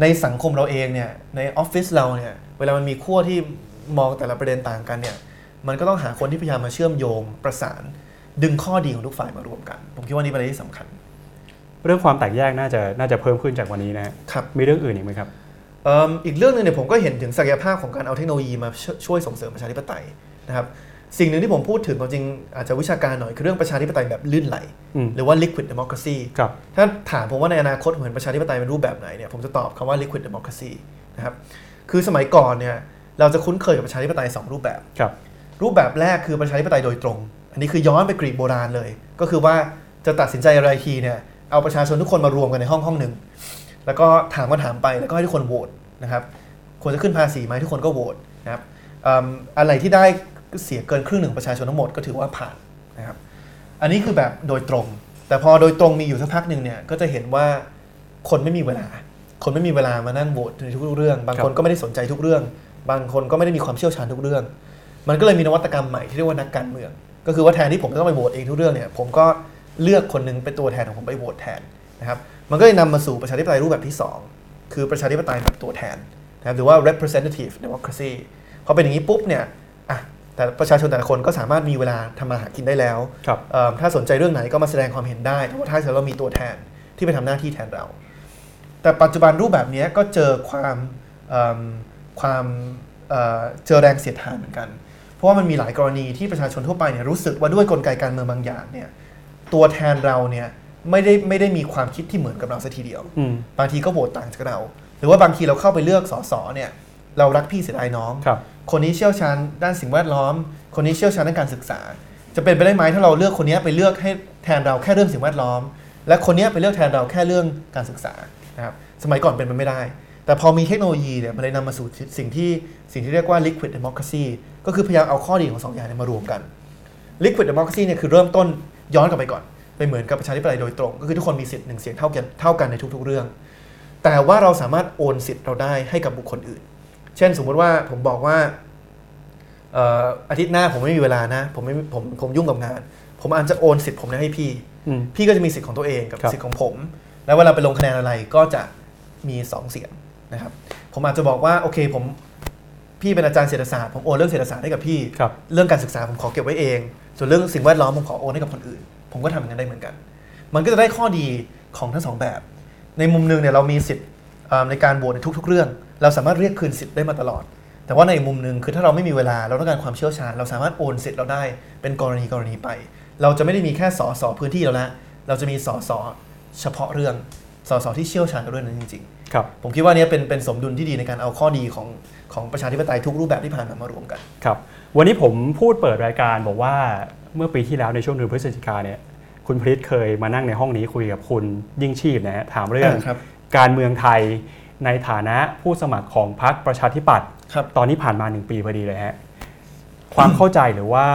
Speaker 2: ในสังคมเราเองเนี่ยในออฟฟิศเราเนี่ยเวลามันมีขั้วที่มองแต่ละประเด็นต่างกันเนี่ยมันก็ต้องหาคนที่พยายามมาเชื่อมโยงประสาน ดึงข้อดีของทุกฝ่ายมารวมกัน ผมคิดว่านี่เป็นอะไรที่สำคัญ
Speaker 1: เรื่องความแตกแยกน่าจะน่าจะเพิ่มขึ้นจากวันนี้นะฮะ
Speaker 2: ครับ
Speaker 1: มีเรื่องอื่นอีกไหมครับ
Speaker 2: เอิ่มอีกเรื่องหนึงเนี่ยผมก็เห็นถึงศักยภาพของการเอาเทคโนโลยีมาช่วยช่วยส่งเสริมประชาธิปไตยนะครับสิ่งหนึ่งที่ผมพูดถึงความจริงอาจจะวิชาการหน่อยคือเรื่องประชาธิปไตยแบบลื่นไหล
Speaker 1: อืม
Speaker 2: หรือว่า liquid democracy
Speaker 1: ครับ
Speaker 2: ถ้าถามผมว่าในอนาคตเหมือนประชาธิปไตยเป็นรูปแบบไหนเนี่ยผมจะตอบคำว่า liquid democracy นะครับคือสมัยก่อนเนี่ยเราจะคุ้นเคยกับประชาธิปไตยสองรูปแบบ
Speaker 1: ครับ
Speaker 2: รูปแบบแรกคือประชาธิปไตยโดยตรง อันนี้คือย้อนไปกรีกโบราณเลย ก็คือว่าจะตัดสินใจอะไรทีเนี่ย เอาประชาชนทุกคนมารวมกันในห้องห้องหนึ่งแล้วก็ถามก็ถามไปแล้วก็ให้ทุกคนโหวตนะครับควรจะขึ้นภาษีไหมทุกคนก็โหวตนะครับอะไรที่ได้เสียเกินครึ่งหนึ่งประชาชนทั้งหมดก็ถือว่าผ่านนะครับอันนี้คือแบบโดยตรง แต่พอโดยตรงมีอยู่สักพักหนึ่งเนี่ยก็จะเห็นว่าคนไม่มีเวลา คนไม่มีเวลามานั่งโหวตในทุกเรื่อง บางคนก็ไม่ได้สนใจทุกเรื่อง บางคนก็ไม่ได้มีความเชี่ยวชาญทุกเรื่อง มันก็เลยมีนวัตกรรมใหม่ที่เรียกว่านักการเมือง ก็คือว่าแทนที่ผมจะต้องไปโหวตเองทุกเรื่องเนี่ยผมก็ เลือกคนหนึงเป็นตัวแทนของผมไปโหวตแทนนะครับมันก็เลยนำมาสู่ประชาธิปไตยรูปแบบที่ 2 คือประชาธิปไตยแบบตัวแทนนะครับหรือว่า representative democracy พอเป็นอย่างนี้ปุ๊บเนี่ยอะแต่ประชาชนแต่ละคนก็สามารถมีเวลาทำมาหากินได้แล้ว
Speaker 1: ครับ
Speaker 2: เอิ่มถ้าสนใจเรื่องไหนก็มาแสดงความเห็นได้แต่ว่าท้ายสุดเรามีตัวแทนที่ไปทำหน้าที่แทนเรา แต่ปัจจุบันรูปแบบนี้ก็เจอความเอิ่มความเอ่อเจอแรงเสียดทานเหมือนกัน เพราะว่ามันมีหลายกรณีที่ประชาชนทั่วไปเนี่ยรู้สึกว่าด้วยกลไกการเมืองบางอย่างเนี่ย ตัวแทนเราเนี่ยไม่ได้ไม่ได้มีความคิดที่เหมือนกับเราสักทีเดียว
Speaker 1: อืม
Speaker 2: บางทีก็โหวตต่างจากเรา หรือว่าบางทีเราเข้าไปเลือกสสเนี่ยเรารักพี่เสียดายน้อง
Speaker 1: ครับ
Speaker 2: คนนี้เชี่ยวชาญด้านสิ่งแวดล้อม คนนี้เชี่ยวชาญด้านการศึกษา จะเป็นไปได้ไหมถ้าเราเลือกคนนี้ไปเลือกให้แทนเราแค่เรื่องสิ่งแวดล้อม และคนนี้ไปเลือกแทนเราแค่เรื่องการศึกษานะครับสมัยก่อนเป็นไปไม่ได้ แต่พอมีเทคโนโลยีเนี่ยมันเลยนำมาสู่สิ่งที่สิ่งที่เรียกว่า liquid democracy ก็คือพยายามเอาข้อดีของสองอย่างเนยมารวมกัน liquid democracy เนี่ยคือเริ่มต้น ย้อนกลับไปก่อนไปเหมือนกับประชาธิปไตยโดยตรง ก็คือทุกคนมีสิทธิ์หนึ่งเสียงเท่ากันเท่ากันในทุก ๆ เรื่อง แต่ว่าเราสามารถโอนสิทธิ์เราได้ให้กับบุคคลอื่น เช่นสมมุติว่าผมบอกว่าเอ่ออาทิตย์หน้าผมไม่มีเวลานะผมไม่ผมผมยุ่งกับงาน ผมอาจจะโอนสิทธิ์ผมเนี่ยให้พี่
Speaker 1: อืม
Speaker 2: พี่ก็จะมีสิทธิ์ของตัวเองกับ
Speaker 1: ครับ
Speaker 2: สิทธิ์ของผม แล้วเวลาไปลงคะแนนอะไรก็จะมี 2 เสียงนะครับผมอาจจะบอกว่าโอเคผม พี่เป็นอาจารย์เศรษฐศาสตร์ผมโอนเรื่องเศรษฐศาสตร์ให้กับพี่
Speaker 1: ครับ
Speaker 2: เรื่องการศึกษาผมขอเก็บไว้เอง ส่วนเรื่องสิ่งแวดล้อมผมขอโอนให้กับคนอื่น ผมก็ทำอย่างนั้นได้เหมือนกัน มันก็จะได้ข้อดีของทั้งสองแบบ ในมุมหนึงเนี่ยเรามีสิทธิ์เอ่อในการโหวตในทุก ๆ เรื่อง เราสามารถเรียกคืนสิทธิ์ได้มาตลอด แต่ว่าในมุมหนึงคือถ้าเราไม่มีเวลาเราต้องการความเชี่ยวชาญ เราสามารถโอนสิทธิ์เราได้เป็นกรณีกรณีไป เราจะไม่ได้มีแค่สอสอพื้นที่เราละเราจะมีสอสอเฉพาะเรื่องสอสอที่เชี่ยวชาญกับเรื่องนั้นจริง
Speaker 1: ครับ
Speaker 2: ๆผมคิดว่าเนี้เป็นเป็นสมดุลที่ดีในการเอาข้อดีของของประชาธิปไตยทุกรูปแบบที่ผ่านมามารวมกัน
Speaker 1: ครับวันนี้ผมพูดเปิดรายการบอกว่าเมื่อปีที่แล้วในช่วงเดือนพฤศจิกาเนี่ยคุณพริษเคยมานั่งในห้องนี้คุยกับคุณยิ่งชีพนะฮะถามเรื่อง
Speaker 2: อ่าครับ
Speaker 1: การเมืองไทยในฐานะผู้สมัครของพรรคประชาธิปัตย์
Speaker 2: ครับ
Speaker 1: ตอนนี้ผ่านมาหนึ่งปีพอดีเลยฮะความเข้าใจหรือว่า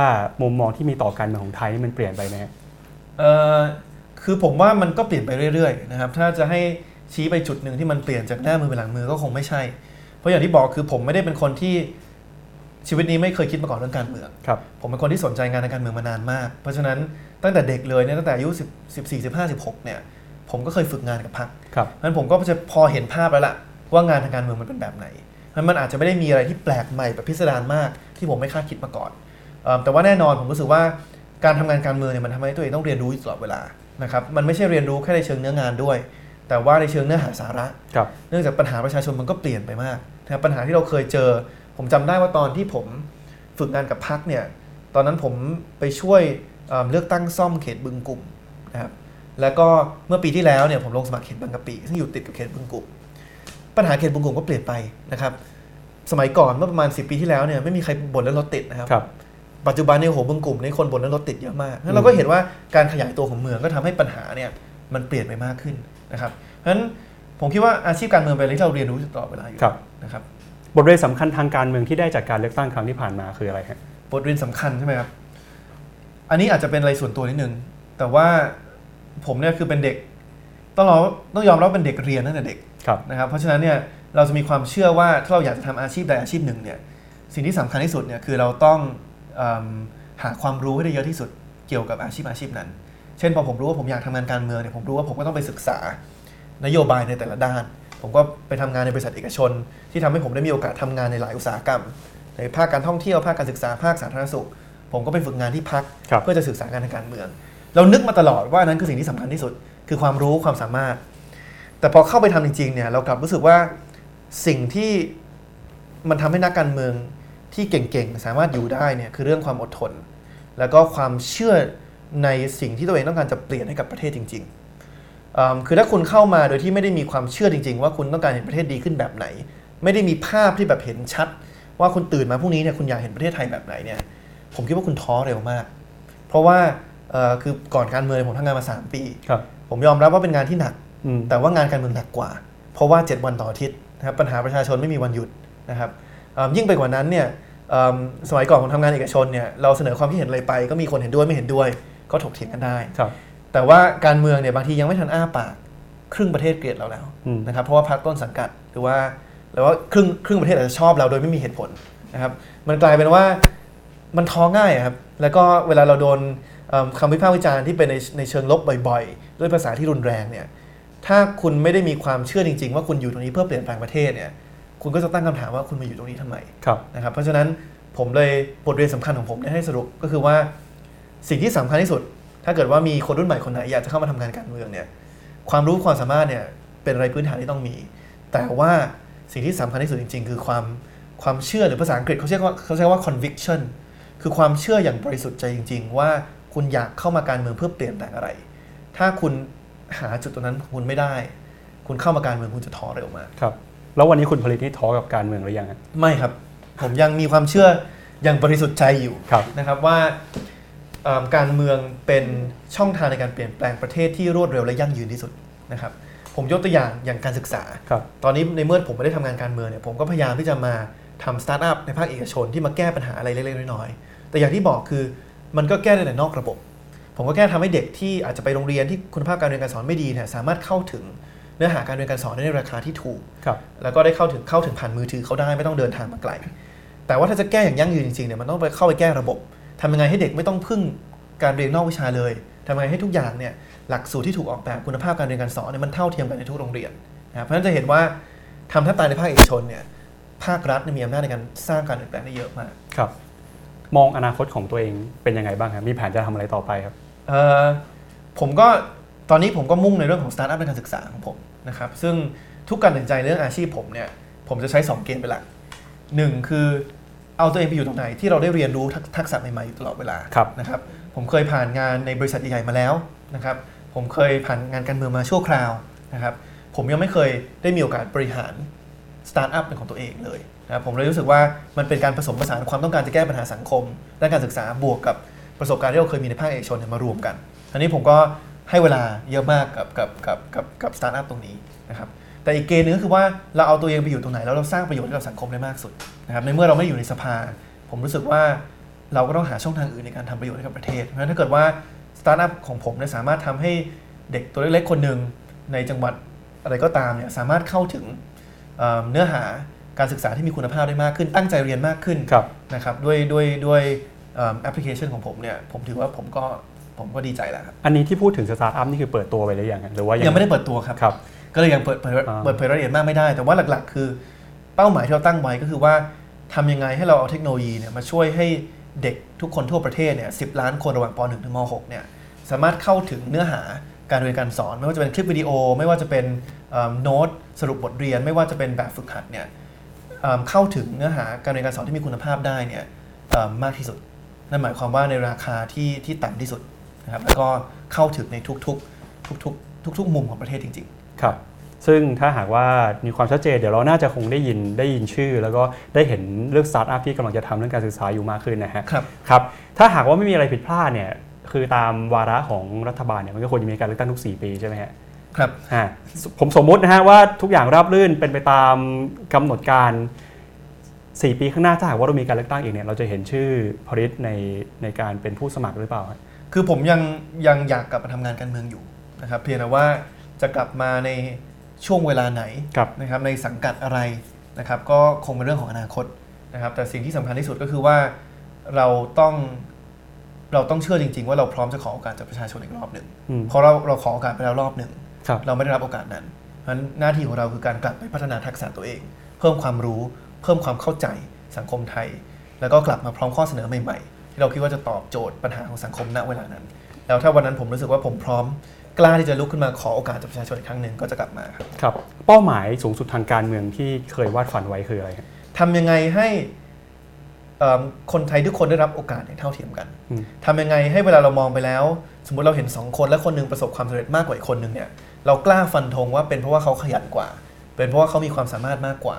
Speaker 1: มุมมองที่มีต่อการเมืองของไทยนี่มันเปลี่ยนไปไหมฮะ
Speaker 2: เอ่อคือผมว่ามันก็เปลี่ยนไปเรื่อยๆนะครับถ้าจะให้ ชี้ไปจุดหนึ่งที่มันเปลี่ยนจากหน้ามือไปหลังมือก็คงไม่ใช่ เพราะอย่างที่บอกคือผมไม่ได้เป็นคนที่ชีวิตนี้ไม่เคยคิดมาก่อนเรื่องการเมือง
Speaker 1: ครับ
Speaker 2: ผมเป็นคนที่สนใจงานทางการเมืองมานานมาก เพราะฉะนั้นตั้งแต่เด็กเลยเนี่ยตั้งแต่อายุ10 14 15 16เนี่ยผมก็เคยฝึกงานกับพรรค
Speaker 1: ครับ
Speaker 2: เพราะฉะนั้นผมก็จะพอเห็นภาพแล้วล่ะว่างานทางการเมืองมันเป็นแบบไหนเพราะฉะนั้นมันอาจจะไม่ได้มีอะไรที่แปลกใหม่แบบพิสดารมากที่ผมไม่คาดคิดมาก่อนเอิ่มแต่ว่าแน่นอนผมรู้สึกว่าการทำงานการเมืองเนี่ยมันทำให้ตัวเองต้องเรียนรู้อยู่ตลอดเวลานะครับ มันไม่ใช่เรียนรู้แค่ในเชิงเนื้องานด้วย แต่ว่าในเชิงเนื้อหาสาระ
Speaker 1: ครับ
Speaker 2: เนื่องจากปัญหาประชาชนมันก็เปลี่ยนไปมากนะครับปัญหาที่เราเคยเจอ ผมจำได้ว่าตอนที่ผมฝึกงานกับพักเนี่ยตอนนั้นผมไปช่วยเอ่อเลือกตั้งซ่อมเขตบึงกลุ่มนะครับแล้วก็เมื่อปีที่แล้วเนี่ยผมลงสมัครเขตบางกะปิซึ่งอยู่ติดกับเขตบึงกลุ่มปัญหาเขตบึงกลุ่มก็เปลี่ยนไปนะครับสมัยก่อนเมื่อประมาณ 10 ปีที่แล้วเนี่ยไม่มีใครบ่นเรื่องรถติดนะครับ
Speaker 1: ครับ
Speaker 2: ปัจจุบันเนี่ยโหบึงกลุ่มในคนบ่นเรื่องรถติดเยอะมากงั้นเราก็เห็นว่าการขยายตัวของเมืองก็ทำให้ปัญหาเนี่ยมันเปลี่ยนไปมากขึ้น นะครับเพราะฉะนั้นผมคิดว่าอาชีพการเมืองเป็นอะไรที่เราเรียนรู้อยู่ตลอดเวลาอยู่
Speaker 1: ครับ
Speaker 2: นะครับ
Speaker 1: บทเรียนสำคัญทางการเมืองที่ได้จากการเลือกตั้งครั้งที่ผ่านมาคืออะไรฮะ
Speaker 2: บทเรียนสำคัญใช่ไหมครับอันนี้อาจจะเป็นอะไรส่วนตัวนิดนึงแต่ว่าผมเนี่ยคือเป็นเด็กต้องรอต้องยอมรับว่าเป็นเด็กเรียนตั้งแต่เด็ก
Speaker 1: ครับ
Speaker 2: นะครับเพราะฉะนั้นเนี่ยเราจะมีความเชื่อว่าถ้าเราอยากจะทำอาชีพใดอาชีพหนึ่งเนี่ยสิ่งที่สำคัญที่สุดเนี่ยคือเราต้องเอิ่มหาความรู้ให้ได้เยอะที่สุดเกี่ยวกับอาชีพอาชีพนั้น เช่นพอผมรู้ว่าผมอยากทำงานการเมืองเนี่ยผมรู้ว่าผมก็ต้องไปศึกษานโยบายในแต่ละด้าน ผมผมก็ไปทำงานในบริษัทเอกชน ที่ทำให้ผมได้มีโอกาสทำงานในหลายอุตสาหกรรม ในภาคการท่องเที่ยวภาคการศึกษาภาคสาธารณสุข ผมก็ไปฝึกงานที่พัก
Speaker 1: ครับ
Speaker 2: เพื่อจะสื่อสารการทางการเมือง เรานึกมาตลอดว่าอันนั้นคือสิ่งที่สำคัญที่สุด คือความรู้ความสามารถ แต่พอเข้าไปทำจริงๆเนี่ยเรากลับรู้สึกว่าสิ่งที่มันทำให้นักการเมืองที่เก่งๆ สามารถอยู่ได้เนี่ยคือเรื่องความอดทน แล้วก็ความเชื่อ ในสิ่งที่ตัวเองต้องการจะเปลี่ยนให้กับประเทศจริงๆอืมคือถ้าคุณเข้ามาโดยที่ไม่ได้มีความเชื่อจริง ๆ ว่าคุณต้องการเห็นประเทศดีขึ้นแบบไหน ไม่ได้มีภาพที่แบบเห็นชัด ว่าคุณตื่นมาพรุ่งนี้เนี่ยคุณอยากเห็นประเทศไทยแบบไหนเนี่ย ผมคิดว่าคุณท้อเร็วมาก เพราะว่าเอ่อคือก่อนการเมืองผมทำงานมา 3 ปี
Speaker 1: ครับ
Speaker 2: ผมยอมรับว่าเป็นงานที่หนัก
Speaker 1: อืม
Speaker 2: แต่ว่างานการเมืองหนักกว่า เพราะว่า 7 วันต่ออาทิตย์นะครับปัญหาประชาชนไม่มีวันหยุดนะครับเอิ่มยิ่งไปกว่านั้นเนี่ยเอิ่มสมัยก่อนผมทำงานเอกชนเนี่ยเราเสนอความคิดเห็นอะไรไป ก็มีคนเห็นด้วยไม่เห็นด้วย ก็ถกเถียงกันได้
Speaker 1: ครับ
Speaker 2: แต่ว่าการเมืองเนี่ยบางทียังไม่ทันอ้าปาก ครึ่งประเทศเกลียดเราแล้ว
Speaker 1: อืม
Speaker 2: นะครับเพราะว่าพรรคต้นสังกัดหรือว่าหรือว่าครึ่งครึ่งประเทศอาจจะชอบเราโดยไม่มีเหตุผลนะครับ มันกลายเป็นว่ามันท้อง่ายอะครับแล้วก็เวลาเราโดนเอิ่มคำวิพากษ์วิจารณ์ที่เป็นในในเชิงลบบ่อยๆ ด้วยภาษาที่รุนแรงเนี่ยถ้าคุณไม่ได้มีความเชื่อจริง ๆ ว่าคุณอยู่ตรงนี้เพื่อเปลี่ยนแปลงประเทศเนี่ยคุณก็จะตั้งคำถามว่าคุณมาอยู่ตรงนี้ทำไม
Speaker 1: ครับ
Speaker 2: นะครับเพราะฉะนั้นผมเลยบทเรียนสำคัญของผมเนี่ยให้สรุปก็คือว่า สิ่งที่สำคัญที่สุด ถ้าเกิดว่ามีคนรุ่นใหม่คนไหนอยากจะเข้ามาทำงานการเมืองเนี่ยความรู้ความสามารถเนี่ยเป็นอะไรพื้นฐานที่ต้องมี แต่ว่าสิ่งที่สำคัญที่สุดจริง ๆ คือความความเชื่อหรือภาษาอังกฤษเขาใช้ว่าเขาใช้ว่า conviction คือความเชื่ออย่างบริสุทธิ์ใจจริง ๆ ว่าคุณอยากเข้ามาการเมืองเพื่อเปลี่ยนแปลงอะไร ถ้าคุณหาจุดตรงนั้นของคุณไม่ได้ คุณเข้ามาการเมืองคุณจะท้อเร็วมาก
Speaker 1: ครับ แล้ววันนี้คุณผลิตนี่ท้อกับการเมืองหรือยังฮะ
Speaker 2: ไม่ครับ ผมยังมีความเชื่ออย่างบริสุทธิ์ใจอยู่
Speaker 1: ครับ
Speaker 2: นะครับว่าเอิ่ม การเมืองเป็นช่องทางในการเปลี่ยนแปลงประเทศที่รวดเร็วและยั่งยืนที่สุดนะครับผมยกตัวอย่างอย่างการศึกษา
Speaker 1: ครับ
Speaker 2: ตอนนี้ในเมื่อผมไม่ได้ทำงานการเมืองเนี่ยผมก็พยายามที่จะมาทำสตาร์ทอัพในภาคเอกชนที่มาแก้ปัญหาอะไรเล็กๆน้อยๆแต่อย่างที่บอกคือมันก็แก้ได้แต่นอกระบบ ผมก็แค่ทำให้เด็กที่อาจจะไปโรงเรียนที่คุณภาพการเรียนการสอนไม่ดีเนี่ยสามารถเข้าถึงเนื้อหาการเรียนการสอนได้ในราคาที่ถูก
Speaker 1: ครับ
Speaker 2: แล้วก็ได้เข้าถึงเข้าถึงผ่านมือถือเขาได้ไม่ต้องเดินทางมาไกล แต่ว่าถ้าจะแก้อย่างยั่งยืนจริงๆเนี่ยมันต้องไปเข้าไปแก้ระบบ ทำยังไงให้เด็กไม่ต้องพึ่งการเรียนนอกวิชาเลยทำยังไงให้ทุกอย่างเนี่ยหลักสูตรที่ถูกออกแบบคุณภาพการเรียนการสอนเนี่ยมันเท่าเทียมกันในทุกโรงเรียนนะครับเพราะฉะนั้นจะเห็นว่าทำแทบตายในภาคเอกชนเนี่ยภาครัฐเนี่ยมีอำนาจในการสร้างการเปลี่ยนแปลงได้เยอะมาก
Speaker 1: ครับ มองอนาคตของตัวเองเป็นยังไงบ้างครับมีแผนจะทำอะไรต่อไปครับ
Speaker 2: เอ่อผมก็ตอนนี้ผมก็มุ่งในเรื่องของสตาร์ทอัพในการศึกษาของผมนะครับซึ่งทุกการตัดสินใจเรื่องอาชีพผมเนี่ยผมจะใช้ 2 เกณฑ์เป็นหลักหนึ่งคือ เอาตัวเองไปอยู่ตรงไหนที่เราได้เรียนรู้ทักทักษะใหม่ๆอยู่ตลอดเวลา
Speaker 1: ครับ
Speaker 2: นะครับ ผมเคยผ่านงานในบริษัทใหญ่ๆมาแล้วนะครับ ผมเคยผ่านงานการเมืองมาชั่วคราวนะครับ ผมยังไม่เคยได้มีโอกาสบริหารสตาร์ทอัพเป็นของตัวเองเลยนะครับผมเลยรู้สึกว่ามันเป็นการผสมผสานความต้องการจะแก้ปัญหาสังคมด้านการศึกษาบวกกับประสบการณ์ที่เราเคยมีในภาคเอกชนเนี่ยมารวมกันอันนี้ผมก็ให้เวลาเยอะมากกับกับกับกับกับสตาร์ทอัพตรงนี้นะครับ แต่อีกเกณฑ์หนึงก็คือว่าเราเอาตัวเองไปอยู่ตรงไหนแล้วเราสร้างประโยชน์ให้กับสังคมได้มากสุดนะครับในเมื่อเราไม่ได้อยู่ในสภา ผมรู้สึกว่าเราก็ต้องหาช่องทางอื่นในการทำประโยชน์ให้กับประเทศเพราะฉะนั้นถ้าเกิดว่าสตาร์ทอัพของผมเนี่ยสามารถทำให้เด็กตัวเล็กๆคนหนึ่งในจังหวัดอะไรก็ตามเนี่ยสามารถเข้าถึงเอ่อเนื้อหาการศึกษาที่มีคุณภาพได้มากขึ้น ตั้งใจเรียนมากขึ้น
Speaker 1: ครับ
Speaker 2: นะครับด้วยด้วยด้วยแอปพลิเคชันของผมเนี่ยผมถือว่าผมก็ผมก็ดีใจแล้วครับ
Speaker 1: อันนี้ที่พูดถึงสตาร์ทอัพนี่คือเปิดตัวไปหรือยังฮะหรือว่า
Speaker 2: ยั
Speaker 1: ง
Speaker 2: ไม่ได้เปิดตัวครับ
Speaker 1: ครับ
Speaker 2: ก็เลยยังเปิดเผย
Speaker 1: อ่า
Speaker 2: เปิดเผยรายละเอียดมากไม่ได้ แต่ว่าหลักๆ คือ เป้าหมายที่เราตั้งไว้ก็คือว่าทำยังไงให้เราเอาเทคโนโลยีเนี่ยมาช่วยให้เด็กทุกคนทั่วประเทศเนี่ยสิบล้านคนระหว่างป .1 ถึงม .6 เนี่ยสามารถเข้าถึงเนื้อหาการเรียนการสอน ไม่ว่าจะเป็นคลิปวิดีโอ ไม่ว่าจะเป็นเอิ่มโน้ตสรุปบทเรียน ไม่ว่าจะเป็นแบบฝึกหัดเนี่ยเอิ่มเข้าถึงเนื้อหาการเรียนการสอนที่มีคุณภาพได้เนี่ยเอิ่มมากที่สุด นั่นหมายความว่าในราคาที่ที่ต่ำที่สุดนะครับแล้วก็เข้าถึงในทุกๆทุกๆทุกๆมุมของประเทศจริงๆ
Speaker 1: ครับซึ่งถ้าหากว่ามีความชัดเจนเดี๋ยวเราน่าจะคงได้ยินได้ยินชื่อ แล้วก็ได้เห็นเรื่องสตาร์ทอัพที่กำลังจะทำเรื่องการศึกษาอยู่มากขึ้นนะฮะ
Speaker 2: ครับ
Speaker 1: ครับถ้าหากว่าไม่มีอะไรผิดพลาดเนี่ยคือตามวาระของรัฐบาลเนี่ยมันก็ควรจะมีการเลือกตั้งทุก 4 ปีใช่ไหมฮะ
Speaker 2: ครับ
Speaker 1: อ่าผมสมมุตินะฮะว่าทุกอย่างราบรื่นเป็นไปตามกำหนดการ 4 ปีข้างหน้าถ้าหากว่าเรามีการเลือกตั้งอีกเนี่ยเราจะเห็นชื่อพริตในในการเป็นผู้สมัครหรือเปล่าฮะ
Speaker 2: คือผมยังยังอยากกลับมาทำงานการเมืองอยู่นะครับเพียงแต่ว่า จะกลับมาในช่วงเวลาไหน
Speaker 1: ครับ
Speaker 2: นะครับในสังกัดอะไรนะครับ ก็คงเป็นเรื่องของอนาคตนะครับ แต่สิ่งที่สำคัญที่สุดก็คือว่าเราต้องเราต้องเชื่อจริง ๆ ว่าเราพร้อมจะขอโอกาสจากประชาชนอีกรอบหนึ่ง
Speaker 1: อืม
Speaker 2: เพราะเราเราขอโอกาสไปแล้วรอบหนึ่ง
Speaker 1: ครับ
Speaker 2: เราไม่ได้รับโอกาสนั้นเพราะฉะนั้นหน้าที่ของเราคือการกลับไปพัฒนาทักษะตัวเอง เพิ่มความรู้ เพิ่มความเข้าใจสังคมไทย แล้วก็กลับมาพร้อมข้อเสนอใหม่ๆที่เราคิดว่าจะตอบโจทย์ปัญหาของสังคมณเวลานั้น แล้วถ้าวันนั้นผมรู้สึกว่าผมพร้อม กล้าที่จะลุกขึ้นมาขอโอกาสจากประชาชนอีกครั้งหนึ่งก็จะกลับมาครับ
Speaker 1: ครับ เป้าหมายสูงสุดทางการเมืองที่เคยวาดฝันไว้คืออะไรครับ
Speaker 2: ทำยังไงให้เอิ่มคนไทยทุกคนได้รับโอกาสอย่างเท่าเทียมกัน
Speaker 1: อืม
Speaker 2: ทำยังไงให้เวลาเรามองไปแล้ว สมมติเราเห็น2คนและคนหนึงประสบความสำเร็จมากกว่าอีกคนหนึ่งเนี่ยเรากล้าฟันธงว่าเป็นเพราะว่าเขาขยันกว่า เป็นเพราะว่าเขามีความสามารถมากกว่า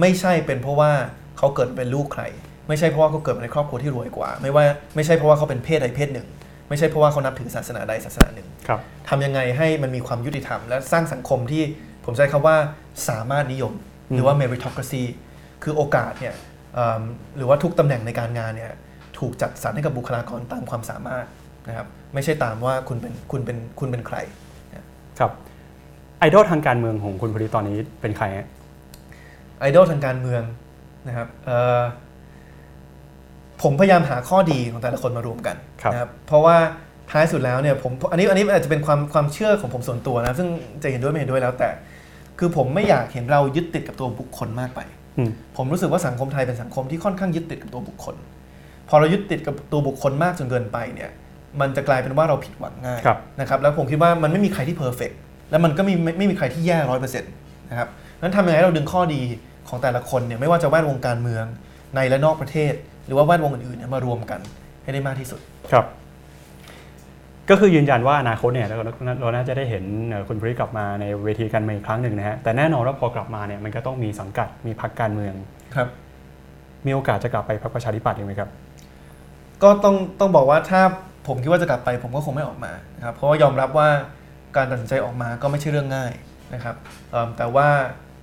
Speaker 2: ไม่ใช่เป็นเพราะว่าเขาเกิดเป็นลูกใคร ไม่ใช่เพราะว่าเขาเกิดมาในครอบครัวที่รวยกว่า ไม่ว่าไม่ใช่เพราะว่าเขาเป็นเพศใดเพศหนึ่ง ไม่ใช่เพราะว่าเขานับถือศาสนาใดศาสนาหนึ่ง
Speaker 1: ครับ
Speaker 2: ทำยังไงให้มันมีความยุติธรรม และสร้างสังคมที่ผมใช้คำว่าสามารถนิยม หรือว่า meritocracy คือโอกาสเนี่ยเอิ่มหรือว่าทุกตำแหน่งในการงานเนี่ยถูกจัดสรรให้กับบุคลากรตามความสามารถนะครับไม่ใช่ตามว่าคุณเป็นคุณเป็นคุณเป็นใคร
Speaker 1: ครับไอดอลทางการเมืองของคุณพริตตอนนี้เป็นใครฮะ
Speaker 2: ไอดอลทางการเมืองนะครับเอ่อ ผมพยายามหาข้อดีของแต่ละคนมารวมกัน
Speaker 1: ครับ
Speaker 2: นะครับเพราะว่าท้ายสุดแล้วเนี่ยผมอันนี้อันนี้อาจจะเป็นความความเชื่อของผมส่วนตัวนะ ซึ่งจะเห็นด้วยไม่เห็นด้วยแล้วแต่ คือผมไม่อยากเห็นเรายึดติดกับตัวบุคคลมากไป
Speaker 1: อืม
Speaker 2: ผมรู้สึกว่าสังคมไทยเป็นสังคมที่ค่อนข้างยึดติดกับตัวบุคคล พอเรายึดติดกับตัวบุคคลมากจนเกินไปเนี่ยมันจะกลายเป็นว่าเราผิดหวังง่าย
Speaker 1: ครับ
Speaker 2: นะครับแล้วผมคิดว่ามันไม่มีใครที่เพอร์เฟกแล้วมันก็ไม่ไม่ไม่มีใครที่แย่ร้อยเปอร์เซ็นต์นะครับนั้นทำยังไงให้เราดึงข้อดีของแต่ละคนเนี่ยไม่ว่าจะแวดวงการเมือง ในและนอกประเทศ หรือว่าแวดวงอื่นๆเนี่ยมารวมกันให้ได้มากที่สุด
Speaker 1: ครับ ก็คือยืนยันว่าอนาคตเนี่ยเราเราน่าจะได้เห็นเอ่อคุณพริตกลับมาในเวทีการเมืองอีกครั้งหนึ่งนะฮะแต่แน่นอนว่าพอกลับมาเนี่ยมันก็ต้องมีสังกัดมีพรรคการเมือง
Speaker 2: ครับ
Speaker 1: มีโอกาสจะกลับไปพรรคประชาธิปัตย์อีกไหมครับ
Speaker 2: ก็ต้องต้องบอกว่าถ้าผมคิดว่าจะกลับไปผมก็คงไม่ออกมานะครับเพราะว่ายอมรับว่าการตัดสินใจออกมาก็ไม่ใช่เรื่องง่ายนะครับเอิ่มแต่ว่า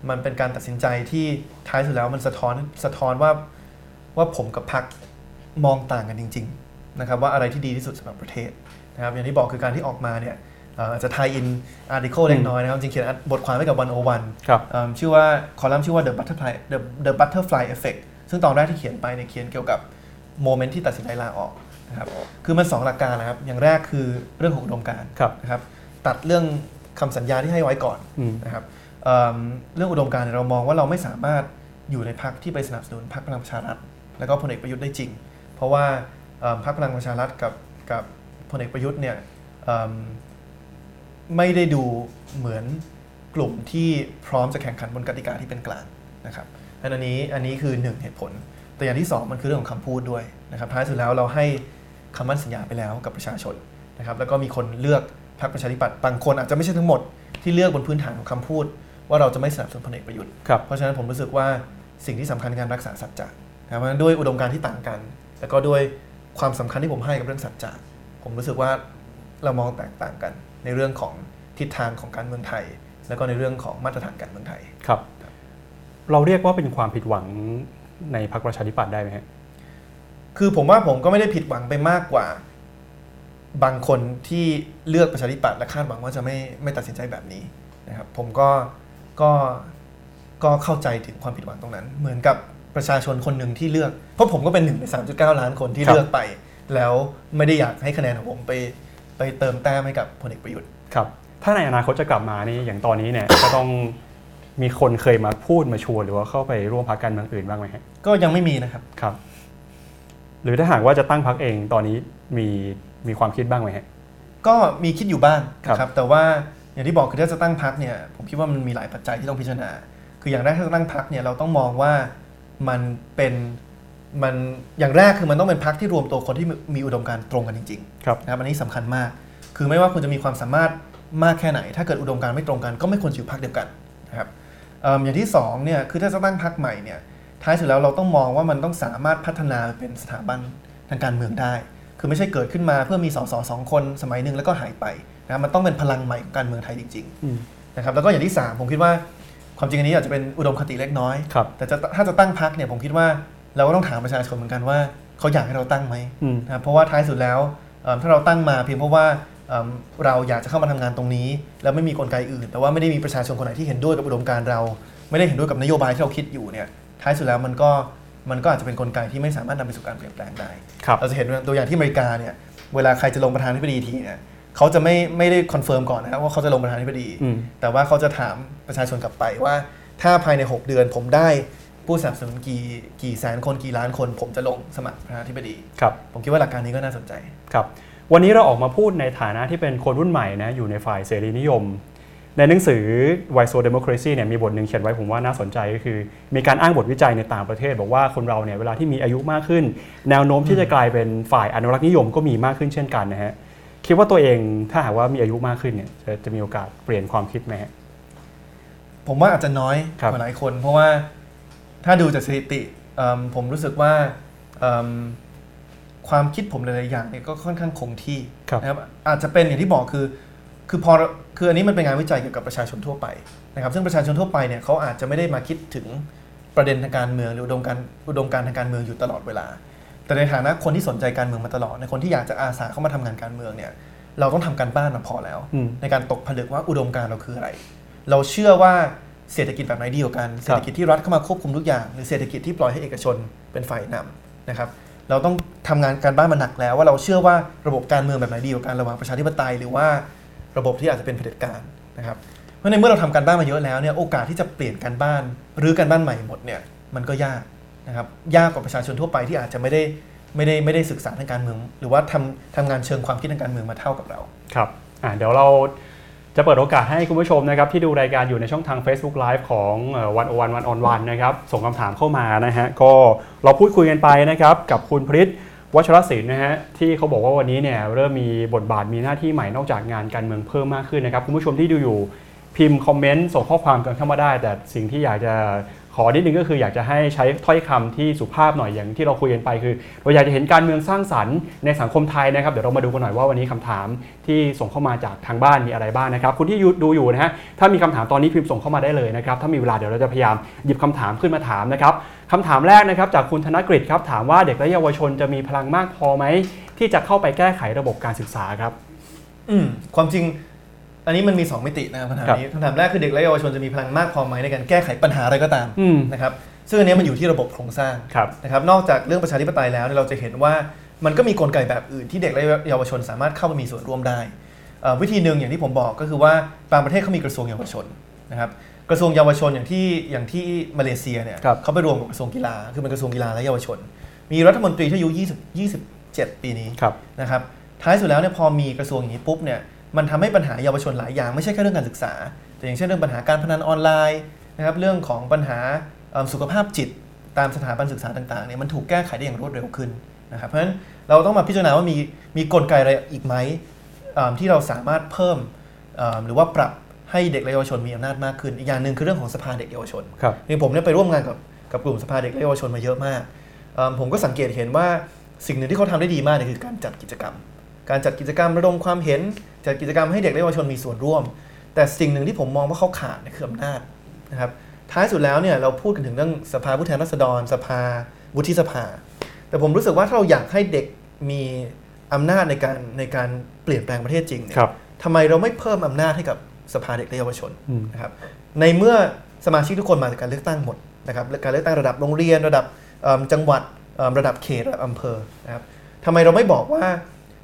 Speaker 2: มันเป็นการตัดสินใจที่ท้ายสุดแล้วมันสะท้อนสะท้อนว่า ว่าผมกับพรรคมองต่างกันจริงๆนะครับว่าอะไรที่ดีที่สุดสำหรับประเทศนะครับอย่างที่บอกคือการที่ออกมาเนี่ยเอ่ออาจจะ tie-in article เล็กน้อยนะครับ จริงๆเขียนบทความไว้กับวันโอวัน
Speaker 1: ครับ
Speaker 2: เอิ่มชื่อว่าคอลัมน์ชื่อว่า the butterfly the the butterfly effect ซึ่งตอนแรกที่เขียนไปเนี่ยเขียนเกี่ยวกับโมเมนต์ที่ตัดสินใจลาออกนะครับคือมันสองหลักการนะครับ อย่างแรกคือเรื่องของอุดมการณ์
Speaker 1: ครับ
Speaker 2: นะครับตัดเรื่องคำสัญญาที่ให้ไว้ก่อน
Speaker 1: อืม
Speaker 2: นะครับเอิ่มเรื่องอุดมการณ์เนี่ยเรามองว่าเราไม่สามารถอยู่ในพรรคที่ไปสนับสนุนพรรคพลังประชารัฐ แล้วก็พลเอกประยุทธ์ได้จริง เพราะว่าเอิ่มพรรคพลังประชารัฐกับกับพลเอกประยุทธ์เนี่ยเอิ่มไม่ได้ดูเหมือนกลุ่มที่พร้อมจะแข่งขันบนกติกาที่เป็นกลางนะครับอันนี้อันนี้คือหนึ่งเหตุผล แต่อย่างที่สองมันคือเรื่องของคำพูดด้วยนะครับท้ายสุดแล้วเราให้คำมั่นสัญญาไปแล้วกับประชาชนนะครับแล้วก็มีคนเลือกพรรคประชาธิปัตย์บางคนอาจจะไม่ใช่ทั้งหมดที่เลือกบนพื้นฐานของคำพูด ว่าเราจะไม่สนับสนุนพลเอกประยุทธ์
Speaker 1: ครับ
Speaker 2: เพราะฉะนั้นผมรู้สึกว่าสิ่งที่สำคัญคือการรักษาสัจจะ นะครับเพราะฉะนั้นด้วยอุดมการณ์ที่ต่างกัน แล้วก็ด้วยความสำคัญที่ผมให้กับเรื่องสัจจะผมรู้สึกว่าเรามองแตกต่างกัน ในเรื่องของทิศทางของการเมืองไทย แล้วก็ในเรื่องของมาตรฐานการเมืองไทย
Speaker 1: ครับ เราเรียกว่าเป็นความผิดหวังในพรรคประชาธิปัตย์ได้ไหมฮะ
Speaker 2: คือผมว่าผมก็ไม่ได้ผิดหวังไปมากกว่า บางคนที่เลือกประชาธิปัตย์และคาดหวังว่าจะไม่ไม่ตัดสินใจแบบนี้นะครับ ผมก็ก็ก็เข้าใจถึงความผิดหวังตรงนั้น เหมือนกับ ประชาชนคนหนึ่งที่เลือก เพราะผมก็เป็นหนึ่งใน 3.9 ล้านคนที่
Speaker 1: ครับ
Speaker 2: เลือกไป แล้วไม่ได้อยากให้คะแนนของผมไปไปเติมแต้มให้กับพลเอกประยุทธ์
Speaker 1: ครับ ถ้าในอนาคตจะกลับมานี่อย่างตอนนี้เนี่ยก็ต้องมีคนเคยมาพูดมาชวนหรือว่าเข้าไปร่วมพรรคการเมืองอื่นบ้างไหมฮะ
Speaker 2: ก็ยังไม่มีนะครับ
Speaker 1: ครับ หรือถ้าหากว่าจะตั้งพรรคเองตอนนี้มีมีความคิดบ้างไหมฮะ
Speaker 2: ก็มีคิดอยู่บ้าง
Speaker 1: ครับ
Speaker 2: นะครับแต่ว่าอย่างที่บอกคือถ้าจะตั้งพักเนี่ยผมคิดว่ามันมีหลายปัจจัยที่ต้องพิจารณา คืออย่างแรกถ้าจะตั้งพักเนี่ยเราต้องมองว่า มันเป็นมันอย่างแรกคือมันต้องเป็นพักที่รวมตัวคนที่มีอุดมการณ์ตรงกันจริง
Speaker 1: ครับ
Speaker 2: ๆนะครับอันนี้สำคัญมาก คือไม่ว่าคุณจะมีความสามารถมากแค่ไหน ถ้าเกิดอุดมการณ์ไม่ตรงกันก็ไม่ควรอยู่พักเดียวกันนะครับเอิ่มอย่างที่สองเนี่ยคือถ้าจะตั้งพักใหม่เนี่ยท้ายสุดแล้วเราต้องมองว่ามันต้องสามารถพัฒนาเป็นสถาบันทางการเมืองได้ คือไม่ใช่เกิดขึ้นมาเพื่อมีสสสองคนสมัยหนึ่งแล้วก็หายไปนะครับมันต้องเป็นพลังใหม่ของการเมืองไทยจริง
Speaker 1: อืม
Speaker 2: ๆนะครับแล้วก็อย่างที่ 3 ผมคิดว่า ความจริงอันนี้อาจจะเป็นอุดมคติเล็กน้อย
Speaker 1: ครับ
Speaker 2: แต่จะถ้าจะตั้งพักเนี่ยผมคิดว่าเราก็ต้องถามประชาชนเหมือนกันว่าเขาอยากให้เราตั้งไหม
Speaker 1: อืม
Speaker 2: นะครับเพราะว่าท้ายสุดแล้วเอิ่มถ้าเราตั้งมาเพียงเพราะว่าเอิ่มเราอยากจะเข้ามาทำงานตรงนี้ แล้วไม่มีกลไกอื่น แต่ว่าไม่ได้มีประชาชนคนไหนที่เห็นด้วยกับอุดมการณ์เรา ไม่ได้เห็นด้วยกับนโยบายที่เราคิดอยู่เนี่ยท้ายสุดแล้วมันก็มันก็อาจจะเป็นกลไกที่ไม่สามารถนำไปสู่การเปลี่ยนแปลงได้
Speaker 1: ครับ
Speaker 2: เราจะเห็นตัวอย่างที่อเมริกาเนี่ย เวลาใครจะลงประธานาธิบดีทีเนี่ย เขาจะไม่ไม่ได้ confirm ก่อนนะครับว่าเขาจะลงประธานาธิบดี
Speaker 1: อืม
Speaker 2: แต่ว่าเขาจะถามประชาชนกลับไปว่า ถ้าภายใน 6 เดือนผมได้ผู้สนับสนุนกี่กี่แสนคนกี่ล้านคน ผมจะลงสมัครประธานาธิบดี
Speaker 1: ครับ
Speaker 2: ผมคิดว่าหลักการนี้ก็น่าสนใจ
Speaker 1: ครับวันนี้เราออกมาพูดในฐานะที่เป็นคนรุ่นใหม่นะอยู่ในฝ่ายเสรีนิยม ในหนังสือ Why So Democracy เนี่ยมีบทหนึ่งเขียนไว้ผมว่าน่าสนใจก็คือ มีการอ้างบทวิจัยในต่างประเทศ บอกว่าคนเราเนี่ยเวลาที่มีอายุมากขึ้น แนวโน้มที่จะกลายเป็นฝ่ายอนุรักษ์นิยมก็มีมากขึ้นเช่นกันนะฮะ คิดว่าตัวเองถ้าหากว่ามีอายุมากขึ้นเนี่ยจะจะมีโอกาสเปลี่ยนความคิดไหมฮะ
Speaker 2: ผมว่าอาจจะน้อย
Speaker 1: ครับ
Speaker 2: กว่าหลายคน เพราะว่าถ้าดูจากสถิติเอิ่มผมรู้สึกว่าเอิ่มความคิดผมหลายๆอย่างเนี่ยก็ค่อนข้างคงที่
Speaker 1: ครับ
Speaker 2: นะครับอาจจะเป็นอย่างที่บอกคือคือพอคืออันนี้มันเป็นงานวิจัยเกี่ยวกับประชาชนทั่วไปนะครับซึ่งประชาชนทั่วไปเนี่ยเขาอาจจะไม่ได้มาคิดถึงประเด็นทางการเมืองหรืออุดมการณ์อุดมการณ์ทางการเมืองอยู่ตลอดเวลา แต่ในฐานะคนที่สนใจการเมืองมาตลอดในคนที่อยากจะอาสาเข้ามาทำงานการเมืองเนี่ย เราต้องทำการบ้านมาพอแล้ว
Speaker 1: อืม
Speaker 2: ในการตกผลึกว่าอุดมการณ์เราคืออะไร เราเชื่อว่าเศรษฐกิจแบบไหนดีกว่ากัน เศรษฐกิจที่รัฐเข้ามาควบคุมทุกอย่าง หรือเศรษฐกิจที่ปล่อยให้เอกชนเป็นฝ่ายนำนะครับ เราต้องทำงานการบ้านมาหนักแล้ว ว่าเราเชื่อว่าระบบการเมืองแบบไหนดีกว่ากันระหว่างประชาธิปไตย หรือว่าระบบที่อาจจะเป็นเผด็จการนะครับเพราะในเมื่อเราทำการบ้านมาเยอะแล้วเนี่ยโอกาสที่จะเปลี่ยนการบ้านหรือการบ้านใหม่หมดเนี่ยมันก็ยาก นะครับยากกว่าประชาชนทั่วไปที่อาจจะไม่ได้ไม่ได้ไม่ได้ศึกษาทางการเมือง หรือว่าทำทำงานเชิงความคิดทางการเมืองมาเท่ากับเรา
Speaker 1: ครับอ่าเดี๋ยวเราจะเปิดโอกาสให้คุณผู้ชมนะครับที่ดูรายการอยู่ในช่องทาง Facebook Live ของวันโอวันวันออนวันนะครับส่งคำถามเข้ามานะฮะก็เราพูดคุยกันไปนะครับกับคุณพริษวัชรศิลป์นะฮะที่เขาบอกว่าวันนี้เนี่ยเริ่มมีบทบาทมีหน้าที่ใหม่นอกจากงานการเมืองเพิ่มมากขึ้นนะครับคุณผู้ชมที่ดูอยู่พิมพ์คอมเมนต์ส่งข้อความกันเข้ามาได้ แต่สิ่งที่อยากจะ ขอนิดนึงก็คืออยากจะให้ใช้ถ้อยคำที่สุภาพหน่อยอย่างที่เราคุยกันไปคือเราอยากจะเห็นการเมืองสร้างสรรค์ในสังคมไทยนะครับเดี๋ยวเรามาดูกันหน่อยว่าวันนี้คำถามที่ส่งเข้ามาจากทางบ้านมีอะไรบ้างนะครับคุณที่ดูอยู่นะฮะถ้ามีคำถามตอนนี้พิมพ์ส่งเข้ามาได้เลยนะครับถ้ามีเวลาเดี๋ยวเราจะพยายามหยิบคำถามขึ้นมาถามนะครับคำถามแรกนะครับจากคุณธนกฤษครับถามว่าเด็กและเยาวชนจะมีพลังมากพอไหมที่จะเข้าไปแก้ไขระบบการศึกษาครับ
Speaker 2: อืมความจริง อันนี้มันมี 2 มิตินะครับคำถามนี้คำถามแรกคือเด็กและเยาวชนจะมีพลังมากพอไหมในการแก้ไขปัญหาอะไรก็ตาม
Speaker 1: อืม
Speaker 2: นะครับซึ่งอันนี้มันอยู่ที่ระบบโครงสร้าง
Speaker 1: ครับ
Speaker 2: นะครับนอกจากเรื่องประชาธิปไตยแล้วเนี่ยเราจะเห็นว่ามันก็มีกลไกแบบอื่นที่เด็กและเยาวชนสามารถเข้ามามีส่วนร่วมได้เอ่อวิธีหนึ่งอย่างที่ผมบอกก็คือว่าบางประเทศเขามีกระทรวงเยาวชนนะครับกระทรวงเยาวชนอย่างที่อย่างที่มาเลเซียเนี่ย
Speaker 1: ครับ
Speaker 2: เขาไปรวมกับกระทรวงกีฬาคือเป็นกระทรวงกีฬาและเยาวชน มีรัฐมนตรีที่อายุ20 27 ปีนี้
Speaker 1: ครับ
Speaker 2: นะครับท้ายสุดแล้วเนี่ยพอมีกระทรวงอย่างนี้ปุ๊บเนี่ย มันทำให้ปัญหาเยาวชนหลายอย่างไม่ใช่แค่เรื่องการศึกษา แต่อย่างเช่นเรื่องปัญหาการพนันออนไลน์นะครับเรื่องของปัญหาเอิ่มสุขภาพจิตตามสถาบันศึกษาต่างๆเนี่ยมันถูกแก้ไขได้อย่างรวดเร็วขึ้นนะครับเพราะฉะนั้นเราต้องมาพิจารณาว่ามีมีกลไกอะไรอีกไหมเอิ่มที่เราสามารถเพิ่มเอิ่มหรือว่าปรับให้เด็กและเยาวชนมีอำนาจมากขึ้น อีกอย่างหนึ่งคือเรื่องของสภาเด็กเยาวชน
Speaker 1: ครับ
Speaker 2: นี่ผมเนี่ยไปร่วมงานกับกับกลุ่มสภาเด็กและเยาวชนมาเยอะมากเอิ่มผมก็สังเกตเห็นว่าสิ่งหนึ่งที่เขาทำได้ดีมากเนี่ยคือการจัดกิจกรรม การจัดกิจกรรมระดมความเห็น จัดกิจกรรมให้เด็กและเยาวชนมีส่วนร่วม แต่สิ่งหนึ่งที่ผมมองว่าเขาขาดเนี่ยคืออำนาจนะครับท้ายสุดแล้วเนี่ยเราพูดกันถึงเรื่องสภาผู้แทนราษฎร สภาวุฒิสภา แต่ผมรู้สึกว่าถ้าเราอยากให้เด็กมีอำนาจในการในการเปลี่ยนแปลงประเทศจริงเนี่ย
Speaker 1: ครับ
Speaker 2: ทำไมเราไม่เพิ่มอำนาจให้กับสภาเด็กและเยาวชน
Speaker 1: อืม
Speaker 2: นะครับในเมื่อสมาชิกทุกคนมาจากการเลือกตั้งหมดนะครับการเลือกตั้งระดับโรงเรียนระดับเอิ่มจังหวัดเอิ่มระดับเขตระดับอำเภอนะครับทำไมเราไม่บอกว่า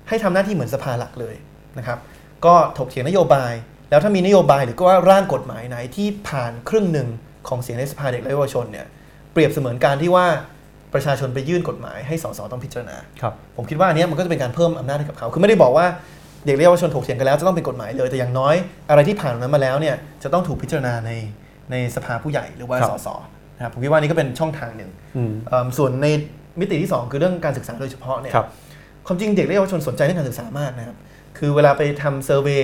Speaker 2: ให้ทำหน้าที่เหมือนสภาหลักเลยนะครับ ก็ถกเถียงนโยบาย แล้วถ้ามีนโยบายหรือก็ว่าร่างกฎหมายไหนที่ผ่านครึ่งหนึ่งของเสียงในสภาเด็กและเยาวชนเนี่ยเปรียบเสมือนการที่ว่าประชาชนไปยื่นกฎหมายให้สสต้องพิจารณา
Speaker 1: ครับ
Speaker 2: ผมคิดว่าอันเนี้ยมันก็จะเป็นการเพิ่มอำนาจให้กับเขา คือไม่ได้บอกว่าเด็กและเยาวชนถกเถียงกันแล้วจะต้องเป็นกฎหมายเลย แต่อย่างน้อยอะไรที่ผ่านนั้นมาแล้วเนี่ยจะต้องถูกพิจารณาในในสภาผู้ใหญ่หรือว่า
Speaker 1: ครับ
Speaker 2: สสนะครับผมคิดว่านี่ก็เป็นช่องทางหนึ่ง
Speaker 1: อืม
Speaker 2: เอิ่มส่วนในมิติที่ 2 คือเรื่องการศึกษาโดยเฉพาะเนี่ย
Speaker 1: ค
Speaker 2: วามจริงเด็กและเยาวชนสนใจเรื่องการศึกษามากนะครับ คือเวลาไปทำเซอร์เวย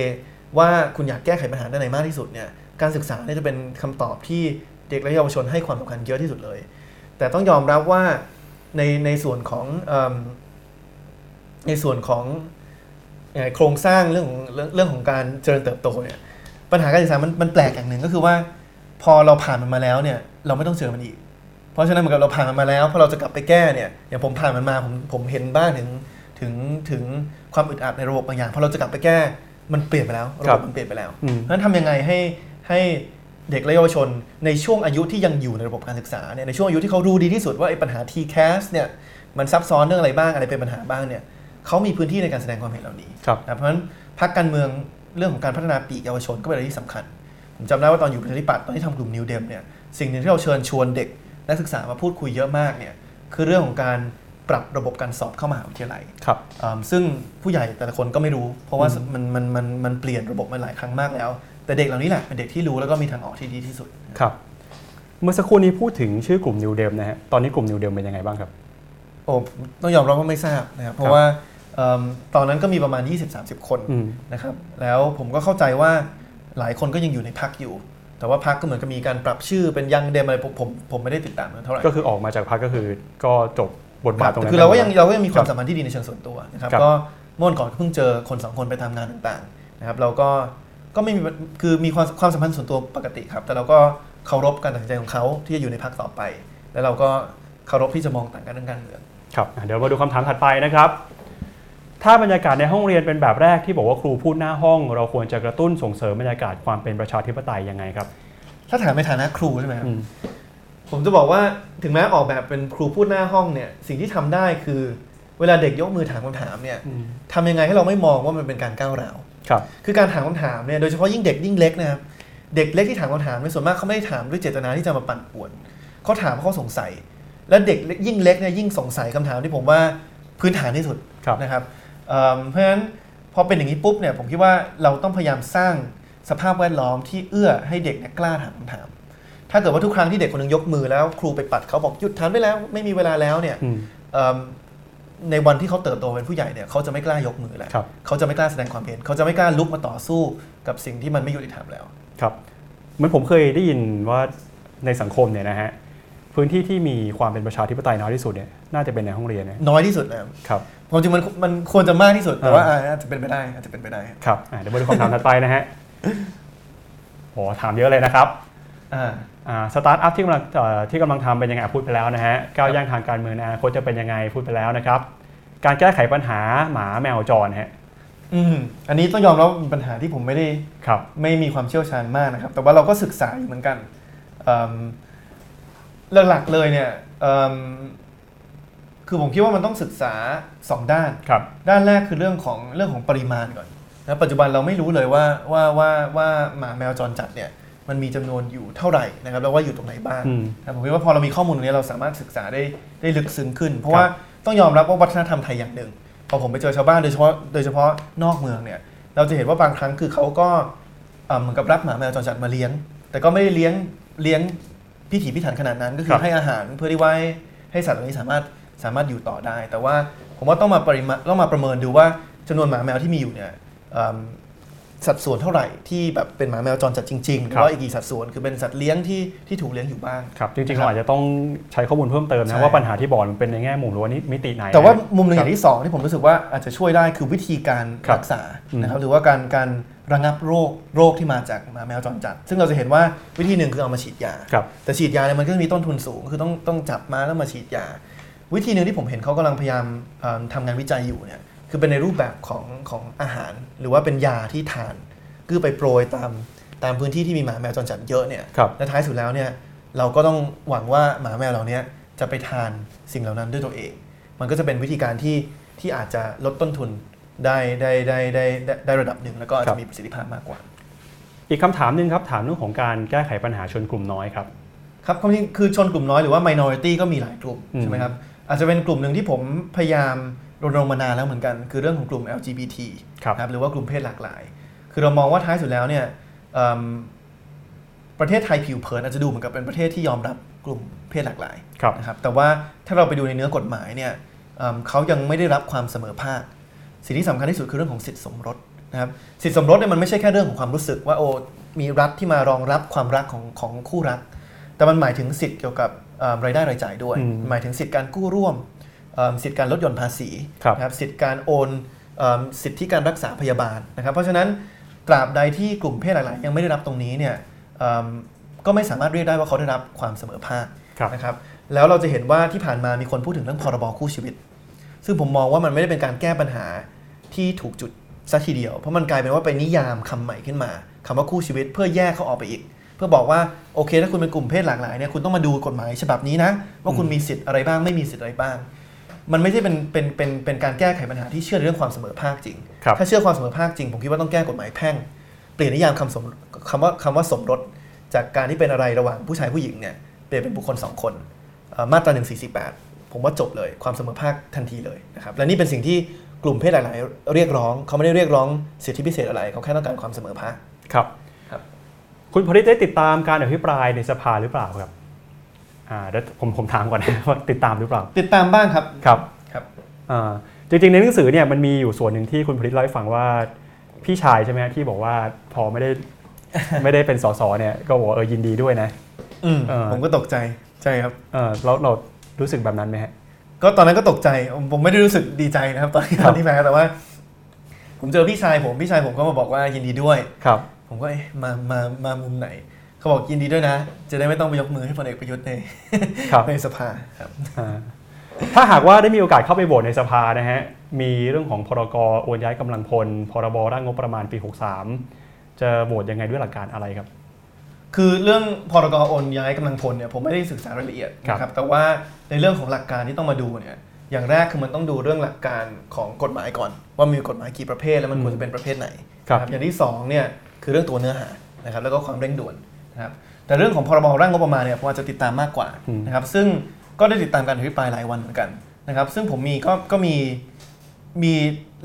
Speaker 2: ว่าคุณอยากแก้ไขปัญหาด้านไหนมากที่สุดเนี่ยการศึกษาเนี่ยจะเป็นคำตอบที่เด็กและเยาวชนให้ความสำคัญเยอะที่สุดเลย แต่ต้องยอมรับว่าในในส่วนของในส่วนของโครงสร้างเรื่องของเรื่องเรื่องของการเจริญเติบโตเนี่ยปัญหาการศึกษามันมันแปลกอย่างหนึ่งก็คือว่า พอเราผ่านมันมาแล้วเนี่ยเราไม่ต้องเจอมันอีก เพราะฉะนั้นเหมือนกับเราผ่านมันมาแล้วพอเราจะกลับไปแก้เนี่ยอย่างผมผ่านมันมาผมผมเห็นบ้างถึง ถึงถึงความอึดอัดในระบบบางอย่างพอเราจะกลับไปแก้มันเปลี่ยนไปแล้วระ
Speaker 1: ครับบ
Speaker 2: มันเปลี่ยนไปแล้ว
Speaker 1: อืม
Speaker 2: เพราะฉะนั้นทำยังไงให้ให้เด็กและเยาวชนในช่วงอายุที่ยังอยู่ในระบบการศึกษาเนี่ยในช่วงอายุที่เขารู้ดีที่สุดว่าไอ้ปัญหา TCAS เนี่ยมันซับซ้อนเรื่องอะไรบ้างอะไรเป็นปัญหาบ้างเนี่ยเขามีพื้นที่ในการแสดงความเห็นเหล่านี้
Speaker 1: ครับ
Speaker 2: นะเพราะฉะนั้นพรรคการเมืองเรื่องของการพัฒนาปีกเยาวชนก็เป็นอะไรที่สำคัญ ผมจำได้ว่าตอนอยู่ประชาธิปัตย์ตอนที่ทำกลุ่มนิวเดมเนี่ยสิ่งหนึ่งที่เราเชิญชวนเด็กนักศึกษามาพูดคุยเยอะมากเนี่ยคือเรื่องของการ ปรับระบบการสอบเข้ามหาวิทยาลัย
Speaker 1: ครับ
Speaker 2: อืมซึ่งผู้ใหญ่แต่ละคนก็ไม่รู้ เพราะว่า
Speaker 1: อืม
Speaker 2: มันมันมันมันเปลี่ยนระบบมาหลายครั้งมากแล้ว แต่เด็กเหล่านี้แหละเป็นเด็กที่รู้แล้วก็มีทางออกที่ดีที่สุด
Speaker 1: ครับ เมื่อสักครู่นี้พูดถึงชื่อกลุ่มนิวเดมนะฮะตอนนี้กลุ่มนิวเดมเป็นยังไงบ้างครับ
Speaker 2: โอ้ต้องยอมรับว่าไม่ทราบนะครับเพ
Speaker 1: ครั
Speaker 2: ราะ
Speaker 1: บ
Speaker 2: ว่าเอิ่มตอนนั้นก็มีประมาณ 20-30 คน
Speaker 1: อืม
Speaker 2: นะครับแล้วผมก็เข้าใจว่าหลายคนก็ยังอยู่ในพักอยู่ แต่ว่าพักก็เหมือนกับมีการปรับชื่อเป็นยังเดมอะไรผมผมผมไม่ได้ติดตามมันเท่าไหร่
Speaker 1: ก็คือออกมาจากพรรคก็คือก็จบ บทบาทตรงนั้น
Speaker 2: คือเราก็ยัง
Speaker 1: ไป
Speaker 2: เราก็ยังมีความ
Speaker 1: ครับ
Speaker 2: สัมพันธ์ที่ดีในเชิงส่วนตัวนะครับ
Speaker 1: ครับ
Speaker 2: ก็เมื่อวันก่อนก็เพิ่งเจอคนสองคนไปทำงานต่างๆนะครับเราก็ก็ไม่มีคือมีความความสัมพันธ์ส่วนตัวปกติครับ แต่เราก็เคารพการตัดสินใจของเขาที่จะอยู่ในพักต่อไป แล้วเราก็เคารพที่จะมองต่างกันเรื่องการเมือง
Speaker 1: ครับอะเดี๋ยวมาดูคำถามถัดไปนะครับ ถ้าบรรยากาศในห้องเรียนเป็นแบบแรกที่บอกว่าครูพูดหน้าห้อง เราควรจะกระตุ้นส่งเสริมบรรยากาศความเป็นประชาธิปไตยยังไงครับ
Speaker 2: ถ้าถามในฐานะครูใช่ไหมครับ
Speaker 1: อืม
Speaker 2: ผมจะบอกว่าถึงแม้ออกแบบเป็นครูพูดหน้าห้องเนี่ย สิ่งที่ทำได้คือเวลาเด็กยกมือถามคำถามเนี่ย
Speaker 1: อืม
Speaker 2: ทำยังไงให้เราไม่มองว่ามันเป็นการก้าวร้าว
Speaker 1: ครับ
Speaker 2: คือการถามคำถามเนี่ยโดยเฉพาะยิ่งเด็กยิ่งเล็กนะครับเด็กเล็กที่ถามคำถามในยส่วนมากเขาไม่ได้ถามด้วยเจตนาที่จะมาปั่นป่วนเขาถามเพราะเขาสงสัย และเด็กเล็กยิ่งเล็กเนี่ยยิ่งสงสัยคำถามที่ผมว่าพื้นฐานที่สุด
Speaker 1: ครับ
Speaker 2: นะครับเอิ่มเพราะฉะนั้นพอเป็นอย่างนี้ปุ๊บเนี่ยผมคิดว่าเราต้องพยายามสร้างสภาพแวดล้อมที่เอื้อให้เด็กเนี่ยกล้าถามคำถาม ถ้าเกิดว่าทุกครั้งที่เด็กคนหนึงยกมือแล้ว ครูไปปัดเขาบอกหยุดถามได้แล้ว ไม่มีเวลาแล้วเนี่ย
Speaker 1: อืม
Speaker 2: เอิ่มในวันที่เขาเติบโตเป็นผู้ใหญ่เนี่ยเขาจะไม่กล้ายกมือแล้ว
Speaker 1: ครับ
Speaker 2: เขาจะไม่กล้าแสดงความเห็น เขาจะไม่กล้าลุกมาต่อสู้กับสิ่งที่มันไม่ยุติธรรมแล้ว
Speaker 1: ครับเหมือนผมเคยได้ยินว่าในสังคมเนี่ยนะฮะพื้นที่ที่มีความเป็นประชาธิปไตยน้อยที่สุดเนี่ยน่าจะเป็นในห้องเรียนนะ
Speaker 2: น้อยที่สุดนะครับ
Speaker 1: ครับ
Speaker 2: ความจริงมันมันควรจะมากที่สุดแต่ว่า
Speaker 1: อ่า
Speaker 2: อาจจะเป็นไปได้อาจจะเป็นไปได้
Speaker 1: ครับอะเดี๋ยวมาดูคำถามถัดไปนะฮะโอ้ถามเยอะเลยนะครับ
Speaker 2: อ่า
Speaker 1: อ่า สตาร์ทอัพที่กำลังเอ่อที่กำลังทำเป็นยังไงอะพูดไปแล้วนะฮะก้าวย่างทางการเมืองในอนาคตจะเป็นยังไงพูดไปแล้วนะครับ การแก้ไขปัญหาหมาแมวจรฮะ
Speaker 2: อืมอันนี้ต้องยอมรับว่าเป็นปัญหาที่ผมไม่ได้
Speaker 1: ครับ
Speaker 2: ไม่มีความเชี่ยวชาญมากนะครับ แต่ว่าเราก็ศึกษาอยู่เหมือนกันเอิ่มหลักๆเลยเนี่ยเอิ่มคือผมคิดว่ามันต้องศึกษาสองด้าน
Speaker 1: ครับ
Speaker 2: ด้านแรกคือเรื่องของเรื่องของปริมาณก่อนนะปัจจุบันเราไม่รู้เลยว่าว่าว่าว่าหมาแมวจรจัดเนี่ย มันมีจำนวนอยู่เท่าไหร่นะครับแล้วว่าอยู่ตรงไหนบ้าง
Speaker 1: อืม
Speaker 2: นะผมคิดว่าพอเรามีข้อมูลตรงนี้เราสามารถศึกษาได้ได้ลึกซึ้งขึ้น เพราะว่าต้องยอมรับว่าวัฒนธรรมไทยอย่างหนึ่งพอผมไปเจอชาวบ้านโดยเฉพาะโดยเฉพาะนอกเมืองเนี่ย เราจะเห็นว่าบางครั้งคือเขาก็เอ่อเหมือนกับรับหมาแมวจรจัดมาเลี้ยง แต่ก็ไม่ได้เลี้ยงเลี้ยงพิถีพิถันขนาดนั้นก็คื
Speaker 1: ครั
Speaker 2: อบให้อาหารเพื่อที่ไว้ให้สัตว์เหล่านี้สามารถสามารถอยู่ต่อได้ แต่ว่าผมว่าต้องมาปริมาณต้องมาประเมินดูว่าจำนวนหมาแมวที่มีอยู่เนี่ยเอิ่ม สัดส่วนเท่าไหร่ที่แบบเป็นหมาแมวจรจัดจริงๆหรือว่าอีกกี่สัดส่วนคือเป็นสัตว์เลี้ยงที่ที่ถูกเลี้ยงอยู่บ้าง
Speaker 1: ครับจริงๆ
Speaker 2: ครับ
Speaker 1: เราอาจจะต้องใช้ข้อมูลเพิ่มเติม
Speaker 2: ใช่
Speaker 1: นะว่าปัญหาที่บอกมันเป็นในแง่มุมหรือว่านิมิติไหน
Speaker 2: แต่ว่า
Speaker 1: นะ
Speaker 2: มุมหนึ่ง
Speaker 1: ค
Speaker 2: อ
Speaker 1: รับ
Speaker 2: ย่างที่สองที่ผมรู้สึกว่าอาจจะช่วยได้คือวิธีการ
Speaker 1: ครับ
Speaker 2: รักษา
Speaker 1: อืม
Speaker 2: นะครับหรือว่าการการระงับโรคโรคที่มาจากหมาแมวจรจัด ซึ่งเราจะเห็นว่าวิธีหนึ่งคือเอามาฉีดยา
Speaker 1: ครับ
Speaker 2: แต่ฉีดยาเนี่ยมันก็จะมีต้นทุนสูง คือต้องต้องจับมาแล้วมาฉีดยา วิธีหนึ่งที่ผมเห็นเขากำลังพยายามเอิ่มทำงานวิจัยอยู่เนี่ย คือเป็นในรูปแบบของของอาหาร หรือว่าเป็นยาที่ทานคือไปโปรยตามตามพื้นที่ที่มีหมาแมวจรจัดเยอะเนี่ย
Speaker 1: ครับ
Speaker 2: และท้ายสุดแล้วเนี่ยเราก็ต้องหวังว่าหมาแมวเหล่านี้จะไปทานสิ่งเหล่านั้นด้วยตัวเอง มันก็จะเป็นวิธีการที่ที่อาจจะลดต้นทุนได้ได้ได้ได้ได้ได้ระดับหนึ่งแล้วก็อาจ
Speaker 1: ครั
Speaker 2: จะ
Speaker 1: บ
Speaker 2: มีประสิทธิภาพมากกว่า
Speaker 1: อีกคำถามหนึ่งครับถามเรื่องของการแก้ไขปัญหาชนกลุ่มน้อยครับ
Speaker 2: ครับความจริงคือชนกลุ่มน้อยหรือว่า minority ก็มีหลายกลุ่ม
Speaker 1: อืม
Speaker 2: ใช่ไหมครับอาจจะเป็นกลุ่มหนึ่งที่ผมพยายาม รณรงค์มานานแล้วเหมือนกัน คือเรื่องของกลุ่ม LGBT
Speaker 1: ครับ
Speaker 2: นะครับหรือว่ากลุ่มเพศหลากหลาย คือเรามองว่าท้ายสุดแล้วเนี่ยเอิ่มประเทศไทยผิวเผินอาจจะดูเหมือนกับเป็นประเทศที่ยอมรับกลุ่มเพศหลากหลาย
Speaker 1: ครับ
Speaker 2: นะครับแต่ว่าถ้าเราไปดูในเนื้อกฎหมายเนี่ยเอิ่มเขายังไม่ได้รับความเสมอภาค สิ่งที่สำคัญที่สุดคือเรื่องของสิทธิสมรสนะครับสิทธิสมรสเนี่ยมันไม่ใช่แค่เรื่องของความรู้สึกว่าโอ้มีรัฐที่มารองรับความรักของของคู่รัก แต่มันหมายถึงสิทธิ์เกี่ยวกับเอิ่มรายได้รายจ่ายด้วย
Speaker 1: อืม
Speaker 2: หมายถึงสิทธิการกู้ร่วมเอิ่ม สิทธิการลดหย่อนภาษี
Speaker 1: ครับ
Speaker 2: นะครับสิทธิการโอนเอิ่มสิทธิการรักษาพยาบาลนะครับ เพราะฉะนั้นตราบใดที่กลุ่มเพศหลายๆ ยังไม่ได้รับตรงนี้เนี่ยเอิ่มก็ไม่สามารถเรียกได้ว่าเขาได้รับความเสมอภาค
Speaker 1: ครับ
Speaker 2: นะครับแล้วเราจะเห็นว่าที่ผ่านมามีคนพูดถึงเรื่องพรบคู่ชีวิต ซึ่งผมมองว่ามันไม่ได้เป็นการแก้ปัญหาที่ถูกจุดซะทีเดียว เพราะมันกลายเป็นว่าไปนิยามคำใหม่ขึ้นมาคำว่าคู่ชีวิตเพื่อแยกเขาออกไปอีก เพื่อบอกว่าโอเค ถ้าคุณเป็นกลุ่มเพศหลากหลายเนี่ยคุณต้องมาดูกฎหมายฉบับนี้นะว่าคุณมีสิทธิ์อะไรบ้างไม่มีสิทธิ์อะไรบ้าง มันไม่ใช่เป็นเป็นเป็นเป็นการแก้ไขปัญหาที่เชื่อในเรื่องความเสมอภาคจริง
Speaker 1: ครับ
Speaker 2: ถ้าเชื่อความเสมอภาคจริง ผมคิดว่าต้องแก้กฎหมายแพ่ง เปลี่ยนนิยามคำสมคำว่าคำว่าสมรส จากการที่เป็นอะไรระหว่างผู้ชายผู้หญิงเนี่ยเปลี่ยนเป็นบุคคลสองคนเอ่อมาตรา 148 ผมว่าจบเลยความเสมอภาคทันทีเลยนะครับ และนี่เป็นสิ่งที่กลุ่มเพศหลายๆ เรียกร้อง เขาไม่ได้เรียกร้องสิทธิพิเศษอะไร เขาแค่ต้องการความเสมอภาค
Speaker 1: ครับ
Speaker 2: ครับ
Speaker 1: คุณพลิตได้ติดตามการอภิปรายในสภาหรือเปล่าครับ อ่าเดี๋ยวผมผมถามก่อนนะว่าติดตามหรือเปล่า
Speaker 2: ติดตามบ้างครับ
Speaker 1: ครับ
Speaker 2: ครับ
Speaker 1: อ่าจริงๆ ในหนังสือเนี่ยมันมีอยู่ส่วนหนึ่งที่คุณพลิตเล่าให้ฟังว่าพี่ชายใช่ไหมที่บอกว่าพอไม่ได้ไม่ได้เป็นสสเนี่ยก็บอกว่าเออยินดีด้วยนะ
Speaker 2: อืม
Speaker 1: เออ
Speaker 2: ผมก็ตกใจใช่ครับ
Speaker 1: เออเราเรารู้สึกแบบนั้นไหมฮะ
Speaker 2: ก็ตอนนั้นก็ตกใจผมไม่ได้รู้สึกดีใจนะครับ ตอนที่
Speaker 1: ครับ
Speaker 2: ตอนที่มาแต่ว่า ผมเจอพี่ชายผมพี่ชายผมก็มาบอกว่ายินดีด้วย
Speaker 1: ครับ
Speaker 2: ผมก็เอ๊ะมามามามุมไหน เขาบอกยินดีด้วยนะ จะได้ไม่ต้องไปยกมือให้พลเอกประยุทธ์ใน
Speaker 1: ครับ
Speaker 2: ในสภาครับ
Speaker 1: อ่าถ้าหากว่าได้มีโอกาสเข้าไปโหวตในสภานะฮะ มีเรื่องของพรกโอนย้ายกำลังพล พรบร่างงบประมาณปี 63 จะโหวตยังไงด้วยหลักการอะไรครับ
Speaker 2: คือเรื่องพรกโอนย้ายกำลังพลเนี่ยผมไม่ได้ศึกษารายละเอียด
Speaker 1: ครับ
Speaker 2: นะครับ แต่ว่าในเรื่องของหลักการที่ต้องมาดูเนี่ยอย่างแรกคือมันต้องดูเรื่องหลักการของกฎหมายก่อน ว่ามีกฎหมายกี่ประเภทแล้วมันควรจะเป็นประเภทไหน
Speaker 1: ครับ
Speaker 2: นะอย่างที่สองเนี่ยคือเรื่องตัวเนื้อหานะครับแล้วก็ความเร่งด่วน นะครับแต่เรื่องของพรบร่างงบประมาณเนี่ยผมอาจจะติดตามมากกว่า
Speaker 1: อืม
Speaker 2: นะครับซึ่งก็ได้ติดตามการอภิปรายหลายวันเหมือนกันนะครับซึ่งผมมีก็ก็มีมี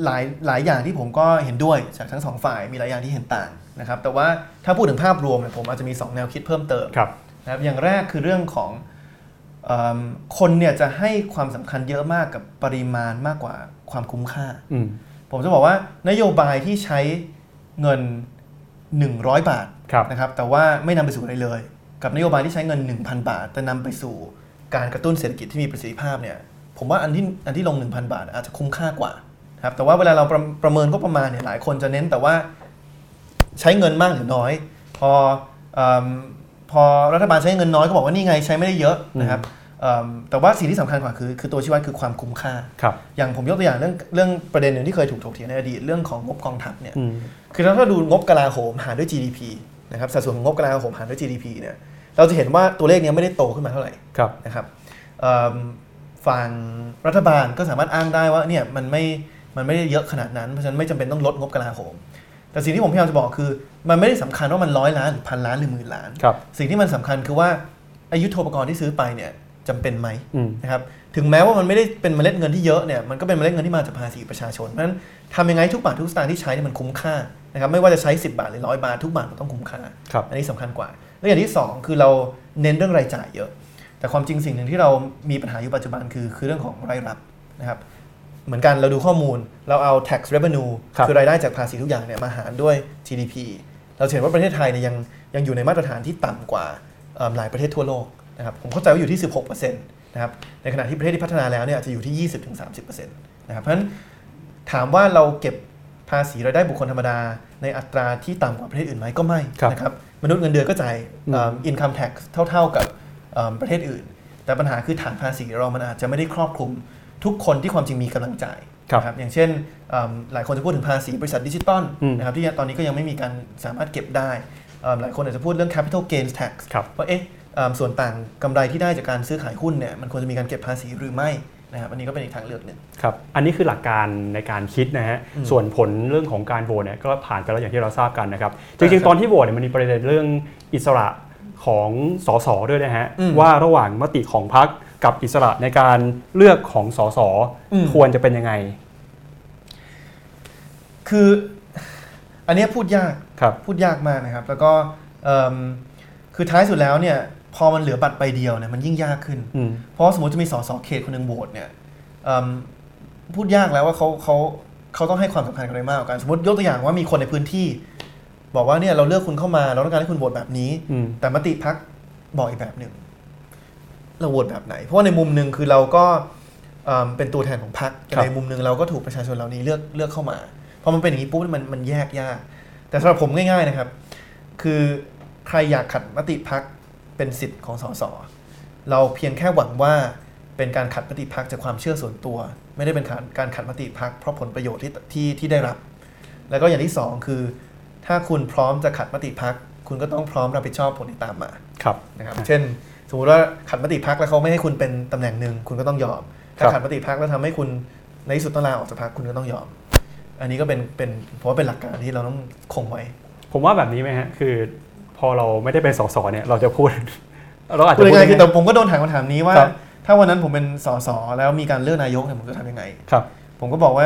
Speaker 2: หลายหลายอย่างที่ผมก็เห็นด้วยจากทั้งสองฝ่ายมีหลายอย่างที่เห็นต่างนะครับแต่ว่าถ้าพูดถึงภาพรวมเนี่ยผมอาจจะมี 2 แนวคิดเพิ่มเติม
Speaker 1: ครับ
Speaker 2: นะครับอย่างแรกคือเรื่องของเอมคนเนี่ยจะให้ความสำคัญเยอะมากกับปริมาณมากกว่าความคุ้มค่า
Speaker 1: อืม
Speaker 2: ผมจะบอกว่านโยบายที่ใช้เงิน 100 บาท
Speaker 1: ครับ
Speaker 2: นะครับแต่ว่าไม่นำไปสู่อะไรเลย กับนโยบายที่ใช้เงิน 1,000 บาท แต่นำไปสู่การกระตุ้นเศรษฐกิจที่มีประสิทธิภาพเนี่ยผมว่าอันที่อันที่ลง 1,000 บาท อาจจะคุ้มค่ากว่านะครับแต่ว่าเวลาเราประประเมินก็ประมาณเนี่ยหลายคนจะเน้นแต่ว่าใช้เงินมากหรือน้อย พอเอมพอรัฐบาลใช้เงินน้อยก็บอกว่านี่ไงใช้ไม่ได้เยอะนะครับเอิ่มแต่ว่าสิ่งที่สำคัญกว่าคือคือตัวชี้วัดคือความคุ้มค่า
Speaker 1: ครับ
Speaker 2: อย่างผมยกตัวอย่างเรื่องเรื่องประเด็นหนึ่งที่เคยถูกถกเถียงในอดีตเรื่องของงบกองทัพเนี่ย
Speaker 1: อืม
Speaker 2: คือถ้าเราดูงบกลาโหมหารด้วย GDP นะครับสัดส่วนของงบกลาโหมหารด้วย GDP เนี่ยเราจะเห็นว่าตัวเลขเนี้ยไม่ได้โตขึ้นมาเท่าไหร่
Speaker 1: ครับ
Speaker 2: นะครับเอิ่มฝั่งรัฐบาลก็สามารถอ้างได้ว่าเนี่ยมันไม่มันไม่ได้เยอะขนาดนั้นเพราะฉะนั้นไม่จำเป็นต้องลดงบกลาโหม แต่สิ่งที่ผมพยายามจะบอกคือ มันไม่ได้สำคัญว่ามันร้อยล้านหรือพันล้านหรือหมื่นล้าน
Speaker 1: ครับ
Speaker 2: สิ่งที่มันสำคัญคือว่าอายุโทปกรณ์ที่ซื้อไปเนี่ยจำเป็นไหม
Speaker 1: อืม
Speaker 2: นะครับถึงแม้ว่ามันไม่ได้เป็นเมล็ดเงินที่เยอะเนี่ยมันก็เป็นเมล็ดเงินที่มาจากภาษีประชาชนเพราะฉะนั้นทำยังไงทุกบาททุกสตางค์ที่ใช้เนี่ยมันคุ้มค่า นะครับไม่ว่าจะใช้10 บาทหรือร้อยบาททุกบาทมันต้องคุ้มค่า
Speaker 1: ครับ
Speaker 2: อันนี้สำคัญกว่า และอย่างที่ 2 คือเราเน้นเรื่องรายจ่ายเยอะ แต่ความจริงสิ่งหนึ่งที่เรามีปัญหาอยู่ปัจจุบันคือคือเรื่องของรายรับนะครับเหมือนกันเราดูข้อมูลเราเอา tax revenue
Speaker 1: ครับ
Speaker 2: คือรายได้จากภาษีทุกอย่างเนี่ยมาหารด้วย GDP เราจะเห็นว่าประเทศไทยเนี่ยยังยังอยู่ในมาตรฐานที่ต่ำกว่าเอิ่มหลายประเทศทั่วโลกนะครับผมเข้าใจว่าอยู่ที่ 16%นะครับในขณะที่ประเทศที่พัฒนาแล้วเนี่ยอาจจะอยู่ที่ 20-30%นะครับเพราะฉะนั้น ถามว่าเราเก็บ ภาษีรายได้บุคคลธรรมดา ในอัตราที่ต่ำกว่าประเทศอื่นไหมก็ไม่
Speaker 1: ครับ
Speaker 2: นะครับมนุษย์เงินเดือนก็จ่าย
Speaker 1: อืม
Speaker 2: income tax เท่า ๆกับเอิ่มประเทศอื่น แต่ปัญหาคือฐานภาษีเรามันอาจจะไม่ได้ครอบคลุมทุกคนที่ความจริงมีกำลังจ่าย
Speaker 1: ครับ
Speaker 2: นะครับอย่างเช่นเอิ่มหลายคนจะพูดถึงภาษีบริษัทดิจิตอล
Speaker 1: อืม
Speaker 2: นะครับที่ตอนนี้ก็ยังไม่มีการสามารถเก็บได้เอิ่มหลายคนอาจจะพูดเรื่อง capital gains tax
Speaker 1: ครับ
Speaker 2: ว่าเอ๊ะเอิ่มส่วนต่างกำไรที่ได้จากการซื้อขายหุ้นเนี่ยมันควรจะมีการเก็บภาษีหรือไม่ นะครับอันนี้ก็เป็นอีกทางเลือกหนึ่ง
Speaker 1: ครับอันนี้คือหลักการในการคิดนะฮะ
Speaker 2: อืม
Speaker 1: ส่วนผลเรื่องของการโหวตเนี่ยก็ผ่านไปแล้วอย่างที่เราทราบกันนะครับจ
Speaker 2: ใช่
Speaker 1: ริง
Speaker 2: ครับ
Speaker 1: ๆตอนที่โหวตเนี่ยมันมีประเด็นเรื่องอิสระของสสด้วยนะฮะ
Speaker 2: อืม
Speaker 1: ว่าระหว่างมติของพรรคกับอิสระในการเลือกของสส
Speaker 2: อืม
Speaker 1: ควรจะเป็นยังไง
Speaker 2: คืออันเนี้ยพูดยาก
Speaker 1: ครับ
Speaker 2: พูดยากมากนะครับ แล้วก็เอิ่มคือท้ายสุดแล้วเนี่ย พอมันเหลือบัตรใบเดียวเนี่ยมันยิ่งยากขึ้น
Speaker 1: อืม
Speaker 2: เพราะว่าสมมติจะมีสสเขตคนหนึ่งโหวตเนี่ยเอิ่มพูดยากแล้วว่าเขาเขาเขาต้องให้ความสำคัญกับอะไรมากกว่ากันสมมติยกตัวอย่างว่ามีคนในพื้นที่ บอกว่าเนี่ยเราเลือกคุณเข้ามาเราต้องการให้คุณโหวตแบบนี้
Speaker 1: อืม
Speaker 2: แต่มติพักบอกอีกแบบหนึ่งเราโหวตแบบไหน เพราะว่าในมุมหนึ่งคือเราก็เอิ่มเป็นตัวแทนของพรรคแต่
Speaker 1: ครับ
Speaker 2: ในมุมหนึ่งเราก็ถูกประชาชนเหล่านี้เลือกเลือกเข้ามาพอมันเป็นอย่างนี้ปุ๊บมันมันแยกยาก แต่สำหรับผมง่าย ๆนะครับ คือใครอยากขัดมติพัก เป็นสิทธิ์ของสสเราเพียงแค่หวังว่าเป็นการขัดมติพักจากความเชื่อส่วนตัว ไม่ได้เป็นการการขัดมติพักเพราะผลประโยชน์ที่ที่ที่ได้รับ แล้วก็อย่างที่สองคือ ถ้าคุณพร้อมจะขัดมติพักคุณก็ต้องพร้อมรับผิดชอบผลที่ตามมา
Speaker 1: ครับ
Speaker 2: นะครับ เช่น สมมุติว่าขัดมติพักแล้วเขาไม่ให้คุณเป็นตำแหน่งหนึ่งคุณก็ต้องยอม ถ้าขาดมติพักแล้วทำให้คุณในที่สุดต้องลาออกจากพักคุณก็ต้องยอม อันนี้ก็เป็นเป็นผมว่าเป็นหลักการที่เราต้องคงไว้
Speaker 1: ผมว่าแบบนี้ไหมฮะคือ พอเราไม่ได้เป็นสสเนี่ยเราจะพูด เราอาจ
Speaker 2: พู
Speaker 1: จะ
Speaker 2: ด
Speaker 1: พูด
Speaker 2: ง่ายๆคือแต่
Speaker 1: ง่าย
Speaker 2: ผมก็โดนถามคำถามนี้ว่า
Speaker 1: ครับ
Speaker 2: ถ้าวันนั้นผมเป็นสสแล้วมีการเลือกนายกเนี่ยผมจะทำยังไง
Speaker 1: ครับ
Speaker 2: ผมก็บอกว่า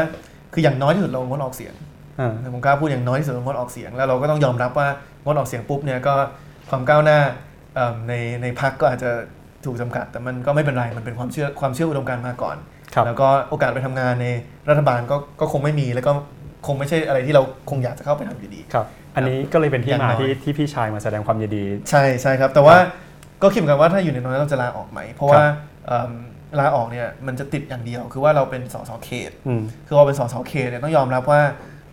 Speaker 2: คืออย่างน้อยที่สุดเรางดออกเสียง
Speaker 1: อ่า
Speaker 2: ผมกล้าพูดอย่างน้อยที่สุดเรางดออกเสียง แล้วเราก็ต้องยอมรับว่างดออกเสียงปุ๊บเนี่ยก็ความก้าวหน้าเอิ่มในในพักก็อาจจะถูกจำกัด แต่มันก็ไม่เป็นไรมันเป็นความเชื่อความเชื่ออุดมการณ์มาก่อน
Speaker 1: ครับ
Speaker 2: แล้วก็โอกาสไปทำงานในรัฐบาลก็ก็คงไม่มีแล้วก็ คงไม่ใช่อะไรที่เราคงอยากจะเข้าไปทำอยู่ดี
Speaker 1: ครับ อันนี้ก็เลยเป็นที่
Speaker 2: อย่าง
Speaker 1: มา
Speaker 2: น้อย
Speaker 1: ที่ที่พี่ชายมาแสดงความยินดี
Speaker 2: ใช่ใช่ครับ แต่ว่าก็คิดเหมือนกันว่าถ้าอยู่ในตรงนั้นเราจะลาออกไหม เพราะว่าเอิ่มลาออกเนี่ยมันจะติดอย่างเดียว คือว่าเราเป็นสสเขต
Speaker 1: อืม
Speaker 2: คือเราเป็นสสเขตเนี่ยต้องยอมรับว่า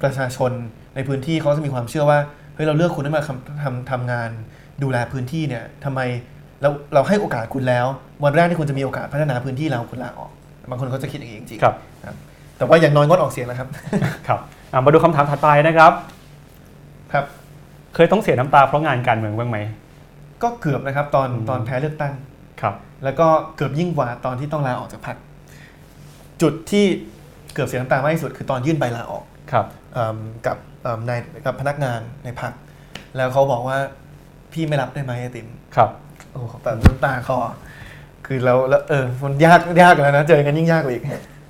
Speaker 2: ประชาชนในพื้นที่เขาจะมีความเชื่อว่าเฮ้ยเราเลือกคุณให้มาทำทำทำงานดูแลพื้นที่เนี่ยทำไมเราเราให้โอกาสคุณแล้ว วันแรกที่คุณจะมีโอกาสพัฒนาพื้นที่เราคุณลาออกบางคนเขาจะคิดอย่างนี้จริงๆ
Speaker 1: ครับ
Speaker 2: แต่ว่าอย่างน้อยงดออกเสียงนะครับ
Speaker 1: ครับอะมาดูคำถามถัดไปนะครับ
Speaker 2: ครับ
Speaker 1: เคยต้องเสียน้ำตาเพราะงานการเมืองบ้างไหม
Speaker 2: ก็เกือบนะครับ ตอน
Speaker 1: อืม
Speaker 2: ตอนแพ้เลือกตั้ง
Speaker 1: ครับ
Speaker 2: แล้วก็เกือบยิ่งกว่าตอนที่ต้องลาออกจากพรรค จุดที่เกือบเสียน้ำตามากที่สุด คือตอนยื่นใบลาออก
Speaker 1: ครับ
Speaker 2: เอิ่มกับเอิ่มนายกับพนักงานในพรรค แล้วเขาบอกว่าพี่ไม่รับได้ไหมไอติม
Speaker 1: ครับ
Speaker 2: โอ้โหแบบน้ำตาคอ คือเราแล้วเออมันยากยากแล้วนะ เจอกันยิ่งยากกว่าอีก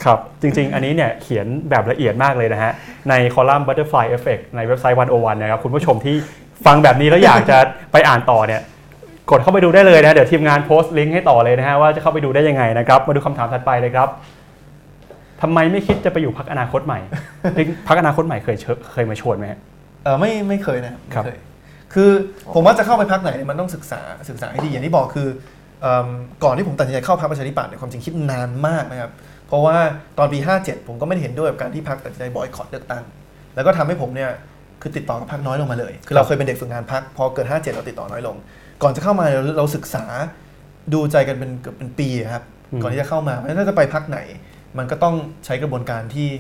Speaker 1: ครับ จริง ๆ อันนี้เนี่ยเขียนแบบละเอียดมากเลยนะฮะ ในคอลัมน์ Butterfly Effect ในเว็บไซต์ 101 นะครับ คุณผู้ชมที่ฟังแบบนี้แล้วอยากจะไปอ่านต่อเนี่ยกดเข้าไปดูได้เลยนะ เดี๋ยวทีมงานโพสต์ลิงก์ให้ต่อเลยนะฮะ ว่าจะเข้าไปดูได้ยังไงนะครับ มาดูคำถามถัดไปเลยครับทำไมไม่คิดจะไปอยู่พักอนาคตใหม่พักอนาคตใหม่เคยเชิญเคยมาชวนไหมฮะ
Speaker 2: เออไม่ไม่เคยนะครับ
Speaker 1: ครั
Speaker 2: ไม่
Speaker 1: บ
Speaker 2: เคยคือผมว่าจะเข้าไปพักไหนเนี่ยมันต้องศึกษาศึกษาให้ดีอย่างที่บอกคือเอิ่มก่อนที่ผมตัดสินใจเข้าพักประชาธิปัตย์เนี่ยความจริงคิดนานมากนะครับ เพราะว่าตอนปี 57 ผมก็ไม่ได้เห็นด้วยกับการที่พักตัดสินใจบอยคอตเลือกตั้ง แล้วก็ทำให้ผมเนี่ยคือติดต่อกับพักน้อยลงมาเลย คือเราเคยเป็นเด็กฝึกงานพักพอเกิด 57 เราติดต่อน้อยลง ก่อนจะเข้ามาเราเราศึกษาดูใจกันเป็นเกือบเป็นปีอะครับ
Speaker 1: อืม
Speaker 2: ก่อนที่จะเข้ามาเพราะฉะนั้นถ้าจะไปพักไหน มันก็ต้องใช้กระบวนการที่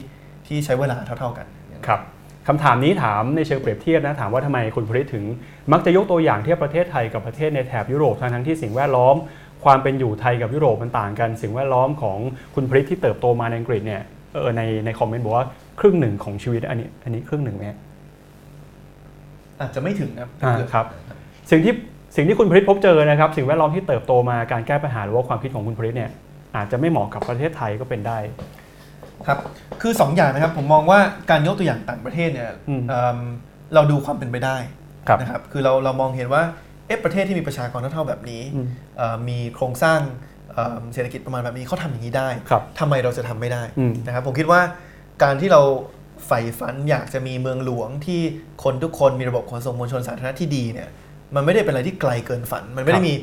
Speaker 2: ที่ใช้เวลาเท่า ๆกัน
Speaker 1: ครับคำถามนี้ถามในเชิงเปรียบเทียบนะถามว่าทำไมคุณพริตถึง มักจะยกตัวอย่างเทียบประเทศไทยกับประเทศในแถบยุโรปทั้งทั้งๆที่สิ่งแวดล้อม ความเป็นอยู่ไทยกับยุโรปมันต่างกัน สิ่งแวดล้อมของคุณพริตที่เติบโตมาในอังกฤษเนี่ยเออในในคอมเมนต์บอกว่าครึ่งหนึ่งของชีวิตอันนี้อันนี้ครึ่งหนึ่งไหมฮะ
Speaker 2: อาจจะไม่ถึงครับ
Speaker 1: อ่า
Speaker 2: เกือบ
Speaker 1: ครับ สิ่งที่สิ่งที่คุณพริตพบเจอนะครับ สิ่งแวดล้อมที่เติบโตมาการแก้ปัญหาหรือว่าความคิดของคุณพริตเนี่ยอาจจะไม่เหมาะกับประเทศไทยก็เป็นได้
Speaker 2: ครับ คือ 2อย่างนะครับผมมองว่าการยกตัวอย่างต่างประเทศเนี่ย
Speaker 1: อืม
Speaker 2: เอิ่มเราดูความเป็นไปได้
Speaker 1: ครับ
Speaker 2: นะครับ คือเราเรามองเห็นว่า เอ๊ะประเทศที่มีประชากรเท่าๆแบบนี้
Speaker 1: อืม
Speaker 2: เอ่อมีโครงสร้างเอิ่มเศรษฐกิจประมาณแบบนี้เขาทำอย่างนี้ได้
Speaker 1: ครับ
Speaker 2: ทำไมเราจะทำไม่ได้
Speaker 1: อืม
Speaker 2: นะครับผมคิดว่าการที่เราใฝ่ฝันอยากจะมีเมืองหลวงที่คนทุกคนมีระบบขนส่งมวลชนสาธารณะที่ดีเนี่ยมันไม่ได้เป็นอะไรที่ไกลเกินฝัน มันไม่ได้มี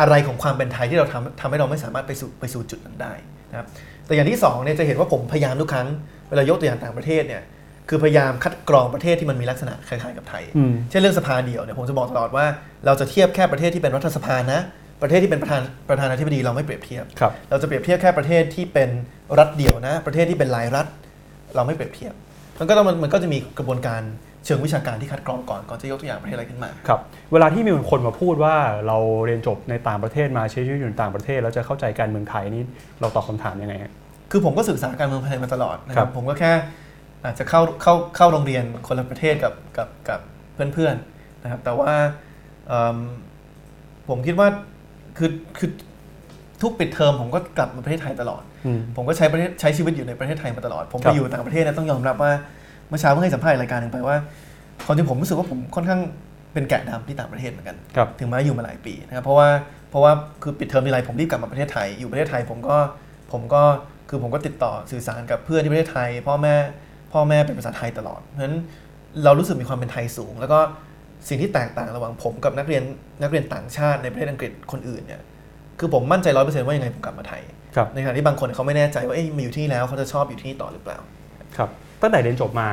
Speaker 2: อะไรของความเป็นไทยที่เราทำทำให้เราไม่สามารถไปสู่ไปสู่จุดนั้นได้นะครับแต่อย่างที่สองเนี่ยจะเห็นว่าผมพยายามทุกครั้งเวลายกตัวอย่างต่างประเทศเนี่ย คือพยายามคัดกรองประเทศที่มันมีลักษณะคล้ายๆกับไทย
Speaker 1: อืม
Speaker 2: เช่นเรื่องสภาเดียวเนี่ยผมจะบอกตลอดว่าเราจะเทียบแค่ประเทศที่เป็นรัฐสภานะ ประเทศที่เป็นประธานประธานาธิบดีเราไม่เปรียบเทียบ
Speaker 1: ครับ
Speaker 2: เราจะเปรียบเทียบแค่ประเทศที่เป็นรัฐเดี่ยวนะ ประเทศที่เป็นรายรัฐ เราไม่เปรียบเทียบ มันก็ต้องมันมันก็จะมีกระบวนการเชิงวิชาการที่คัดกรองก่อนก่อนจะยกตัวอย่างประเทศอะไรขึ้นมา
Speaker 1: ครับเวลาที่มีคนมาพูดว่าเราเรียนจบในต่างประเทศมาใช้ชีวิตอยู่ในต่างประเทศ แล้วจะเข้าใจการเมืองไทยนี่เราตอบคำถามยังไงฮะ
Speaker 2: คือผมก็ศึกษาการเมืองไทยมาตลอดนะค
Speaker 1: ครั
Speaker 2: รับ
Speaker 1: บ
Speaker 2: ผมก็แค่ อาจจะเข้าเข้าเข้าโรงเรียนคนละประเทศกับกับกับเพื่อนๆนะครับ แต่ว่าเอิ่มผมคิดว่าคือคือทุกปิดเทอมผมก็กลับมาประเทศไทยตลอด
Speaker 1: อืม
Speaker 2: ผมก็ใช้ประเทศใช้ชีวิตอยู่ในประเทศไทยมาตลอด ผม
Speaker 1: ครั
Speaker 2: ไป
Speaker 1: บ
Speaker 2: อยู่ต่างประเทศนะต้องยอมรับว่าเมื่อเช้าเพิ่งให้สัมภาษณ์รายการหนึ่งไปว่าความจริงผมรู้สึกว่าผมค่อนข้างเป็นแกะดำที่ต่างประเทศเหมือนกัน
Speaker 1: ครับ
Speaker 2: ถึงแม้อยู่มาหลายปีนะครับเพราะว่าเพราะว่าคือปิดเทอมทีไรผมรีบกลับมาประเทศไทยอยู่ประเทศไทยผมก็ผมก็คือผมก็ติดต่อสื่อสารกับเพื่อนที่ประเทศไทยพ่อแม่ พ่อแม่เป็นภาษาไทยตลอด เพราะฉะนั้นเรารู้สึกมีความเป็นไทยสูง แล้วก็สิ่งที่แตกต่างระหว่างผมกับนักเรียนนักเรียนต่างชาติในประเทศอังกฤษคนอื่นเนี่ยคือผมมั่นใจร้อยเปอร์เซ็นต์ว่ายังไงผมกลับมาไทย
Speaker 1: ครับ
Speaker 2: ในขณะที่บางคนเขาไม่แน่ใจว่าเอ๊ะมาอยู่ที่นี่แล้วเขาจะชอบอยู่ที่นี่ต่อหรือเปล่า
Speaker 1: ครับ ตั้งแต่เรียนจบมา